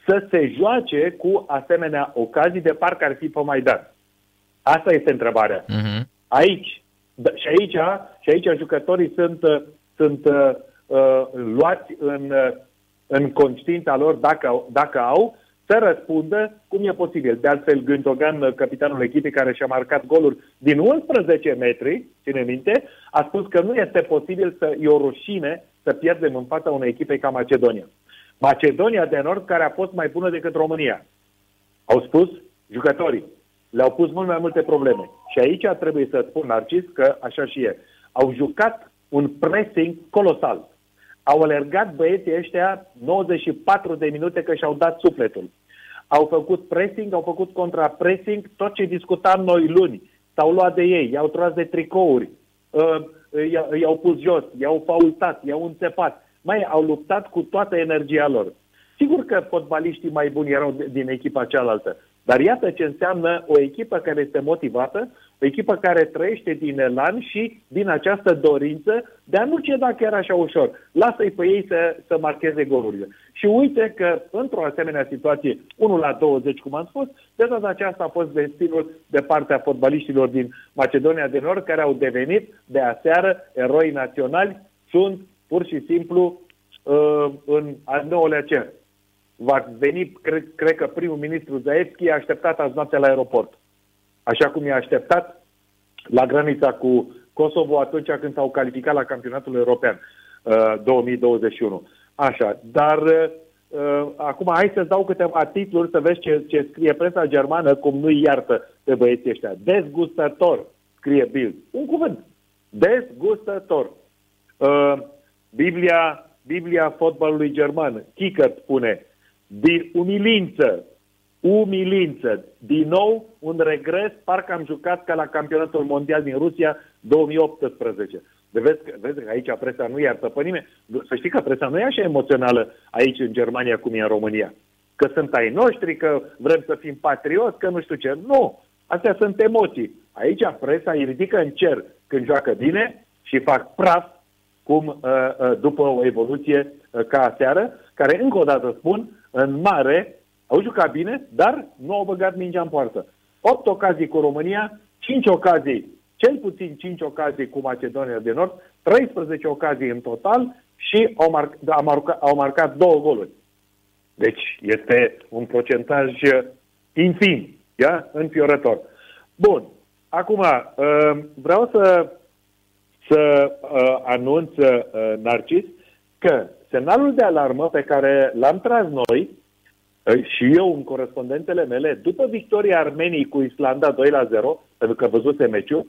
să se joace cu asemenea ocazii de parcă ar fi pe Maidan? Asta este întrebarea. Mhm. Aici, da, și aici, și aici jucătorii sunt, uh, sunt uh, uh, luați în, uh, în conștiința lor dacă, au- dacă au să răspundă cum e posibil. De altfel, Gündogan, uh, capitanul echipei care și-a marcat goluri din 11 metri, ține minte, a spus că nu este posibil să e o rușine să pierdem în fața unei echipe ca Macedonia. Macedonia de Nord, care a fost mai bună decât România. Au spus jucătorii. Le-au pus mult mai multe probleme. Și aici trebuie să spun, Narcis, că așa și e. Au jucat un pressing colosal. Au alergat băieții ăștia 94 de minute că și-au dat sufletul. Au făcut pressing, au făcut contrapressing, tot ce discutam noi luni. S-au luat de ei, i-au tras de tricouri, uh, i- i-au pus jos, i-au faultat, i-au înțepat. Mai au luptat cu toată energia lor. Sigur că fotbaliștii mai buni erau de- din echipa cealaltă, dar iată ce înseamnă o echipă care este motivată, o echipă care trăiește din elan și din această dorință de a nu ceda chiar așa ușor. Lasă-i pe ei să, să marcheze golurile. Și uite că într-o asemenea situație, 1 la 20, cum am spus, de data aceasta a fost destinul de partea fotbaliștilor din Macedonia de Nord, care au devenit de aseară eroi naționali, sunt pur și simplu uh, în al nouălea cer va veni, cred, cred că primul ministru Zaevski a așteptat azi noaptea la aeroport. Așa cum i-a așteptat la granița cu Kosovo atunci când s-au calificat la campionatul european uh, 2021. Așa, dar uh, acum hai să-ți dau câteva titluri să vezi ce, ce scrie presa germană, cum nu-i iartă pe băieții ăștia. Dezgustător, scrie Bild. Un cuvânt. Dezgustător. Uh, Biblia, Biblia fotbalului german, Kicker spune, din umilință, umilință. Din nou, un regres, parcă am jucat ca la campionatul mondial din Rusia 2018. De vezi, că, vezi că aici presa nu iartă pe nimeni. Să știi că presa nu e așa emoțională aici în Germania cum e în România. Că sunt ai noștri, că vrem să fim patrioți, că nu știu ce. Nu! Astea sunt emoții. Aici presa îi ridică în cer când joacă bine și fac praf cum uh, uh, după o evoluție uh, ca aseară, care, încă o dată spun, în mare au jucat bine, dar nu au băgat mingea în poartă. 8 ocazii cu România, 5 ocazii, cel puțin 5 ocazii cu Macedonia de Nord, 13 ocazii în total și au, mar- au, marca, au marcat două goluri. Deci este un procentaj uh, infim, ia? înfiorător. Bun, acum uh, vreau să să uh, anunț, uh, Narcis, că semnalul de alarmă pe care l-am tras noi uh, și eu în corespondentele mele, după victoria Armeniei cu Islanda 2 la 0, pentru că văzuse meciul,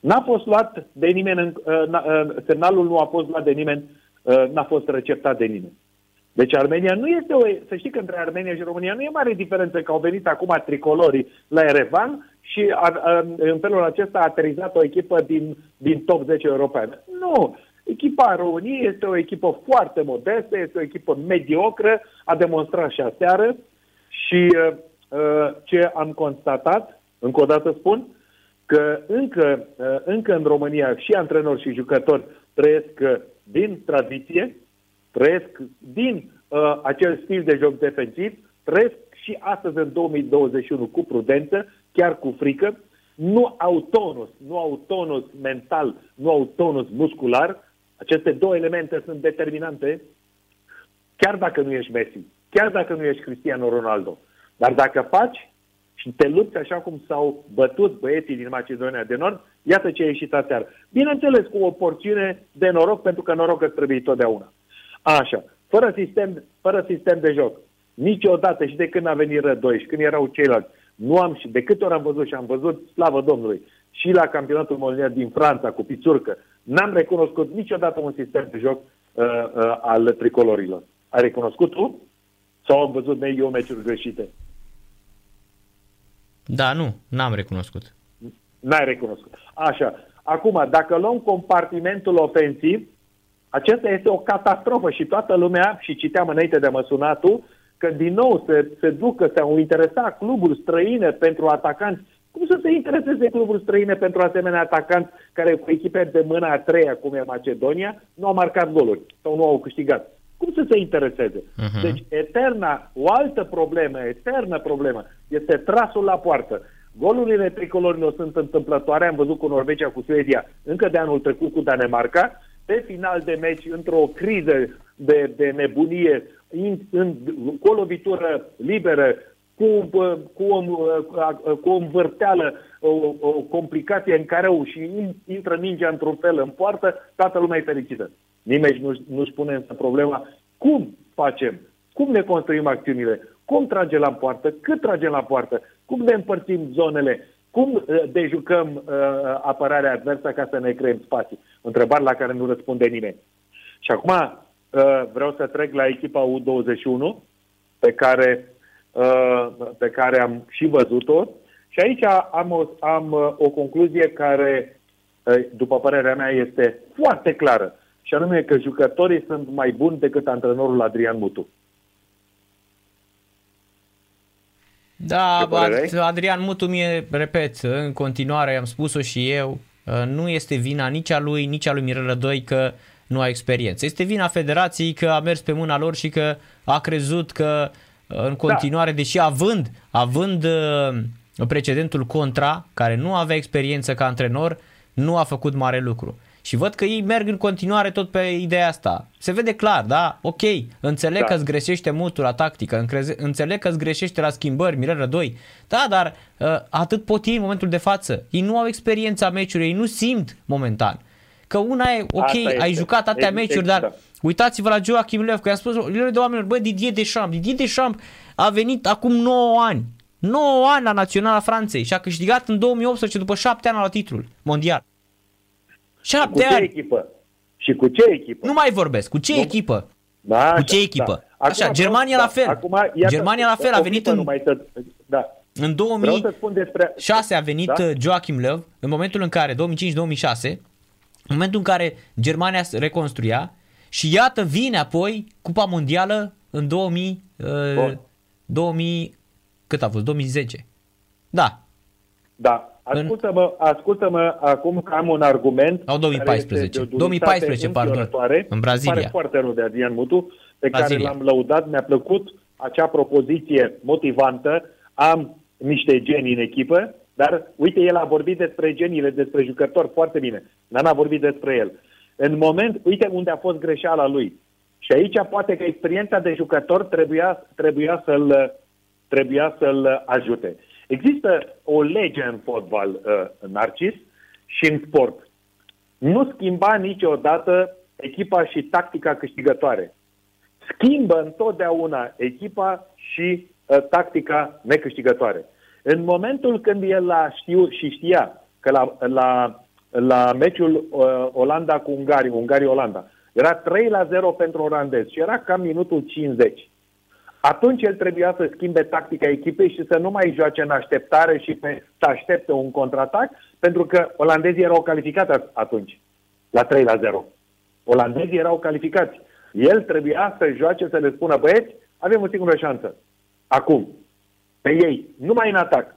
n-a fost luat de nimeni, în, uh, n-a- uh, semnalul nu a fost luat de nimeni, uh, n-a fost receptat de nimeni. Deci Armenia nu este o... Să știi că între Armenia și România nu e mare diferență că au venit acum tricolorii la Erevan și a, a, în felul acesta a aterizat o echipă din, din top 10 europeană. Nu! Echipa României este o echipă foarte modestă, este o echipă mediocră, a demonstrat și aseară și uh, uh, ce am constatat, încă o dată spun, că încă, uh, încă în România și antrenori și jucători trăiesc uh, din tradiție, trăiesc din uh, acel stil de joc defensiv, trăiesc și astăzi în 2021 cu prudență, chiar cu frică, nu au tonus, nu au tonus mental, nu au tonus muscular. Aceste două elemente sunt determinante, chiar dacă nu ești Messi, chiar dacă nu ești Cristiano Ronaldo. Dar dacă faci și te lupți așa cum s-au bătut băieții din Macedonia de Nord, iată ce a ieșit aseară. Bineînțeles, cu o porțiune de noroc, pentru că noroc îți trebuie totdeauna. Așa, fără sistem, fără sistem de joc, niciodată și de când a venit Rădoi și când erau ceilalți, nu am și de câte ori am văzut și am văzut, slavă Domnului, și la campionatul mondial din Franța cu pițurcă, n-am recunoscut niciodată un sistem de joc uh, uh, al tricolorilor. Ai recunoscut tu? Sau am văzut eu meciuri greșite? Da, nu, n-am recunoscut. N-ai recunoscut. Așa. Acum, dacă luăm compartimentul ofensiv, acesta este o catastrofă și toată lumea, și citeam înainte de măsunatul, că din nou se, se ducă, se au interesat cluburi străine pentru atacanți. Cum să se intereseze cluburi străine pentru asemenea atacanți care cu echipe de mâna a treia, cum e Macedonia, nu au marcat goluri sau nu au câștigat? Cum să se intereseze? Uh-huh. Deci, eterna, o altă problemă, eternă problemă, este trasul la poartă. Golurile tricolorilor sunt întâmplătoare, am văzut cu Norvegia, cu Suedia, încă de anul trecut cu Danemarca, pe final de meci, într-o criză de, de nebunie, in, în, cu o lovitură liberă, cu, cu, o, cu o învârteală, o, o complicație în care și intră mingea într-un fel în poartă, toată lumea e fericită. Nimeni nu, nu-și pune însă problema cum facem, cum ne construim acțiunile, cum tragem la poartă, cât tragem la poartă, cum ne împărțim zonele, cum uh, dejucăm uh, apărarea adversă ca să ne creăm spații? Întrebare la care nu răspunde nimeni. Și acum uh, vreau să trec la echipa U21 pe care, uh, pe care am și văzut-o și aici am o, am uh, o concluzie care, uh, după părerea mea, este foarte clară și anume că jucătorii sunt mai buni decât antrenorul Adrian Mutu. Da, Adrian Mutu mie, repet, în continuare am spus-o și eu, uh, nu este vina nici a lui, nici a lui Mirel Rădoi că nu a experiență. Este vina federației că a mers pe mâna lor și că a crezut că uh, în continuare, da. deși având, având uh, precedentul contra, care nu avea experiență ca antrenor, nu a făcut mare lucru. Și văd că ei merg în continuare tot pe ideea asta. Se vede clar, da? Ok, înțeleg da. că îți greșește mutul la tactică, înțeleg că îți greșește la schimbări, Mirel Rădoi. Da, dar uh, atât pot ei în momentul de față. Ei nu au experiența meciului, ei nu simt momentan. Că una e, ok, Asta ai este. jucat atâtea meciuri, dar da. Uitați-vă la Joachim Löw, că i-am spus de oamenilor, bă, Didier Deschamps, Didier Deschamps a venit acum 9 ani, 9 ani la Naționala Franței și a câștigat în 2018 după 7 ani la titlul mondial. Șapte cu ce echipă? Și cu ce echipă? Nu mai vorbesc. Cu ce nu? echipă? Da, cu ce da. echipă? Da. Acum, Așa, Germania da, la fel. Acum, iată, Germania la fel a venit în... Mai să, da. În 2006 despre... a venit da? Uh, Joachim Löw, în momentul în care, 2005-2006, în momentul în care Germania se reconstruia și iată vine apoi Cupa Mondială în 2000, uh, 2000 cât a fost? 2010. Da. Da. Ascultă-mă, ascultă-mă acum că am un argument. Au 2014. 2014, pardon. În Brazilia. Pare foarte rău de Adrian Mutu, pe Brazilia. care l-am lăudat. Mi-a plăcut acea propoziție motivantă. Am niște genii în echipă, dar uite, el a vorbit despre geniile, despre jucători foarte bine. Dar n-a vorbit despre el. În moment, uite unde a fost greșeala lui. Și aici poate că experiența de jucător trebuia, trebuia, să-l, trebuia să-l ajute. Există o lege în fotbal, uh, Narcis, și în sport. Nu schimba niciodată echipa și tactica câștigătoare. Schimbă întotdeauna echipa și uh, tactica necâștigătoare. În momentul când el a știu și știa că la, la, la meciul uh, Olanda cu Ungaria, Ungaria-Olanda, era 3 la 0 pentru olandezi și era cam minutul 50 atunci el trebuia să schimbe tactica echipei și să nu mai joace în așteptare și pe, să aștepte un contraatac, pentru că olandezii erau calificați atunci, la 3 la 0. Olandezii erau calificați. El trebuia să joace, să le spună, băieți, avem o singură șansă. Acum, pe ei, numai în atac.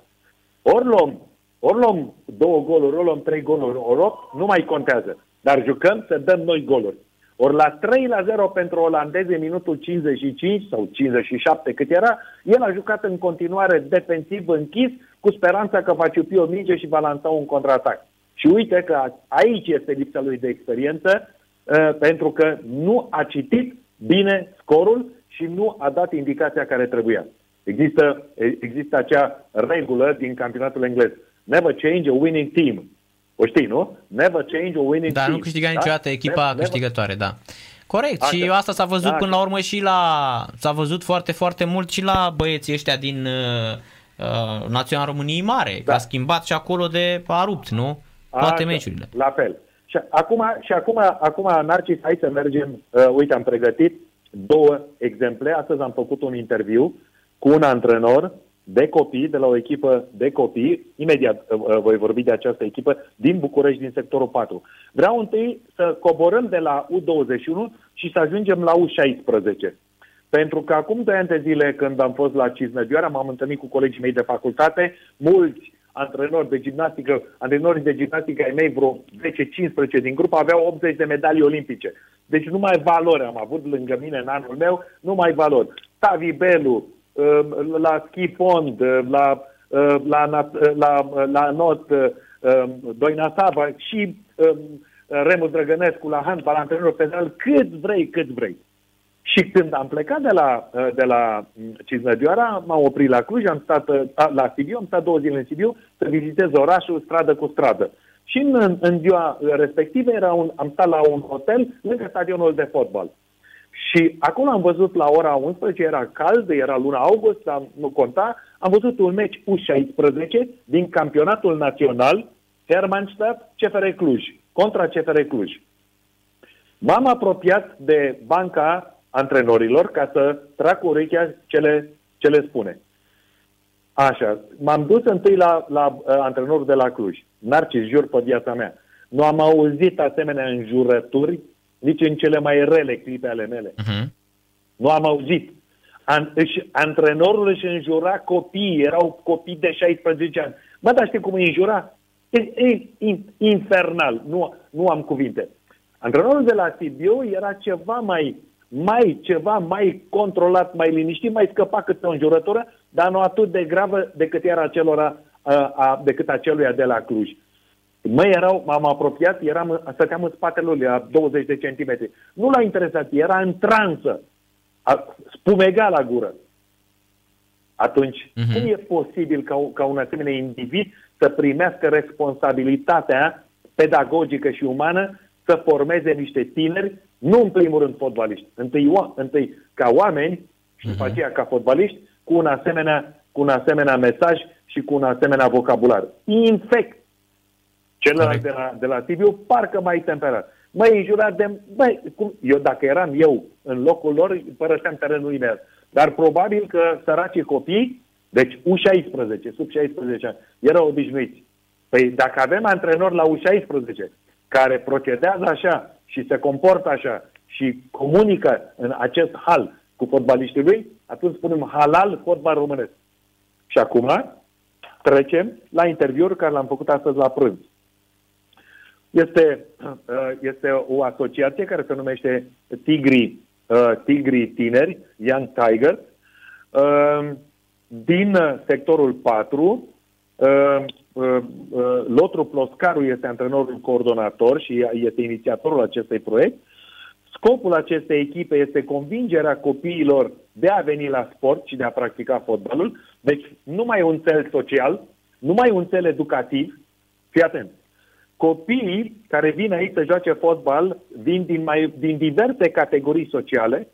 Ori luăm, ori luăm două goluri, ori luăm trei goluri, ori nu mai contează. Dar jucăm să dăm noi goluri. Ori la 3 la 0 pentru olandeze, minutul 55 sau 57 cât era, el a jucat în continuare defensiv închis, cu speranța că va ciupi o minge și va lansa un contraatac. Și uite că aici este lipsa lui de experiență, uh, pentru că nu a citit bine scorul și nu a dat indicația care trebuia. Există, există acea regulă din campionatul englez. Never change a winning team. O știi, nu? Never change a winning Dar team. nu câștiga da? niciodată echipa never, câștigătoare, da. Corect, Așa. și asta s-a văzut Așa. până la urmă și la, s-a văzut foarte, foarte mult și la băieții ăștia din uh, uh Național României Mare, da. a schimbat și acolo de a rupt, nu? Toate Așa, meciurile. La fel. Și acum, și acum, acum Narcis, hai să mergem, uh, uite, am pregătit două exemple. Astăzi am făcut un interviu cu un antrenor de copii, de la o echipă de copii, imediat uh, uh, voi vorbi de această echipă, din București, din sectorul 4. Vreau întâi să coborâm de la U21 și să ajungem la U16. Pentru că acum doi ani de zile, când am fost la Cisnădioara, m-am întâlnit cu colegii mei de facultate, mulți antrenori de gimnastică, antrenorii de gimnastică ai mei, vreo 10-15 din grup, aveau 80 de medalii olimpice. Deci nu mai valori am avut lângă mine în anul meu, nu mai valori. Tavi Belu, uh, la ski pond, uh, la, uh, la, la, la not, Doina Sava și Remu Drăgănescu la handbal, antrenor federal, cât vrei, cât vrei. Și când am plecat de la, de la Cisnădioara, m-am oprit la Cluj, am stat la Sibiu, am stat două zile în Sibiu să vizitez orașul stradă cu stradă. Și în, în ziua respectivă era un, am stat la un hotel lângă stadionul de fotbal. Și acolo am văzut la ora 11, era cald, era luna august, am, nu conta, am văzut un meci U16 din campionatul național Hermannstadt CFR Cluj, contra CFR Cluj. M-am apropiat de banca antrenorilor ca să trag cu urechea ce le, ce le spune. Așa, m-am dus întâi la, la uh, antrenorul de la Cluj. Narcis, jur pe viața mea. Nu am auzit asemenea înjurături nici în cele mai rele clipe ale mele. Uh-huh. Nu am auzit. An- își, antrenorul își înjura copiii, erau copii de 16 ani. Bă, dar știi cum îi înjura? E, e, e infernal, nu, nu am cuvinte. Antrenorul de la Sibiu era ceva mai, mai, ceva mai controlat, mai liniștit, mai scăpat câte o înjurătură, dar nu atât de gravă decât era acelora, a, a, decât aceluia de la Cluj. Mă erau, m-am apropiat, eram, stăteam în spatele lui, la 20 de centimetri. Nu l-a interesat, era în transă, a, spumega la gură. Atunci, uh-huh. cum e posibil ca, ca un asemenea individ să primească responsabilitatea pedagogică și umană să formeze niște tineri, nu în primul rând fotbaliști, întâi, întâi ca oameni și după uh-huh. aceea ca fotbaliști, cu un, asemenea, cu un asemenea mesaj și cu un asemenea vocabular. Infect. Celălalt de la, de la Sibiu parcă mai temperat. Măi, înjurat de... Băi, cum? Eu, dacă eram eu în locul lor, părăseam terenul imediat. Dar probabil că săracii copii, deci U16, sub 16 ani, erau obișnuiți. Păi dacă avem antrenori la U16 care procedează așa și se comportă așa și comunică în acest hal cu fotbaliștii lui, atunci spunem halal fotbal românesc. Și acum trecem la interviul care l-am făcut astăzi la prânz. Este, uh, este o asociație care se numește Tigri, uh, Tigri Tineri, Young Tiger, uh, din sectorul 4. Lotru Ploscaru este antrenorul coordonator și este inițiatorul acestui proiect. Scopul acestei echipe este convingerea copiilor de a veni la sport și de a practica fotbalul. Deci numai un cel social, numai un cel educativ. Fii atent copiii care vin aici să joace fotbal vin din, mai, din diverse categorii sociale,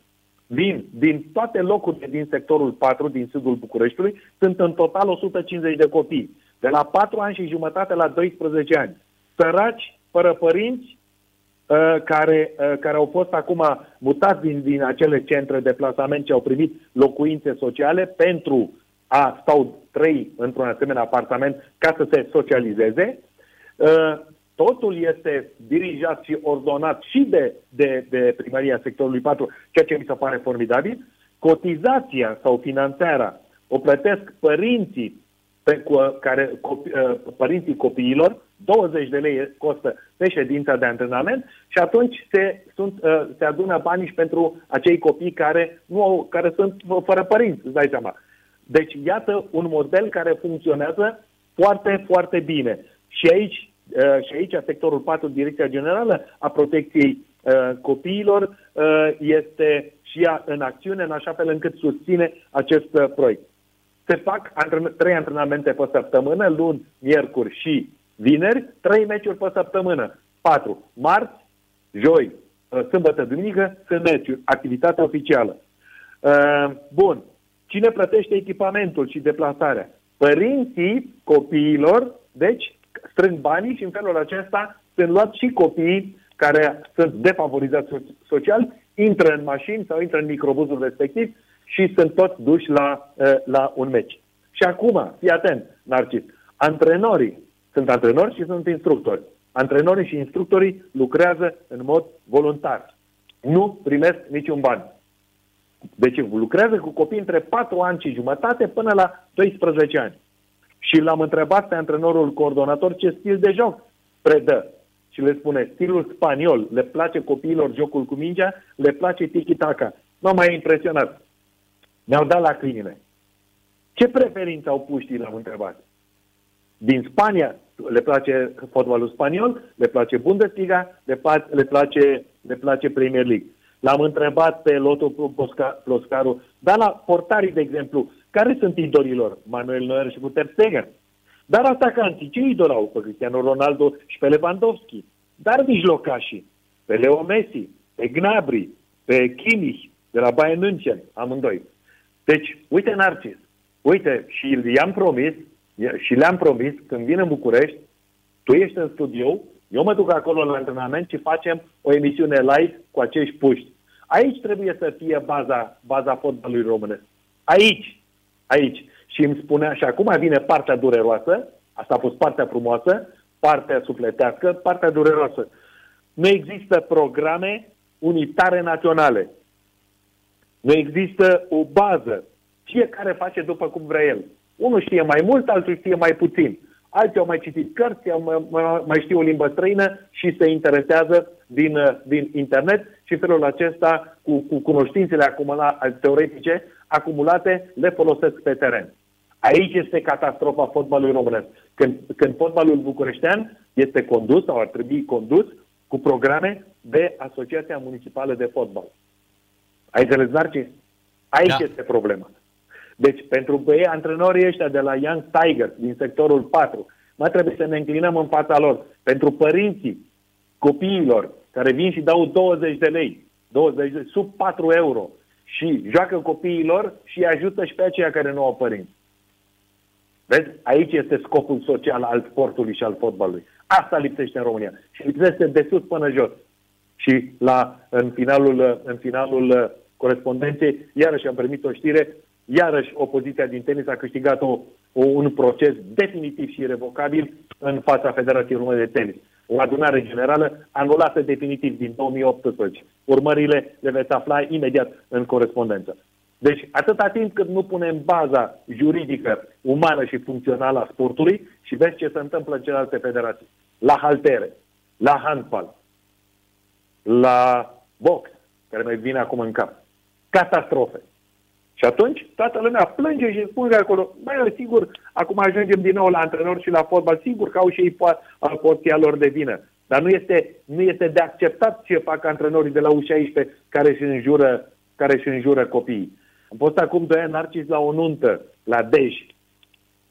vin din toate locurile din sectorul 4 din sudul Bucureștiului, sunt în total 150 de copii, de la 4 ani și jumătate la 12 ani. Săraci, fără părinți, uh, care, uh, care au fost acum mutați din, din acele centre de plasament și au primit locuințe sociale pentru a stau trei într-un asemenea apartament ca să se socializeze. Uh, totul este dirijat și ordonat și de, de, de primăria sectorului 4, ceea ce mi se pare formidabil. Cotizația sau finanțarea o plătesc părinții pe cu, care, copi, uh, părinții copiilor, 20 de lei costă pe ședința de antrenament și atunci se, sunt, uh, se adună bani și pentru acei copii care, nu au, care sunt fără părinți, îți dai seama. Deci, iată un model care funcționează foarte, foarte bine. Și aici Uh, și aici sectorul 4, Direcția Generală a Protecției uh, Copiilor, uh, este și ea în acțiune, în așa fel încât susține acest proiect. Se fac trei antrenamente pe săptămână, luni, miercuri și vineri, trei meciuri pe săptămână. Patru, marți, joi uh, sâmbătă, duminică, sunt meciuri, activitatea oficială. Uh, bun. Cine plătește echipamentul și deplasarea? Părinții copiilor, deci strâng banii și în felul acesta sunt luați și copiii care sunt defavorizați social, intră în mașini sau intră în microbuzul respectiv și sunt toți duși la, uh, la un meci. Și acum, fii atent, Narcis, antrenorii sunt antrenori și sunt instructori. Antrenorii și instructorii lucrează în mod voluntar. Nu primesc niciun ban. Deci lucrează cu copii între 4 ani și jumătate până la 12 ani. Și l-am întrebat pe antrenorul coordonator ce stil de joc predă. Și le spune, stilul spaniol, le place copiilor jocul cu mingea, le place tiki-taka. M-a mai impresionat. Ne-au dat la crimine. Ce preferință au puștii, l-am întrebat. Din Spania le place fotbalul spaniol, le place Bundesliga, le, pa- le, place, le place Premier League. L-am întrebat pe Loto Ploscaru, dar la portarii, de exemplu, care sunt idolilor? Manuel Neuer și Ter Stegen. Dar atacanții, ce idol au? Pe Cristiano Ronaldo și pe Lewandowski. Dar mijlocașii, pe Leo Messi, pe Gnabry, pe Kimmich, de la Bayern München, amândoi. Deci, uite Narcis, uite, și i-am promis, și le-am promis, când vin în București, tu ești în studio, eu mă duc acolo la antrenament și facem o emisiune live cu acești puști. Aici trebuie să fie baza, baza fotbalului românesc. Aici. Aici. Și îmi spunea, și acum vine partea dureroasă, asta a fost partea frumoasă, partea sufletească, partea dureroasă. Nu există programe unitare naționale. Nu există o bază. Fiecare face după cum vrea el. Unul știe mai mult, altul știe mai puțin. Alții au mai citit cărți, au mai, mai știu o limbă străină și se interesează din, din internet și felul acesta, cu, cu cunoștințele acumula, teoretice acumulate, le folosesc pe teren. Aici este catastrofa fotbalului românesc. Când, când fotbalul bucureștean este condus sau ar trebui condus cu programe de Asociația Municipală de Fotbal. Ai înțeles, Narcis? Aici da. este problema. Deci, pentru ei, antrenorii ăștia de la Young Tigers, din sectorul 4, mai trebuie să ne înclinăm în fața lor. Pentru părinții copiilor care vin și dau 20 de lei, 20 de, sub 4 euro, și joacă copiilor și ajută și pe aceia care nu au părinți. Vezi? Aici este scopul social al sportului și al fotbalului. Asta lipsește în România. Și lipsește de sus până jos. Și la, în, finalul, în finalul corespondenței, iarăși am primit o știre, iarăși opoziția din tenis a câștigat o, o, un proces definitiv și irrevocabil în fața Federației Române de Tenis. O adunare generală anulată definitiv din 2018. Urmările le veți afla imediat în corespondență. Deci, atâta timp cât nu punem baza juridică, umană și funcțională a sportului și vezi ce se întâmplă în celelalte federații. La haltere, la handball, la box, care mai vine acum în cap. Catastrofe. Și atunci toată lumea plânge și spune acolo, mai sigur, acum ajungem din nou la antrenori și la fotbal, sigur că au și ei po- porția lor de vină. Dar nu este, nu este de acceptat ce fac antrenorii de la U16 care își înjură, care își înjură copiii. Am fost acum doi ani Narcis la o nuntă, la Dej,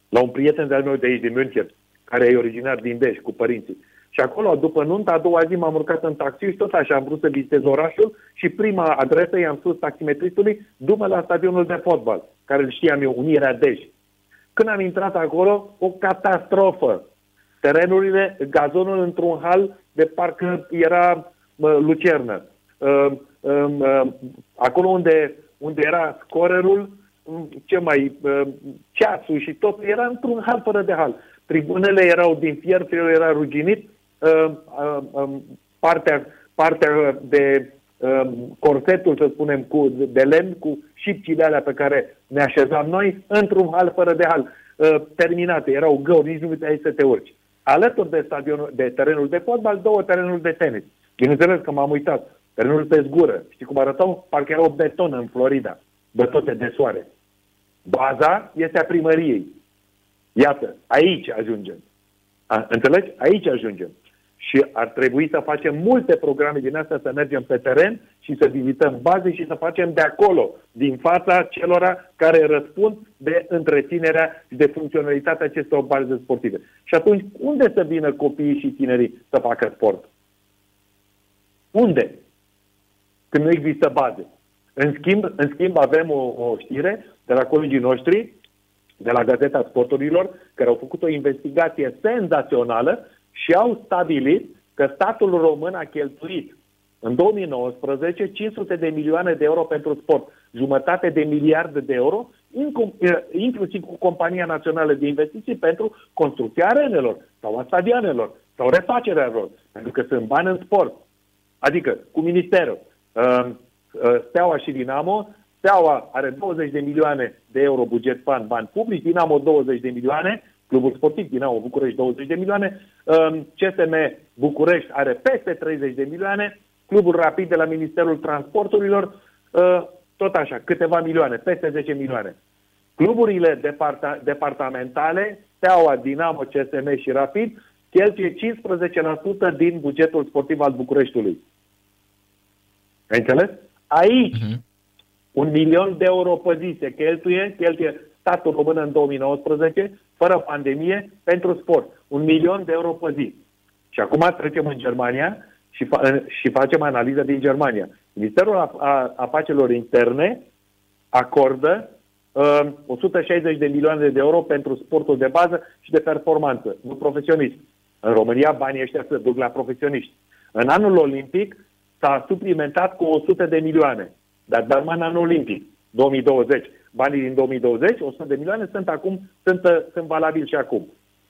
la un prieten de-al meu de aici, din München, care e originar din Dej, cu părinții. Și acolo, după nunta, a doua zi m-am urcat în taxi și tot așa am vrut să vizitez orașul și prima adresă i-am spus taximetristului, după la stadionul de fotbal, care îl știam eu, Unirea Dej. Când am intrat acolo, o catastrofă. Terenurile, gazonul într-un hal de parcă era uh, lucernă. Uh, uh, acolo unde, unde era scorerul, ce mai, uh, ceasul și tot, era într-un hal fără de hal. Tribunele erau din fier, fier era ruginit, uh, uh, um, partea, partea de uh, corsetul, să spunem, cu, de lemn, cu șipcile alea pe care ne așezam noi, într-un hal fără de hal. Uh, terminate, erau găuri, nici nu puteai să te urci. Alături de, stadionul, de terenul de fotbal, două terenuri de tenis. Bineînțeles că m-am uitat. Terenul pe zgură. Știi cum arătau? Parcă erau beton în Florida, bătote de soare. Baza este a primăriei. Iată, aici ajungem. A, înțelegi? Aici ajungem. Și ar trebui să facem multe programe din astea, să mergem pe teren și să vizităm baze și să facem de acolo, din fața celora care răspund de întreținerea și de funcționalitatea acestor baze sportive. Și atunci, unde să vină copiii și tinerii să facă sport? Unde? când nu există baze. În schimb, în schimb avem o, o știre de la colegii noștri, de la Gazeta Sporturilor, care au făcut o investigație senzațională și au stabilit că statul român a cheltuit în 2019 500 de milioane de euro pentru sport, jumătate de miliarde de euro, inclusiv cu Compania Națională de Investiții pentru construcția arenelor sau a stadioanelor sau refacerea lor, pentru că sunt bani în sport. Adică, cu ministerul, uh, uh, Steaua și Dinamo, Steaua are 20 de milioane de euro buget fan, bani publici, Dinamo 20 de milioane, Clubul Sportiv Dinamo București 20 de milioane, um, CSM București are peste 30 de milioane, Clubul Rapid de la Ministerul Transporturilor, uh, tot așa, câteva milioane, peste 10 milioane. Cluburile departa- departamentale, Steaua, Dinamo, CSM și Rapid, cheltuie 15% din bugetul sportiv al Bucureștiului. Ai înțeles? Aici, uh-huh. un milion de euro pe zi se cheltuie, cheltuie statul român în 2019, fără pandemie, pentru sport. Un milion de euro pe zi. Și acum trecem în Germania și, fa- și facem analiză din Germania. Ministerul Afacerilor Interne acordă uh, 160 de milioane de euro pentru sportul de bază și de performanță, nu profesionist. În România banii ăștia se duc la profesioniști. În anul olimpic s-a suplimentat cu 100 de milioane, dar doar în anul olimpic, 2020. Banii din 2020, 100 de milioane, sunt acum, sunt, sunt valabili și acum.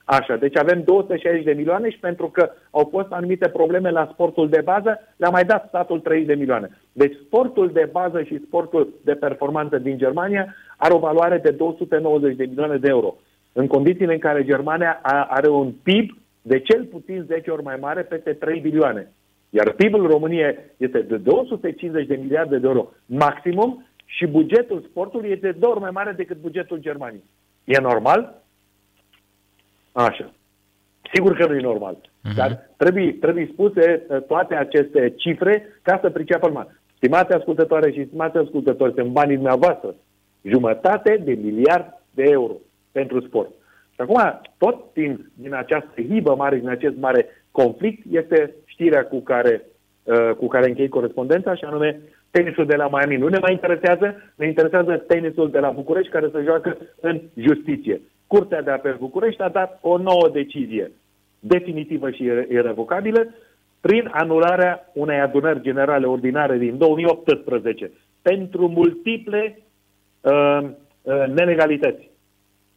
Așa, deci avem 260 de milioane și pentru că au fost anumite probleme la sportul de bază, le-a mai dat statul 30 de milioane. Deci sportul de bază și sportul de performanță din Germania are o valoare de 290 de milioane de euro. În condițiile în care Germania are un PIB de cel puțin 10 ori mai mare, peste 3 bilioane. Iar PIB-ul României este de 250 de miliarde de euro maximum și bugetul sportului este de două ori mai mare decât bugetul Germaniei. E normal? Așa. Sigur că nu e normal. Uh-huh. Dar trebuie, trebuie spuse uh, toate aceste cifre ca să priceapă lumea. Stimați ascultătoare și stimați ascultători, sunt banii dumneavoastră. Jumătate de miliard de euro pentru sport. Și acum, tot din, din această hibă mare, din acest mare conflict, este știrea cu care, uh, cu care închei corespondența, și anume tenisul de la Miami. Nu ne mai interesează, ne interesează tenisul de la București, care se joacă în justiție. Curtea de apel București a dat o nouă decizie definitivă și irrevocabilă prin anularea unei adunări generale ordinare din 2018 pentru multiple uh, uh, nelegalități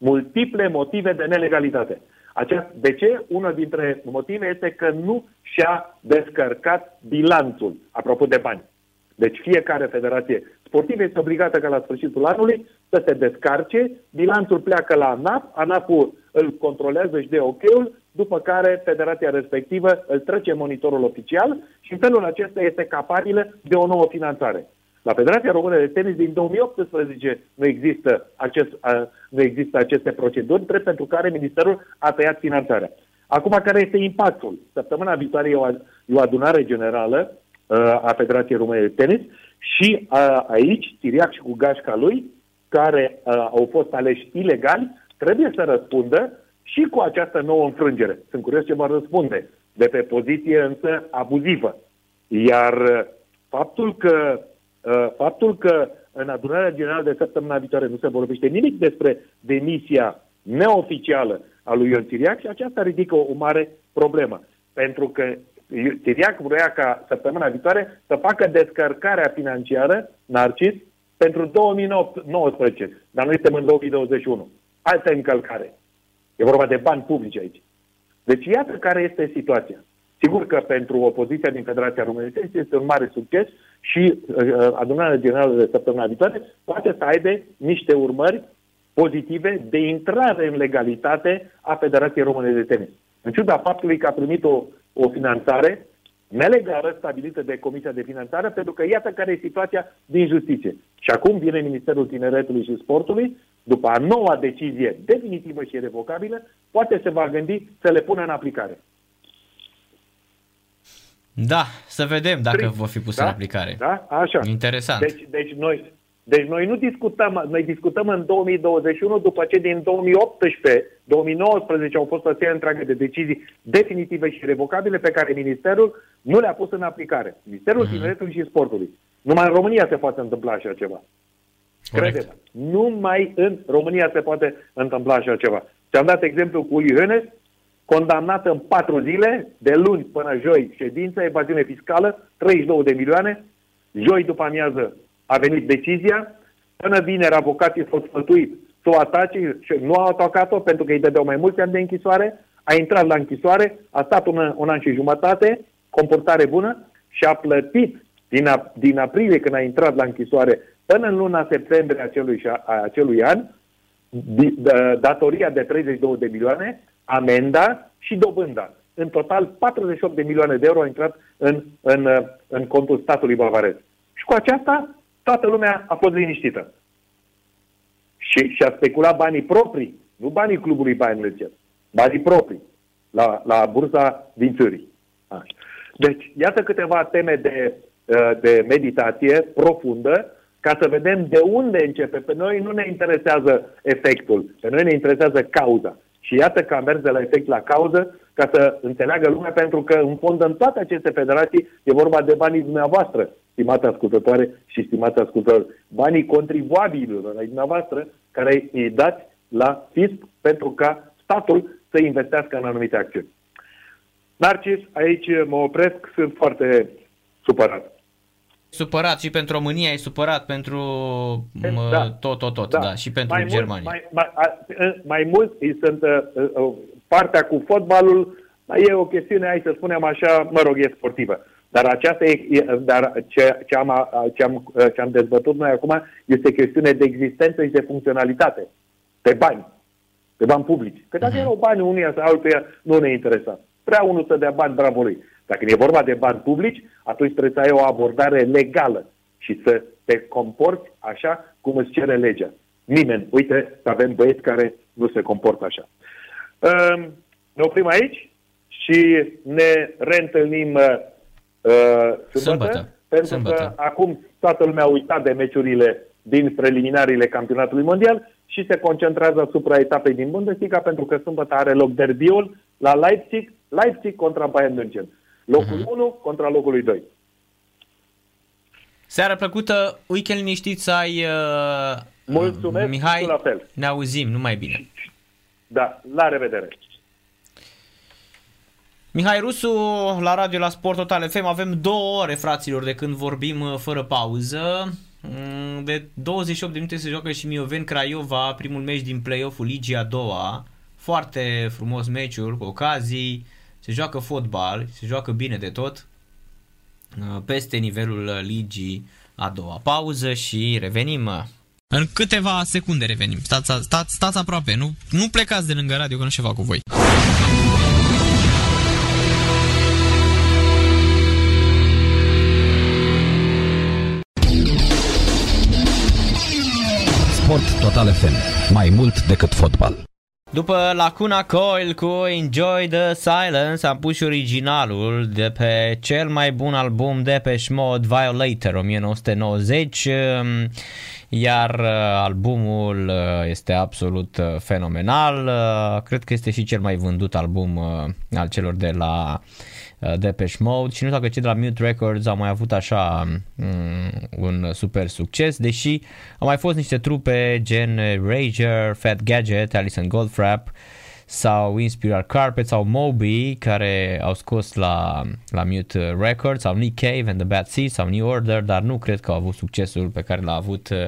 multiple motive de nelegalitate. Acest, de ce? Una dintre motive este că nu și-a descărcat bilanțul, apropo de bani. Deci fiecare federație sportivă este obligată ca la sfârșitul anului să se descarce, bilanțul pleacă la ANAP, ANAP-ul îl controlează și de ok-ul, după care federația respectivă îl trece monitorul oficial și în felul acesta este capabilă de o nouă finanțare. La Federația Română de Tenis din 2018 nu există, acest, nu există aceste proceduri, drept pentru care Ministerul a tăiat finanțarea. Acum, care este impactul? Săptămâna viitoare e o, e o adunare generală a Federației Române de Tenis și aici, Tiriac și cu gașca lui, care au fost aleși ilegali, trebuie să răspundă și cu această nouă înfrângere. Sunt curios ce vor răspunde, de pe poziție însă abuzivă. Iar faptul că Uh, faptul că în adunarea generală de săptămâna viitoare nu se vorbește nimic despre demisia neoficială a lui Ion Tiriac și aceasta ridică o, o mare problemă. Pentru că Tiriac vrea ca săptămâna viitoare să facă descărcarea financiară, Narcis, pentru 2019, dar noi suntem în 2021. Altă încălcare. E vorba de bani publici aici. Deci iată care este situația. Sigur că pentru opoziția din Federația României este un mare succes și uh, adunarea generală de săptămâna viitoare poate să aibă niște urmări pozitive de intrare în legalitate a Federației Române de Tenis. În ciuda faptului că a primit o, o finanțare nelegală stabilită de Comisia de Finanțare, pentru că iată care e situația din justiție. Și acum vine Ministerul Tineretului și Sportului, după a noua decizie definitivă și revocabilă, poate se va gândi să le pună în aplicare. Da, să vedem dacă Strict. vor fi puse da? în aplicare. Da, așa. Interesant. Deci, deci, noi, deci noi nu discutăm, noi discutăm în 2021 după ce din 2018, 2019 au fost o serie întreagă de decizii definitive și revocabile pe care Ministerul nu le-a pus în aplicare. Ministerul mm-hmm. Tineretului și Sportului. Numai în România se poate întâmpla așa ceva. Crede-mă. Numai în România se poate întâmpla așa ceva. Ți-am dat exemplu cu Uli Hönes, condamnat în patru zile, de luni până joi, ședință, evaziune fiscală, 32 de milioane. Joi după amiază a venit decizia. Până vineri avocații s-au sfătuit să o atace și nu au atacat-o pentru că îi dădeau mai mulți ani de închisoare. A intrat la închisoare, a stat un, un an și jumătate, comportare bună și a plătit din, a, din aprilie când a intrat la închisoare până în luna septembrie acelui, șa acelui an, datoria de 32 de milioane, amenda și dobânda. În total, 48 de milioane de euro au intrat în, în, în contul statului bavarez. Și cu aceasta, toată lumea a fost liniștită. Și, și a speculat banii proprii, nu banii clubului Bayern München, banii proprii, la, la bursa din Zurich. Deci, iată câteva teme de, de meditație profundă ca să vedem de unde începe. Pe noi nu ne interesează efectul, pe noi ne interesează cauza. Și iată că am mers de la efect la cauză ca să înțeleagă lumea, pentru că în fond în toate aceste federații e vorba de banii dumneavoastră, stimate ascultătoare și stimați ascultători, banii contribuabililor ai dumneavoastră care îi dați la fisc pentru ca statul să investească în anumite acțiuni. Narcis, aici mă opresc, sunt foarte supărat. Supărat și pentru România, e supărat pentru da. tot, tot, tot, da. da, și pentru mai Germania. Mult, mai, mai, mai mult sunt uh, uh, partea cu fotbalul, e o chestiune, hai să spunem așa, mă rog, e sportivă. Dar aceasta e, dar ce, ce, am, ce, am, ce am dezbătut noi acum este chestiune de existență și de funcționalitate. De bani. De bani publici. Că dacă uh-huh. erau bani unuia sau altuia, nu ne interesa. Prea unul să dea bani, bravo lui. Dacă e vorba de bani publici, atunci trebuie să ai o abordare legală și să te comporți așa cum îți cere legea. Nimeni, uite, să avem băieți care nu se comportă așa. Uh, ne oprim aici și ne reîntâlnim uh, sâmbătă, sâmbătă, pentru sâmbătă. că acum toată lumea a uitat de meciurile din preliminariile campionatului mondial și se concentrează asupra etapei din Bundesliga pentru că sâmbătă are loc derbiul la Leipzig, Leipzig contra Bayern München. Locul uh-huh. 1 contra locului 2. Seara plăcută, weekend liniștit să ai uh, Mulțumesc, Mihai, la fel. ne auzim, numai bine. Da, la revedere. Mihai Rusu, la radio la Sport Total FM, avem două ore, fraților, de când vorbim uh, fără pauză. Mm, de 28 de minute se joacă și Mioveni Craiova, primul meci din play-off-ul Ligii a doua. Foarte frumos meciul, cu ocazii, se joacă fotbal, se joacă bine de tot, uh, peste nivelul uh, ligii a doua. Pauză și revenim. În câteva secunde revenim. Stați, stați, stați aproape, nu, nu plecați de lângă radio că nu ceva cu voi. Sport Total FM. Mai mult decât fotbal. După Lacuna Coil cu Enjoy the Silence am pus și originalul de pe cel mai bun album de pe Mode Violator 1990 um, iar uh, albumul uh, este absolut uh, fenomenal cred că este și cel mai vândut album al celor de la Uh, Depeche Mode și nu știu dacă cei de la Mute Records au mai avut așa um, un super succes, deși au mai fost niște trupe gen Rager, Fat Gadget, Alison Goldfrapp sau Inspiral Carpet sau Moby care au scos la, la Mute Records sau Nick Cave and the Bad Seeds sau New Order, dar nu cred că au avut succesul pe care l-a avut uh,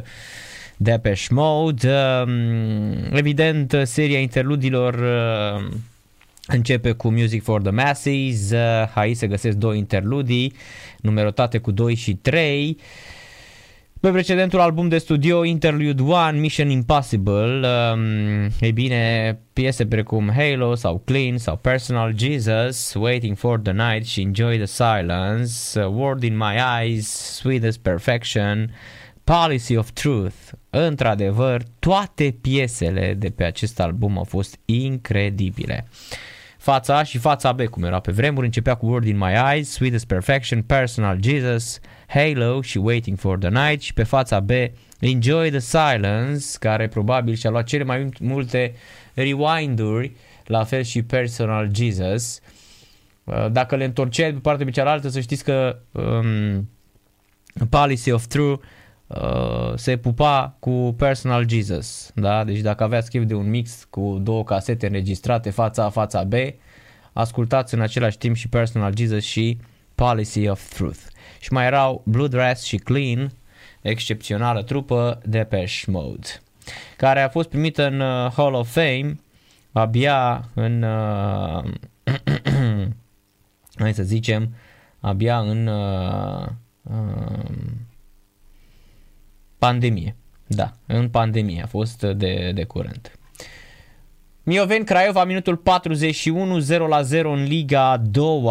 Depeche Mode. Um, evident, seria interludilor uh, Începe cu Music for the Masses, uh, aici se găsesc două interludii, numerotate cu 2 și 3. Pe precedentul album de studio Interlude 1, Mission Impossible, um, ei bine, piese precum Halo sau Clean sau Personal Jesus, Waiting for the Night și Enjoy the Silence, uh, Word in My Eyes, Sweetest Perfection, Policy of Truth. Într-adevăr, toate piesele de pe acest album au fost incredibile. Fața A și fața B, cum era pe vremuri, începea cu Word in My Eyes, Sweetest Perfection, Personal Jesus, Halo și Waiting for the Night și pe fața B Enjoy the Silence, care probabil și-a luat cele mai multe rewind-uri, la fel și Personal Jesus. Uh, dacă le întorceai pe partea pe cealaltă, să știți că um, Policy of True uh, se pupa cu Personal Jesus, da? Deci dacă aveați chef de un mix cu două casete înregistrate fața A, fața B, ascultați în același timp și Personal Jesus și Policy of Truth. Și mai erau Blue Dress și Clean, excepțională trupă Depeche Mode, care a fost primită în uh, Hall of Fame abia în, uh, hai să zicem, abia în uh, uh, pandemie. Da, în pandemie a fost de, de curând. Mioveni Craiova, minutul 41, 0 la 0 în Liga 2.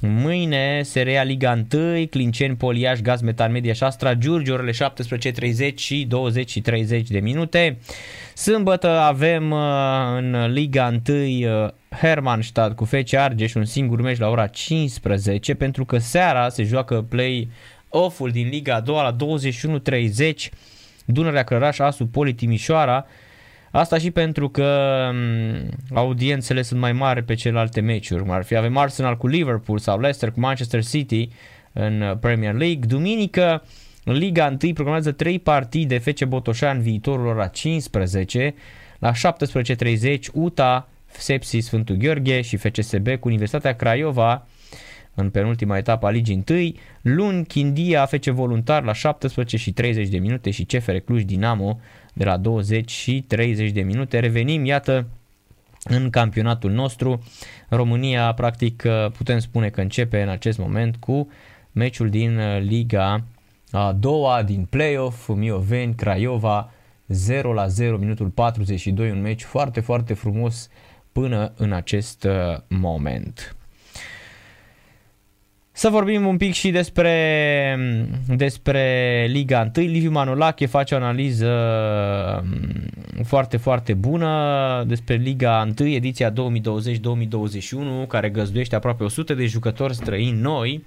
Mâine se rea Liga 1, Clinceni, Poliaș, Gaz, Metan, Media și Șastra, Giurgi, orele 17.30 și 20 și 30 de minute. Sâmbătă avem uh, în Liga 1 uh, Hermannstadt cu FC Argeș un singur meci la ora 15 pentru că seara se joacă play off-ul din Liga 2 la 21.30 Dunărea Clăraș, Asu Poli Timișoara Asta și pentru că mm, audiențele sunt mai mari pe celelalte meciuri. Ar fi avem Arsenal cu Liverpool sau Leicester cu Manchester City în Premier League. Duminică în Liga 1 programează 3 partide FC Botoșan viitorul ora 15 la 17.30 UTA, Sepsi Sfântul Gheorghe și FCSB cu Universitatea Craiova în penultima etapă a Ligii 1. Luni, Chindia, FC Voluntar la 17 și 30 de minute și CFR Cluj Dinamo de la 20 și 30 de minute. Revenim, iată, în campionatul nostru. România, practic, putem spune că începe în acest moment cu meciul din Liga a doua din playoff, Mioveni, Craiova, 0 la 0, minutul 42, un meci foarte, foarte frumos până în acest moment. Să vorbim un pic și despre, despre Liga 1. Liviu Manolache face o analiză mm, foarte, foarte bună despre Liga 1, ediția 2020-2021, care găzduiește aproape 100 de jucători străini noi.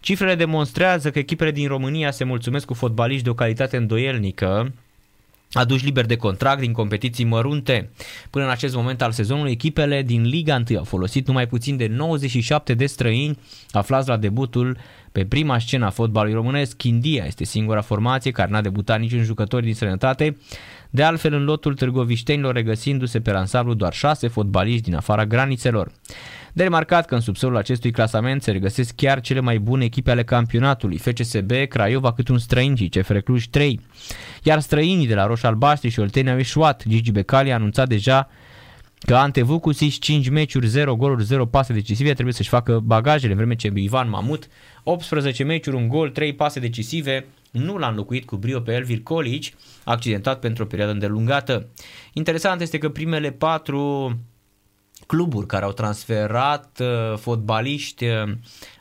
Cifrele demonstrează că echipele din România se mulțumesc cu fotbaliști de o calitate îndoielnică, aduși liber de contract din competiții mărunte. Până în acest moment al sezonului, echipele din Liga 1 au folosit numai puțin de 97 de străini aflați la debutul pe prima scenă a fotbalului românesc. Chindia este singura formație care n-a debutat niciun jucător din străinătate, de altfel în lotul târgoviștenilor regăsindu-se pe ansamblu doar 6 fotbaliști din afara granițelor. De remarcat că în subsolul acestui clasament se regăsesc chiar cele mai bune echipe ale campionatului, FCSB, Craiova cât un străin și CFR Cluj 3. Iar străinii de la Roș Albaștri și Oltenia au ieșuat. Gigi Becali a anunțat deja că Ante Vucu 5 meciuri, 0 goluri, 0 pase decisive, trebuie să-și facă bagajele, vreme ce Ivan Mamut, 18 meciuri, un gol, 3 pase decisive, nu l-a înlocuit cu brio pe Elvir Colici, accidentat pentru o perioadă îndelungată. Interesant este că primele patru cluburi care au transferat uh, fotbaliști uh,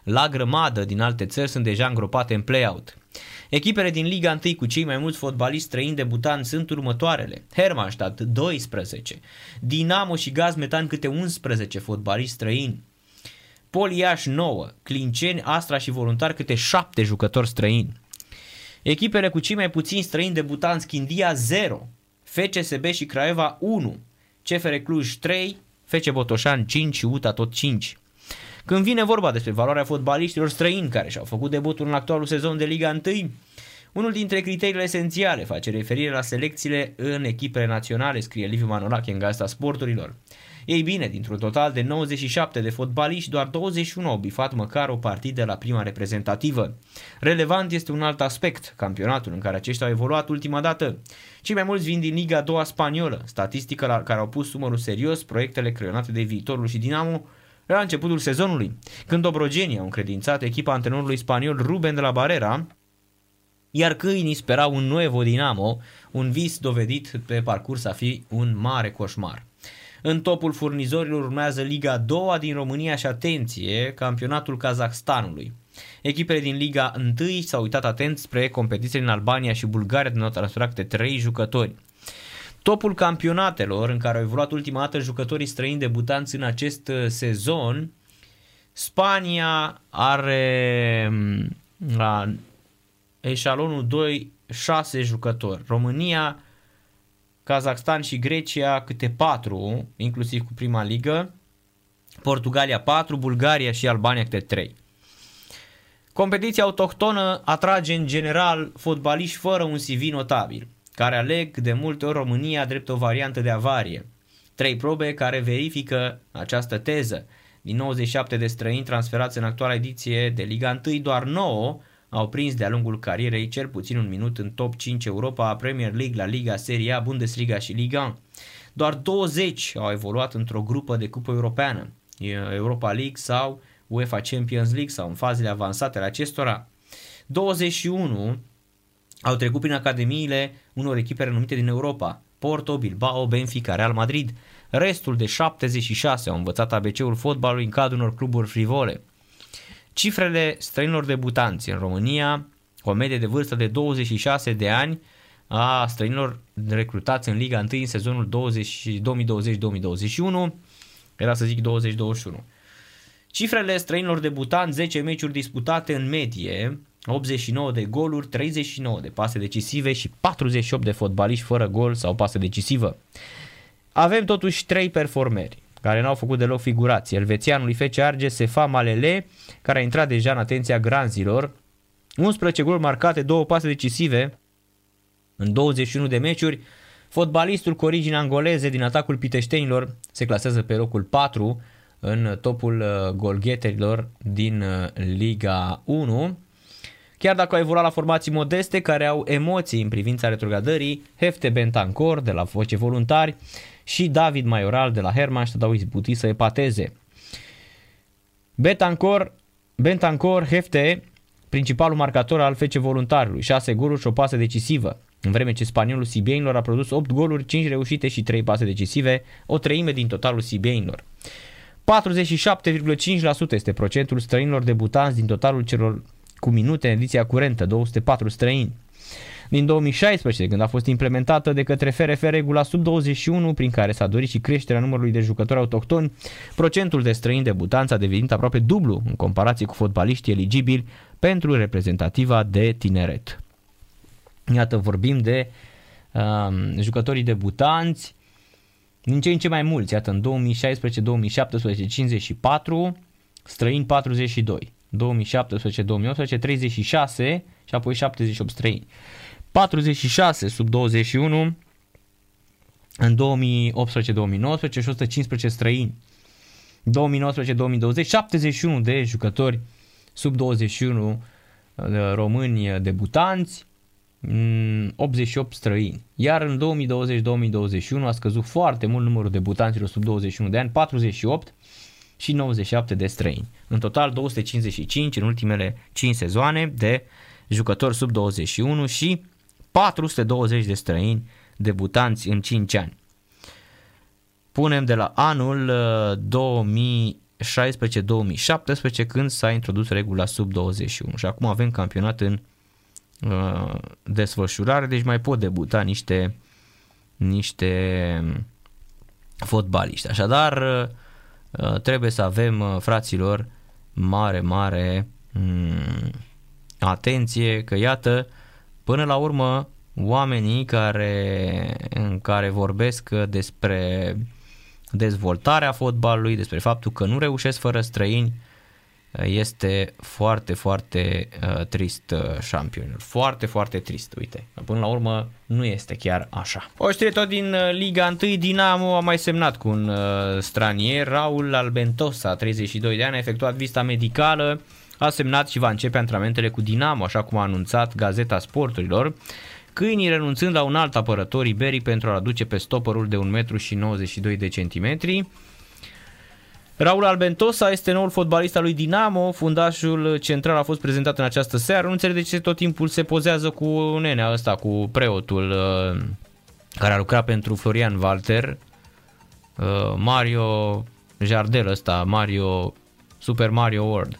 la grămadă din alte țări sunt deja îngropate în play-out. Echipele din Liga 1 cu cei mai mulți fotbaliști străini debutanți sunt următoarele. Hermannstadt 12, Dinamo și Gaz Metan câte 11 fotbaliști străini, Poliaș 9, Clinceni, Astra și Voluntar câte 7 jucători străini. Echipele cu cei mai puțini străini debutanți Chindia 0, FCSB și Craiova 1, CFR Cluj 3, FC Botoșan 5 și UTA tot 5. Când vine vorba despre valoarea fotbaliștilor străini care și-au făcut debutul în actualul sezon de Liga 1, unul dintre criteriile esențiale face referire la selecțiile în echipele naționale, scrie Liviu Manolache în Gazeta Sporturilor. Ei bine, dintr-un total de 97 de fotbaliști, doar 21 au bifat măcar o partidă la prima reprezentativă. Relevant este un alt aspect, campionatul în care aceștia au evoluat ultima dată. Cei mai mulți vin din Liga 2 spaniolă, statistică la care au pus numărul serios proiectele creionate de viitorul și Dinamo la începutul sezonului, când Dobrogenii au încredințat echipa antrenorului spaniol Ruben de la Barrera, iar câinii sperau un nuevo Dinamo, un vis dovedit pe parcurs a fi un mare coșmar. În topul furnizorilor urmează Liga 2 din România și atenție, campionatul Kazakhstanului. Echipele din Liga 1 s-au uitat atent spre competițiile în Albania și Bulgaria de notă de 3 jucători. Topul campionatelor în care au evoluat ultima dată jucătorii străini debutanți în acest uh, sezon, Spania are mm, la eșalonul 2 6 jucători. România, Kazakhstan și Grecia câte 4, inclusiv cu prima ligă. Portugalia 4, Bulgaria și Albania câte 3. Competiția autohtonă atrage în general fotbaliști fără un CV notabil, care aleg de multe ori România drept o variantă de avarie. Trei probe care verifică această teză. Din 97 de străini transferați în actuala ediție de Liga 1, doar 9 au prins de-a lungul carierei cel puțin un minut în top 5 Europa, Premier League, la Liga, Serie A, Bundesliga și Liga 1. Doar 20 au evoluat într-o grupă de cupă europeană, Europa League sau UEFA Champions League sau în fazele avansate ale acestora. 21 au trecut prin academiile unor echipe renumite din Europa, Porto, Bilbao, Benfica, Real Madrid. Restul de 76 au învățat ABC-ul fotbalului în cadrul unor cluburi frivole. Cifrele străinilor debutanți în România, o medie de vârstă de 26 de ani a străinilor recrutați în Liga 1 în sezonul 2020-2021, era să zic 2021. Cifrele străinilor debutanți, 10 meciuri disputate în medie, 89 de goluri, 39 de pase decisive și 48 de fotbaliști fără gol sau pase decisivă. Avem totuși 3 performeri care n-au făcut deloc figurație. Elvețianul FC Arge, Sefa Malele, care a intrat deja în atenția granzilor, 11 goluri marcate, 2 pase decisive în 21 de meciuri. Fotbalistul cu origine angoleze din atacul piteștenilor se clasează pe locul 4 în topul uh, golgheterilor din uh, Liga 1. Chiar dacă au evoluat la formații modeste care au emoții în privința retrogradării, Hefte Bentancor de la Voce Voluntari și David Maioral de la Hermannstadt au izbutit să epateze. Bentancor, Bentancor Hefte, principalul marcator al FC Voluntarului, 6 goluri și o pasă decisivă, în vreme ce spaniolul Sibienilor a produs 8 goluri, 5 reușite și 3 pase decisive, o treime din totalul Sibienilor. 47,5% este procentul străinilor debutanți din totalul celor cu minute în ediția curentă, 204 străini. Din 2016, când a fost implementată de către FRF regula sub 21, prin care s-a dorit și creșterea numărului de jucători autohtoni, procentul de străini debutanți a devenit aproape dublu în comparație cu fotbaliștii eligibili pentru reprezentativa de tineret. Iată, vorbim de um, jucătorii debutanți, din ce în ce mai mulți, iată, în 2016-2017 54, străini 42, 2017-2018 36 și apoi 78 străini. 46 sub 21 în 2018-2019 și 115 străini. 2019-2020 71 de jucători sub 21 uh, români debutanți, 88 străini. Iar în 2020-2021 a scăzut foarte mult numărul debutanților sub 21 de ani, 48 și 97 de străini. În total 255 în ultimele 5 sezoane de jucători sub 21 și 420 de străini debutanți în 5 ani. Punem de la anul 2016-2017 când s-a introdus regula sub 21 și acum avem campionat în Uh, desfășurare, deci mai pot debuta niște, niște fotbaliști. Așadar, uh, trebuie să avem, uh, fraților, mare, mare mm, atenție că iată, până la urmă, oamenii care, în care vorbesc despre dezvoltarea fotbalului, despre faptul că nu reușesc fără străini, este foarte, foarte uh, trist uh, șampionul. Foarte, foarte trist, uite. Până la urmă nu este chiar așa. O știre tot din uh, Liga 1, Dinamo a mai semnat cu un uh, stranier, Raul Albentosa, 32 de ani, a efectuat vista medicală, a semnat și va începe antrenamentele cu Dinamo, așa cum a anunțat Gazeta Sporturilor. Câinii renunțând la un alt apărător iberic pentru a aduce pe stopărul de 1,92 m de centimetri. Raul Albentosa este noul fotbalist al lui Dinamo, fundașul central a fost prezentat în această seară. Nu înțeleg de ce tot timpul se pozează cu nenea ăsta, cu preotul uh, care a lucrat pentru Florian Walter, uh, Mario Jardel ăsta, Mario, Super Mario World.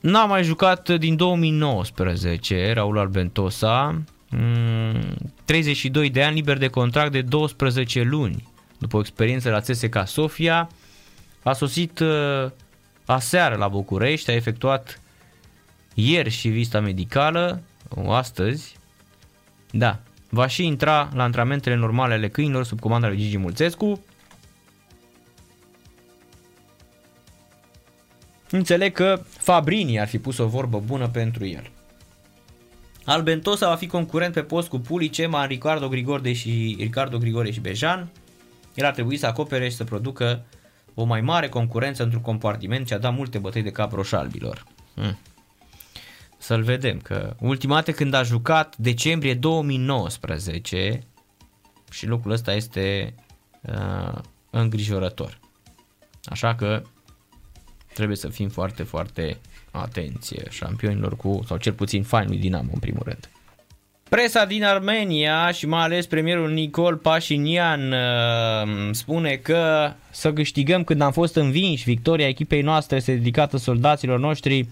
N-a mai jucat din 2019 Raul Albentosa, 32 mm, de ani liber de contract de 12 luni. După o experiență la CSK Sofia, a sosit uh, aseară la București, a efectuat ieri și vista medicală, astăzi, da, va și intra la antrenamentele normale ale câinilor sub comanda lui Gigi Mulțescu. Înțeleg că Fabrini ar fi pus o vorbă bună pentru el. Albentosa va fi concurent pe post cu Pulic, Ema, Ricardo Grigore și, Ricardo Grigore și Bejan. El ar trebui să acopere și să producă o mai mare concurență într-un compartiment ce a dat multe bătăi de cap roșalbilor. Hmm. Să-l vedem, că ultima dată când a jucat, decembrie 2019, și lucrul ăsta este uh, îngrijorător. Așa că trebuie să fim foarte, foarte atenție șampionilor cu, sau cel puțin fainului Dinamo în primul rând. Presa din Armenia și mai ales premierul Nicol Pașinian uh, spune că să câștigăm când am fost învinși, victoria echipei noastre este dedicată soldaților noștri,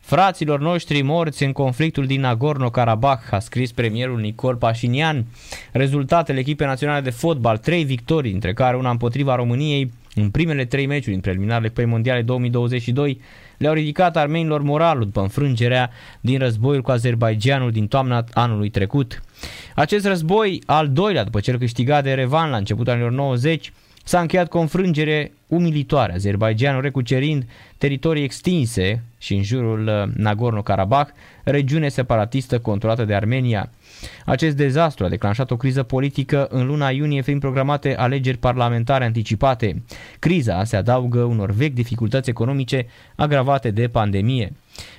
fraților noștri morți în conflictul din Nagorno-Karabakh, a scris premierul Nicol Pașinian. Rezultatele echipei naționale de fotbal, trei victorii, între care una împotriva României în primele trei meciuri în preliminarele pe mondiale 2022, le-au ridicat armenilor moralul după înfrângerea din războiul cu Azerbaijanul din toamna anului trecut. Acest război, al doilea după cel câștigat de Revan la începutul anilor 90, s-a încheiat cu o înfrângere umilitoare, Azerbaijanul recucerind teritorii extinse și în jurul uh, Nagorno-Karabakh, regiune separatistă controlată de Armenia. Acest dezastru a declanșat o criză politică în luna iunie fiind programate alegeri parlamentare anticipate. Criza se adaugă unor vechi dificultăți economice agravate de pandemie.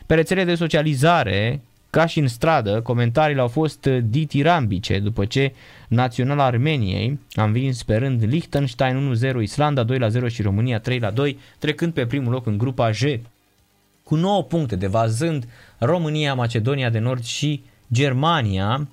Pe rețele de socializare, ca și în stradă, comentariile au fost ditirambice după ce Naționala Armeniei a învins pe rând Liechtenstein 1-0, Islanda 2-0 și România 3-2, trecând pe primul loc în grupa J. Cu 9 puncte, devazând România, Macedonia de Nord și Germania.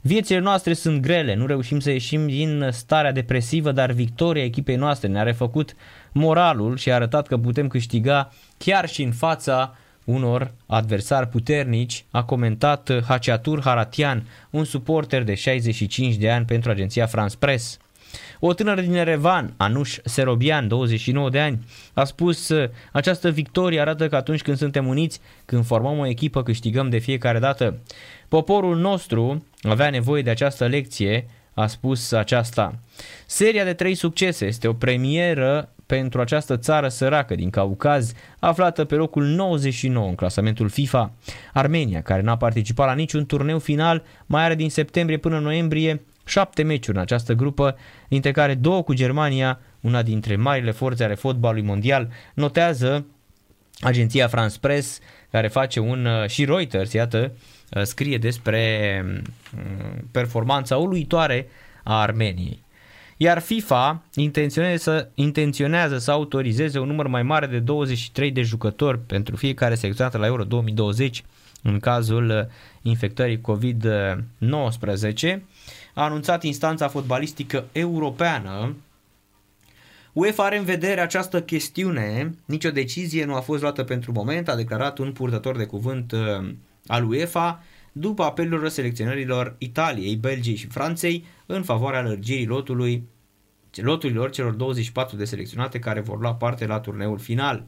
Viețile noastre sunt grele, nu reușim să ieșim din starea depresivă, dar victoria echipei noastre ne-a refăcut moralul și a arătat că putem câștiga chiar și în fața unor adversari puternici, a comentat Haciatur Haratian, un suporter de 65 de ani pentru agenția France Press. O tânără din Erevan, Anuș Serobian, 29 de ani, a spus această victorie arată că atunci când suntem uniți, când formăm o echipă, câștigăm de fiecare dată. Poporul nostru avea nevoie de această lecție, a spus aceasta. Seria de trei succese este o premieră pentru această țară săracă din Caucaz, aflată pe locul 99 în clasamentul FIFA. Armenia, care n-a participat la niciun turneu final, mai are din septembrie până noiembrie șapte meciuri în această grupă, dintre care două cu Germania, una dintre marile forțe ale fotbalului mondial, notează agenția France Press, care face un, uh, și Reuters, iată, uh, scrie despre mm, performanța uluitoare a Armeniei. Iar FIFA intenționează să, intenționează să autorizeze un număr mai mare de 23 de jucători pentru fiecare selecționată la Euro 2020 în cazul uh, infectării COVID-19 a anunțat instanța fotbalistică europeană. UEFA are în vedere această chestiune, nicio decizie nu a fost luată pentru moment, a declarat un purtător de cuvânt uh, al UEFA după apelul selecționărilor Italiei, Belgiei și Franței în favoarea lărgirii lotului loturilor celor 24 de selecționate care vor lua parte la turneul final.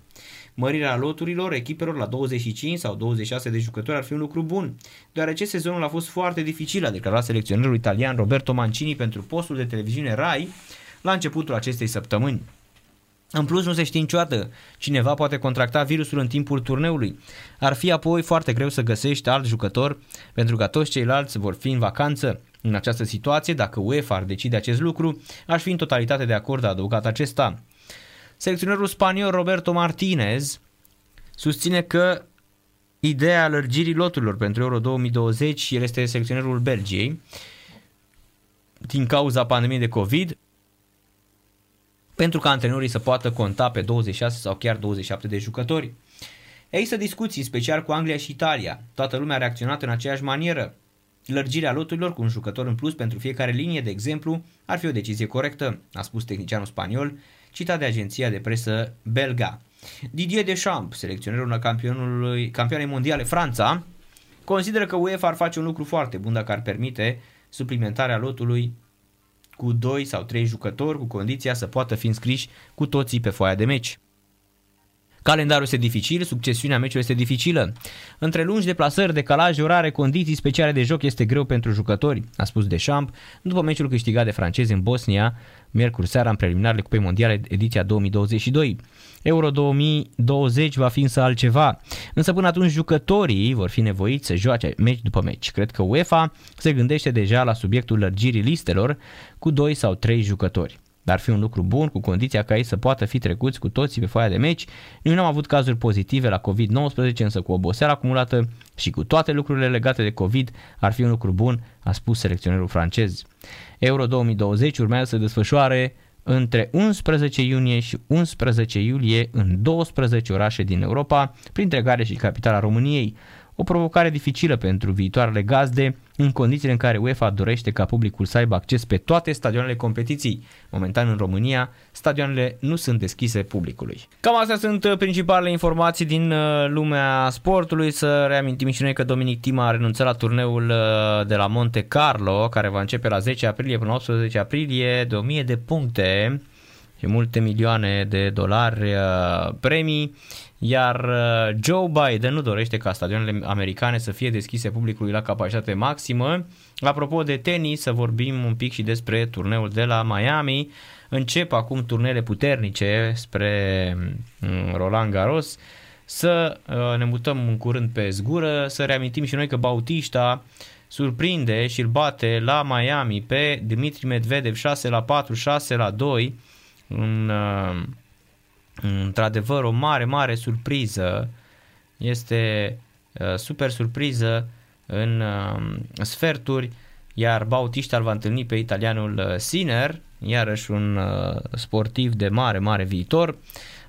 Mărirea loturilor echipelor la 25 sau 26 de jucători ar fi un lucru bun, deoarece sezonul a fost foarte dificil, a declarat selecționerul italian Roberto Mancini pentru postul de televiziune RAI la începutul acestei săptămâni. În plus, nu se știe niciodată. Cineva poate contracta virusul în timpul turneului. Ar fi apoi foarte greu să găsești alt jucător, pentru că toți ceilalți vor fi în vacanță. În această situație, dacă UEFA ar decide acest lucru, aș fi în totalitate de acord, a adăugat acesta. Selecționerul spaniol Roberto Martinez susține că ideea alergirii loturilor pentru Euro 2020, el este selecționerul Belgiei, din cauza pandemiei de COVID, pentru ca antrenorii să poată conta pe 26 sau chiar 27 de jucători. Există discuții special cu Anglia și Italia. Toată lumea a reacționat în aceeași manieră. Lărgirea loturilor cu un jucător în plus pentru fiecare linie, de exemplu, ar fi o decizie corectă, a spus tehnicianul spaniol, citat de agenția de presă belga. Didier Deschamps, selecționerul campionului, campioanei mondiale Franța, consideră că UEFA ar face un lucru foarte bun dacă ar permite suplimentarea lotului cu 2 sau 3 jucători cu condiția să poată fi înscriși cu toții pe foaia de meci. Calendarul este dificil, succesiunea meciului este dificilă. Între lungi deplasări, decalaje orare, condiții speciale de joc este greu pentru jucători, a spus Deschamps, după meciul câștigat de francezi în Bosnia, miercuri seara în preliminarele Cupei Mondiale ediția 2022. Euro 2020 va fi însă altceva, însă până atunci jucătorii vor fi nevoiți să joace meci după meci. Cred că UEFA se gândește deja la subiectul lărgirii listelor cu 2 sau 3 jucători dar fi un lucru bun cu condiția ca ei să poată fi trecuți cu toții pe foaia de meci. Noi nu am avut cazuri pozitive la COVID-19, însă cu oboseală acumulată și cu toate lucrurile legate de COVID ar fi un lucru bun, a spus selecționerul francez. Euro 2020 urmează să desfășoare între 11 iunie și 11 iulie în 12 orașe din Europa, printre care și capitala României o provocare dificilă pentru viitoarele gazde, în condițiile în care UEFA dorește ca publicul să aibă acces pe toate stadioanele competiții. Momentan în România, stadioanele nu sunt deschise publicului. Cam astea sunt uh, principalele informații din uh, lumea sportului. Să reamintim și noi că Dominic Tima a renunțat la turneul uh, de la Monte Carlo, care va începe la 10 aprilie până la 18 aprilie, de 1000 de puncte și multe milioane de dolari premii iar uh, Joe Biden nu dorește ca stadionele americane să fie deschise publicului la capacitate maximă. Apropo de tenis, să vorbim un pic și despre turneul de la Miami. Încep acum turnele puternice spre mm, Roland Garros. Să uh, ne mutăm în curând pe zgură, să reamintim și noi că Bautista surprinde și îl bate la Miami pe Dmitri Medvedev 6 la 4, 6 la 2 în uh, într-adevăr o mare, mare surpriză. Este uh, super surpriză în uh, sferturi, iar Bautista îl va întâlni pe italianul uh, Sinner, iarăși un sportiv de mare, mare viitor.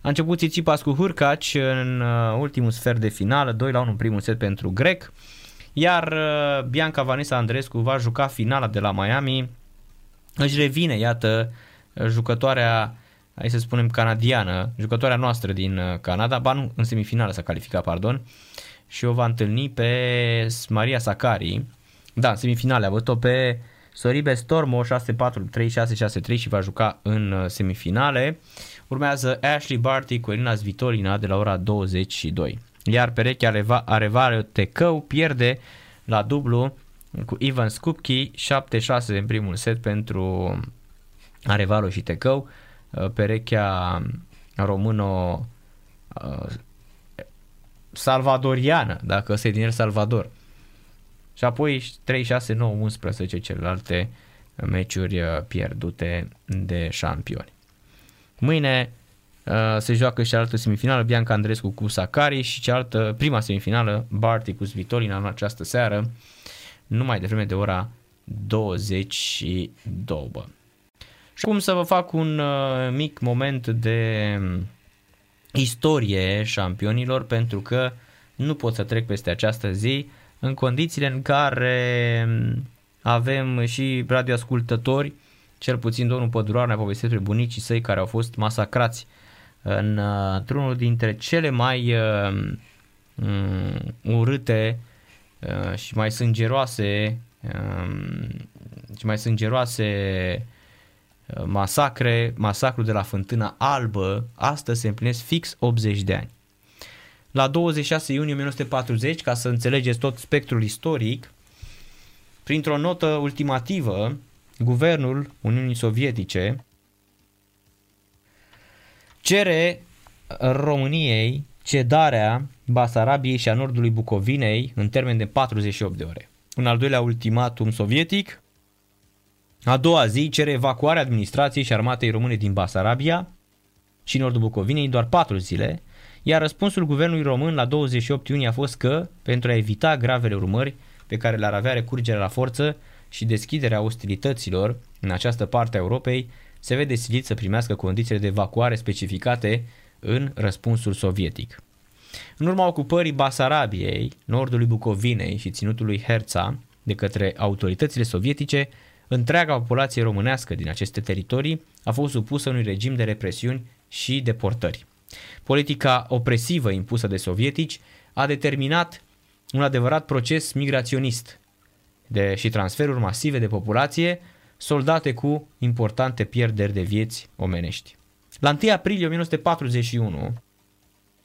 A început Tsitsipas cu Hurkaci în ultimul sfert de finală, 2 la 1 în primul set pentru grec, iar Bianca Vanessa Andrescu va juca finala de la Miami. Își revine, iată, jucătoarea hai să spunem canadiană, jucătoarea noastră din uh, Canada, ba nu, în semifinală s-a calificat, pardon, și o va întâlni pe Maria Sakari, da, în semifinale, a văzut-o pe Soribe Stormo 6-4, 3-6-6-3 și va juca în uh, semifinale. Urmează Ashley Barty cu Elina Svitolina de la ora 22. Iar perechea Arevare Tecău pierde la dublu cu Ivan Skupki 7-6 în primul set pentru Arevalo și Tecău. Uh, perechea româno uh, salvadoriană, dacă ăsta e din El Salvador. Și apoi 3, 6, 9, 11 celelalte meciuri uh, pierdute de șampioni. Mâine se joacă și altă semifinală, Bianca Andrescu cu Sakari și cealaltă, prima semifinală, Barty cu Svitolina în această seară, numai de vreme de ora 22. Și cum să vă fac un uh, mic moment de um, istorie șampionilor pentru că nu pot să trec peste această zi în condițiile în care um, avem și radioascultători, cel puțin domnul Pădurar ne-a povestit despre bunicii săi care au fost masacrați în, uh, într-unul dintre cele mai uh, um, urâte uh, și mai sângeroase uh, și mai sângeroase masacre, masacrul de la Fântâna Albă, astăzi se împlinesc fix 80 de ani. La 26 iunie 1940, ca să înțelegeți tot spectrul istoric, printr-o notă ultimativă, guvernul Uniunii Sovietice cere României cedarea Basarabiei și a nordului Bucovinei în termen de 48 de ore. Un al doilea ultimatum sovietic a doua zi cere evacuarea administrației și armatei române din Basarabia și nordul Bucovinei doar patru zile, iar răspunsul guvernului român la 28 iunie a fost că, pentru a evita gravele urmări pe care le-ar avea recurgerea la forță și deschiderea ostilităților în această parte a Europei, se vede silit să primească condițiile de evacuare specificate în răspunsul sovietic. În urma ocupării Basarabiei, nordului Bucovinei și ținutului Herța de către autoritățile sovietice, întreaga populație românească din aceste teritorii a fost supusă unui regim de represiuni și deportări. Politica opresivă impusă de sovietici a determinat un adevărat proces migraționist de, și transferuri masive de populație, soldate cu importante pierderi de vieți omenești. La 1 aprilie 1941,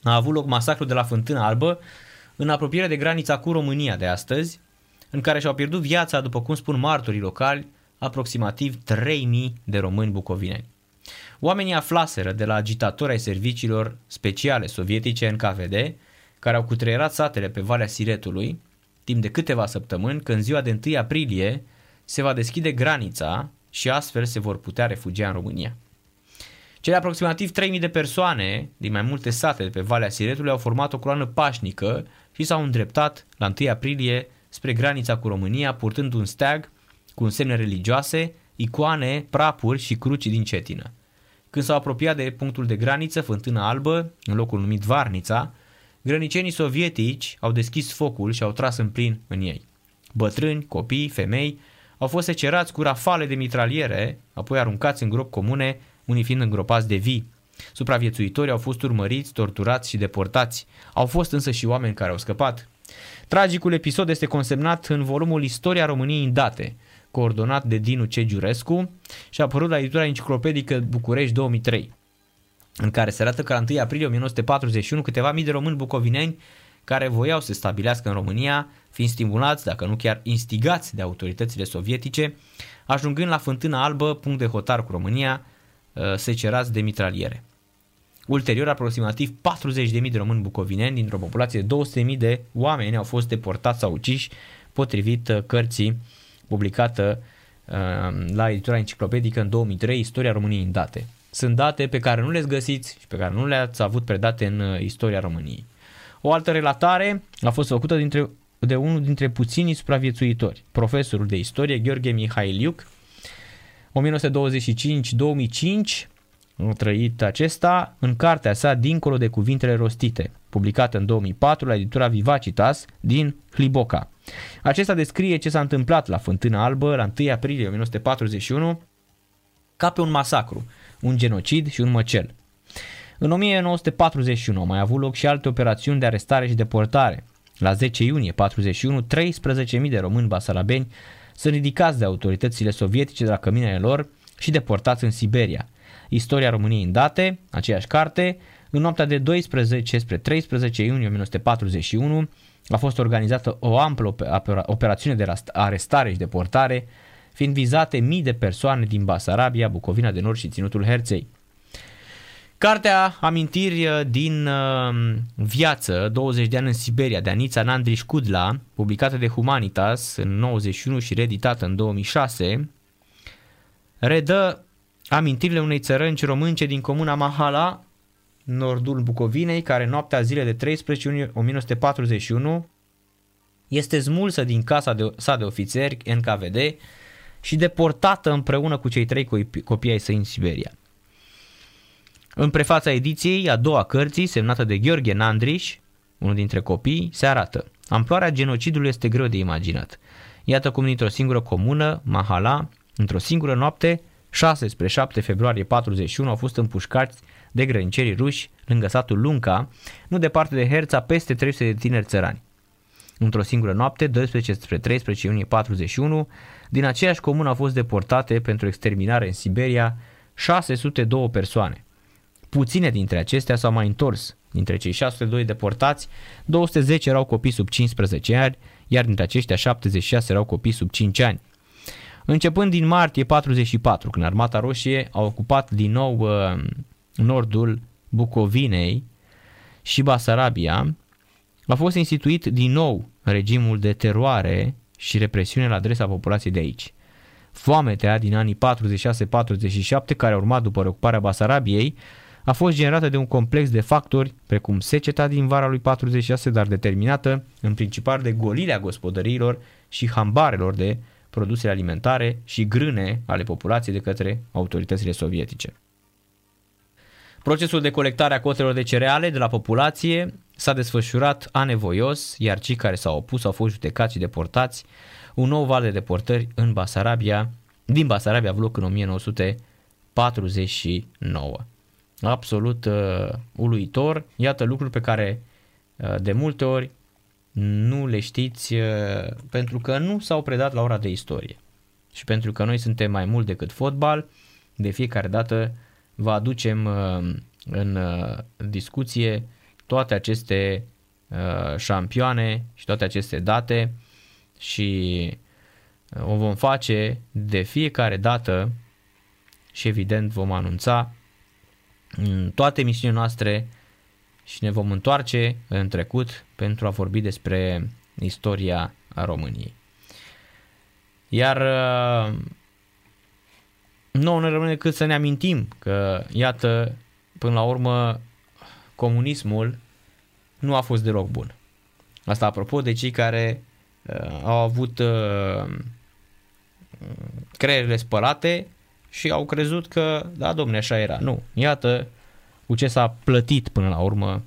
a avut loc masacrul de la Fântâna Albă, în apropiere de granița cu România de astăzi, în care și-au pierdut viața, după cum spun martorii locali, aproximativ 3000 de români bucovineni. Oamenii aflaseră de la agitatori ai serviciilor speciale sovietice NKVD, care au cutreierat satele pe Valea Siretului, timp de câteva săptămâni, când ziua de 1 aprilie se va deschide granița și astfel se vor putea refugia în România. Cele aproximativ 3000 de persoane din mai multe sate de pe Valea Siretului au format o coloană pașnică și s-au îndreptat la 1 aprilie spre granița cu România, purtând un steag cu semne religioase, icoane, prapuri și cruci din cetină. Când s-au apropiat de punctul de graniță, Fântâna Albă, în locul numit Varnița, grănicenii sovietici au deschis focul și au tras în plin în ei. Bătrâni, copii, femei au fost secerați cu rafale de mitraliere, apoi aruncați în gropi comune, unii fiind îngropați de vii. Supraviețuitorii au fost urmăriți, torturați și deportați. Au fost însă și oameni care au scăpat. Tragicul episod este consemnat în volumul Istoria României în date, coordonat de Dinu C. Giurescu și a apărut la editura enciclopedică București 2003, în care se arată că la 1 aprilie 1941 câteva mii de români bucovineni care voiau să stabilească în România, fiind stimulați, dacă nu chiar instigați de autoritățile sovietice, ajungând la Fântâna Albă, punct de hotar cu România, uh, secerați de mitraliere. Ulterior, aproximativ 40.000 de români bucovineni dintr-o populație de 200.000 de oameni au fost deportați sau uciși potrivit uh, cărții publicată uh, la editura enciclopedică în 2003, Istoria României în date. Sunt date pe care nu le-ați găsiți și pe care nu le-ați avut predate în uh, istoria României. O altă relatare a fost făcută dintre, de unul dintre puținii supraviețuitori, profesorul de istorie Gheorghe Mihailiuc, 1925-2005, a trăit acesta în cartea sa Dincolo de cuvintele rostite, publicată în 2004 la editura Vivacitas din Hliboca. Acesta descrie ce s-a întâmplat la Fântâna Albă la 1 aprilie 1941 ca pe un masacru, un genocid și un măcel. În 1941 au mai avut loc și alte operațiuni de arestare și deportare. La 10 iunie 41, 13.000 de români basarabeni sunt ridicați de autoritățile sovietice de la căminele lor și deportați în Siberia. Istoria României în date, aceeași carte, în noaptea de 12 spre 13 iunie 1941 a fost organizată o amplă operațiune de arestare și deportare, fiind vizate mii de persoane din Basarabia, Bucovina de Nord și Ținutul Herței. Cartea Amintiri uh, din uh, viață, 20 de ani în Siberia, de Anița Nandriș Kudla, publicată de Humanitas în 91 și reeditată în 2006, redă amintirile unei țărănci românce din comuna Mahala, nordul Bucovinei, care noaptea zilei de 13 iunie 1941 este smulsă din casa de, sa de ofițeri NKVD și deportată împreună cu cei trei copii ai săi în Siberia. În prefața ediției, a doua cărții, semnată de Gheorghe Nandriș, unul dintre copii, se arată. Amploarea genocidului este greu de imaginat. Iată cum dintr-o singură comună, Mahala, într-o singură noapte, 6 spre 7 februarie 41 au fost împușcați de grănicerii ruși lângă satul Lunca, nu departe de Herța, peste 300 de tineri țărani. Într-o singură noapte, 12 spre 13 iunie 41, din aceeași comună au fost deportate pentru exterminare în Siberia 602 persoane. Puține dintre acestea s-au mai întors. Dintre cei 602 deportați, 210 erau copii sub 15 ani, iar dintre aceștia 76 erau copii sub 5 ani. Începând din martie 44, când Armata Roșie a ocupat din nou uh, nordul Bucovinei și Basarabia, a fost instituit din nou regimul de teroare și represiune la adresa populației de aici. Foametea din anii 46-47, care a urmat după ocuparea Basarabiei, a fost generată de un complex de factori, precum seceta din vara lui 46, dar determinată în principal de golirea gospodăriilor și hambarelor de produse alimentare și grâne ale populației de către autoritățile sovietice. Procesul de colectare a cotelor de cereale de la populație s-a desfășurat anevoios, iar cei care s-au opus au fost judecați și deportați. Un nou val de deportări în Basarabia, din Basarabia a avut loc în 1949. Absolut uh, uluitor. Iată lucruri pe care uh, de multe ori nu le știți uh, pentru că nu s-au predat la ora de istorie. Și pentru că noi suntem mai mult decât fotbal, de fiecare dată vă aducem uh, în uh, discuție toate aceste uh, șampioane și toate aceste date și uh, o vom face de fiecare dată și evident vom anunța în toate emisiunile noastre și ne vom întoarce în trecut pentru a vorbi despre istoria României. Iar uh, nu ne rămâne decât să ne amintim că, iată, până la urmă, comunismul nu a fost deloc bun. Asta apropo de cei care uh, au avut uh, creierile spălate și au crezut că, da, domne, așa era. Nu, iată cu ce s-a plătit până la urmă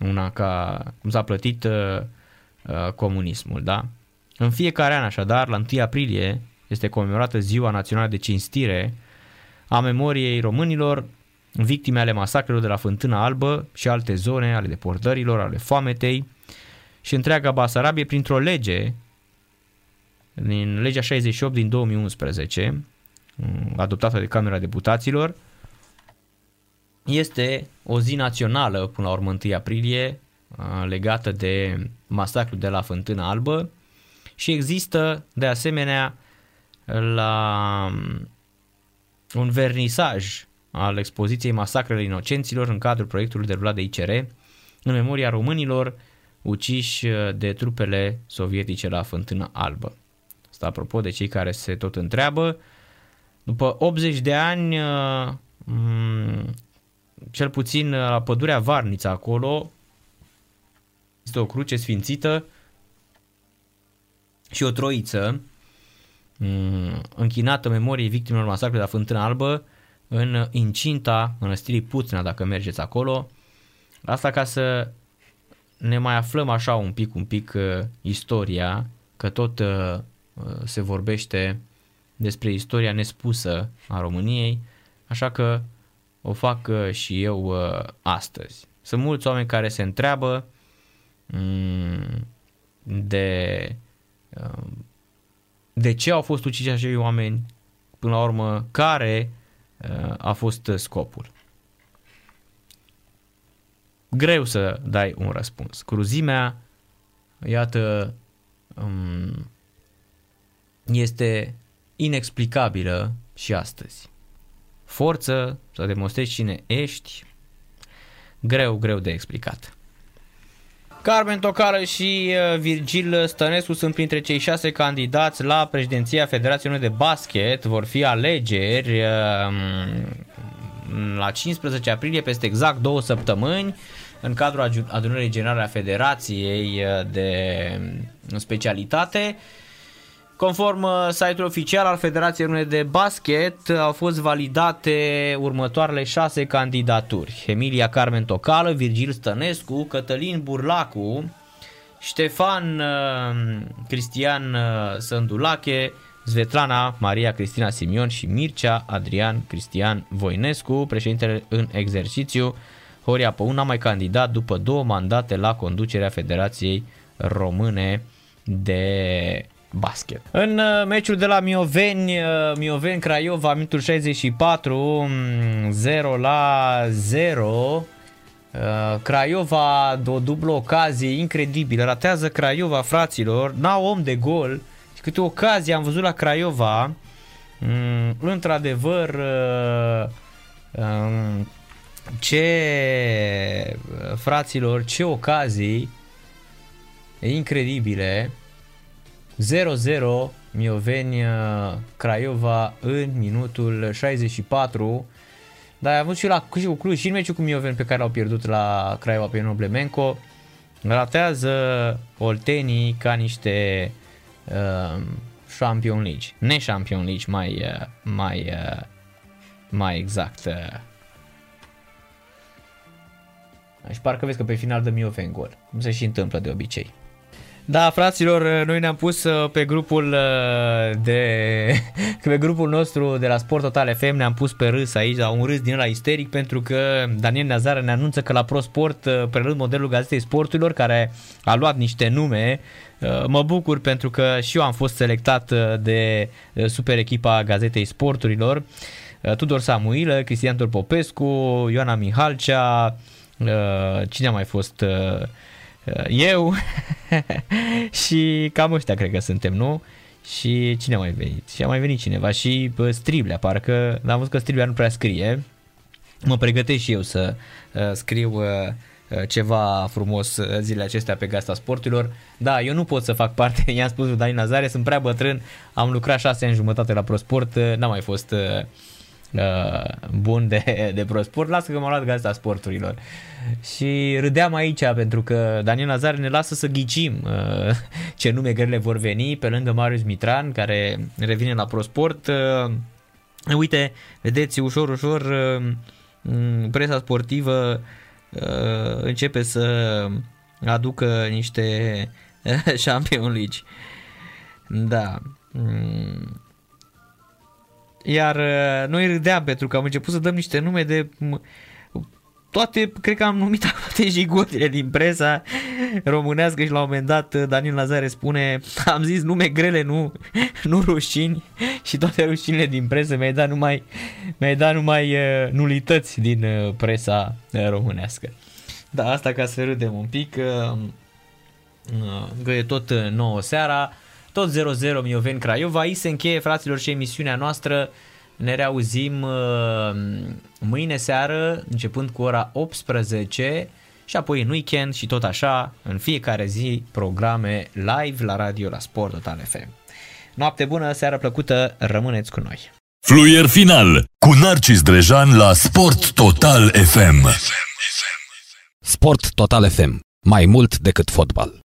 una ca, cum s-a plătit uh, uh, comunismul, da? În fiecare an, așadar, la 1 aprilie, este comemorată Ziua Națională de Cinstire a memoriei românilor, victime ale masacrelor de la Fântâna Albă și alte zone ale deportărilor, ale foametei. Și întreaga Basarabie printr-o lege din legea 68 din 2011, adoptată de Camera Deputaților, este o zi națională până la urmă 1 aprilie legată de masacrul de la Fântâna Albă. Și există de asemenea la un vernisaj al expoziției Masacrele Inocenților în cadrul proiectului derulat de ICR în memoria românilor uciși de trupele sovietice la Fântâna Albă. Asta apropo de cei care se tot întreabă. După 80 de ani, cel puțin la pădurea Varnița acolo, este o cruce sfințită și o troiță mm, închinată memoriei victimelor masacrului de la Fântâna Albă în incinta mănăstirii Puțna, dacă mergeți acolo. Asta ca să ne mai aflăm așa un pic, un pic uh, istoria, că tot uh, se vorbește despre istoria nespusă a României, așa că o fac uh, și eu uh, astăzi. Sunt mulți oameni care se întreabă mm, de uh, de ce au fost uciși acei oameni, până la urmă, care a fost scopul. Greu să dai un răspuns. Cruzimea, iată, um, este inexplicabilă și astăzi forță, să demonstrezi cine ești, greu, greu de explicat. Carmen Tocală și uh, Virgil Stănescu sunt printre cei șase candidați la președinția Federației de Basket. Vor fi alegeri um, la 15 aprilie, peste exact două săptămâni, în cadrul adunării generale a Federației uh, de specialitate. Conform uh, site-ul oficial al Federației Române de Basket, au fost validate următoarele șase candidaturi. Emilia Carmen Tocală, Virgil Stănescu, Cătălin Burlacu, Ștefan uh, Cristian uh, Sândulache, Svetlana Maria Cristina Simion și Mircea Adrian Cristian Voinescu, președintele în exercițiu. Horia Păun a mai candidat după două mandate la conducerea Federației Române de basket. În uh, meciul de la Mioveni, uh, Mioveni Craiova, minutul 64, 0 mm, la 0. Uh, Craiova, o dublă ocazie incredibilă, ratează Craiova fraților, n-au om de gol și câte ocazie am văzut la Craiova, mm, într-adevăr, um, ce fraților, ce ocazii incredibile. 0-0 Mioveni Craiova în minutul 64. Dar ai avut și la și cu Cluj și în meciul cu Mioveni pe care l-au pierdut la Craiova pe Noblemenco. Ratează Oltenii ca niște uh, Champion League, ne Champion League mai, uh, mai, uh, mai exact. Uh. Și parcă vezi că pe final dă Mioveni gol, cum se și întâmplă de obicei. Da, fraților, noi ne-am pus uh, pe grupul uh, de pe grupul nostru de la Sport Total FM ne-am pus pe râs aici, la un râs din la isteric pentru că Daniel Nazară ne anunță că la Pro Sport uh, prelând modelul gazetei sporturilor care a luat niște nume Mă bucur pentru că și eu am fost selectat de super echipa gazetei sporturilor. Tudor Samuilă, Cristian Popescu, Ioana Mihalcea, uh, cine a mai fost uh, uh, eu și cam ăștia cred că suntem, nu? Și cine a mai venit? Și a mai venit cineva și uh, Striblea, parcă am văzut că Striblea nu prea scrie. Mă pregătesc și eu să uh, scriu uh, uh, ceva frumos uh, zilele acestea pe Gasta Sporturilor. Da, eu nu pot să fac parte, i-am spus lui Dani Nazare, sunt prea bătrân, am lucrat șase ani jumătate la ProSport, uh, n-am mai fost uh, uh, bun de, de ProSport, lasă că m-am luat Gasta Sporturilor. Și râdeam aici pentru că Daniel Nazare ne lasă să ghicim uh, ce nume grele vor veni pe lângă Marius Mitran care revine la ProSport. Uh, uite, vedeți, ușor, ușor uh, presa sportivă uh, începe să aducă niște Champion League. Da. Mm. Iar uh, noi râdeam pentru că am început să dăm niște nume de toate, cred că am numit toate jigotile din presa românească și la un moment dat uh, Daniel Lazare spune am zis nume grele, nu, nu rușini și toate rușinile din presă mi-ai dat numai, mi-ai dat numai uh, nulități din uh, presa uh, românească. Da, asta ca să râdem un pic, uh, uh, că e tot uh, nouă seara, tot 0-0 Mioveni Craiova, aici se încheie fraților și emisiunea noastră, ne reauzim uh, mâine seară, începând cu ora 18 și apoi în weekend și tot așa, în fiecare zi, programe live la radio la Sport Total FM. Noapte bună, seară plăcută, rămâneți cu noi! Fluier final cu Narcis Drejan la Sport Total FM. Sport Total FM. Mai mult decât fotbal.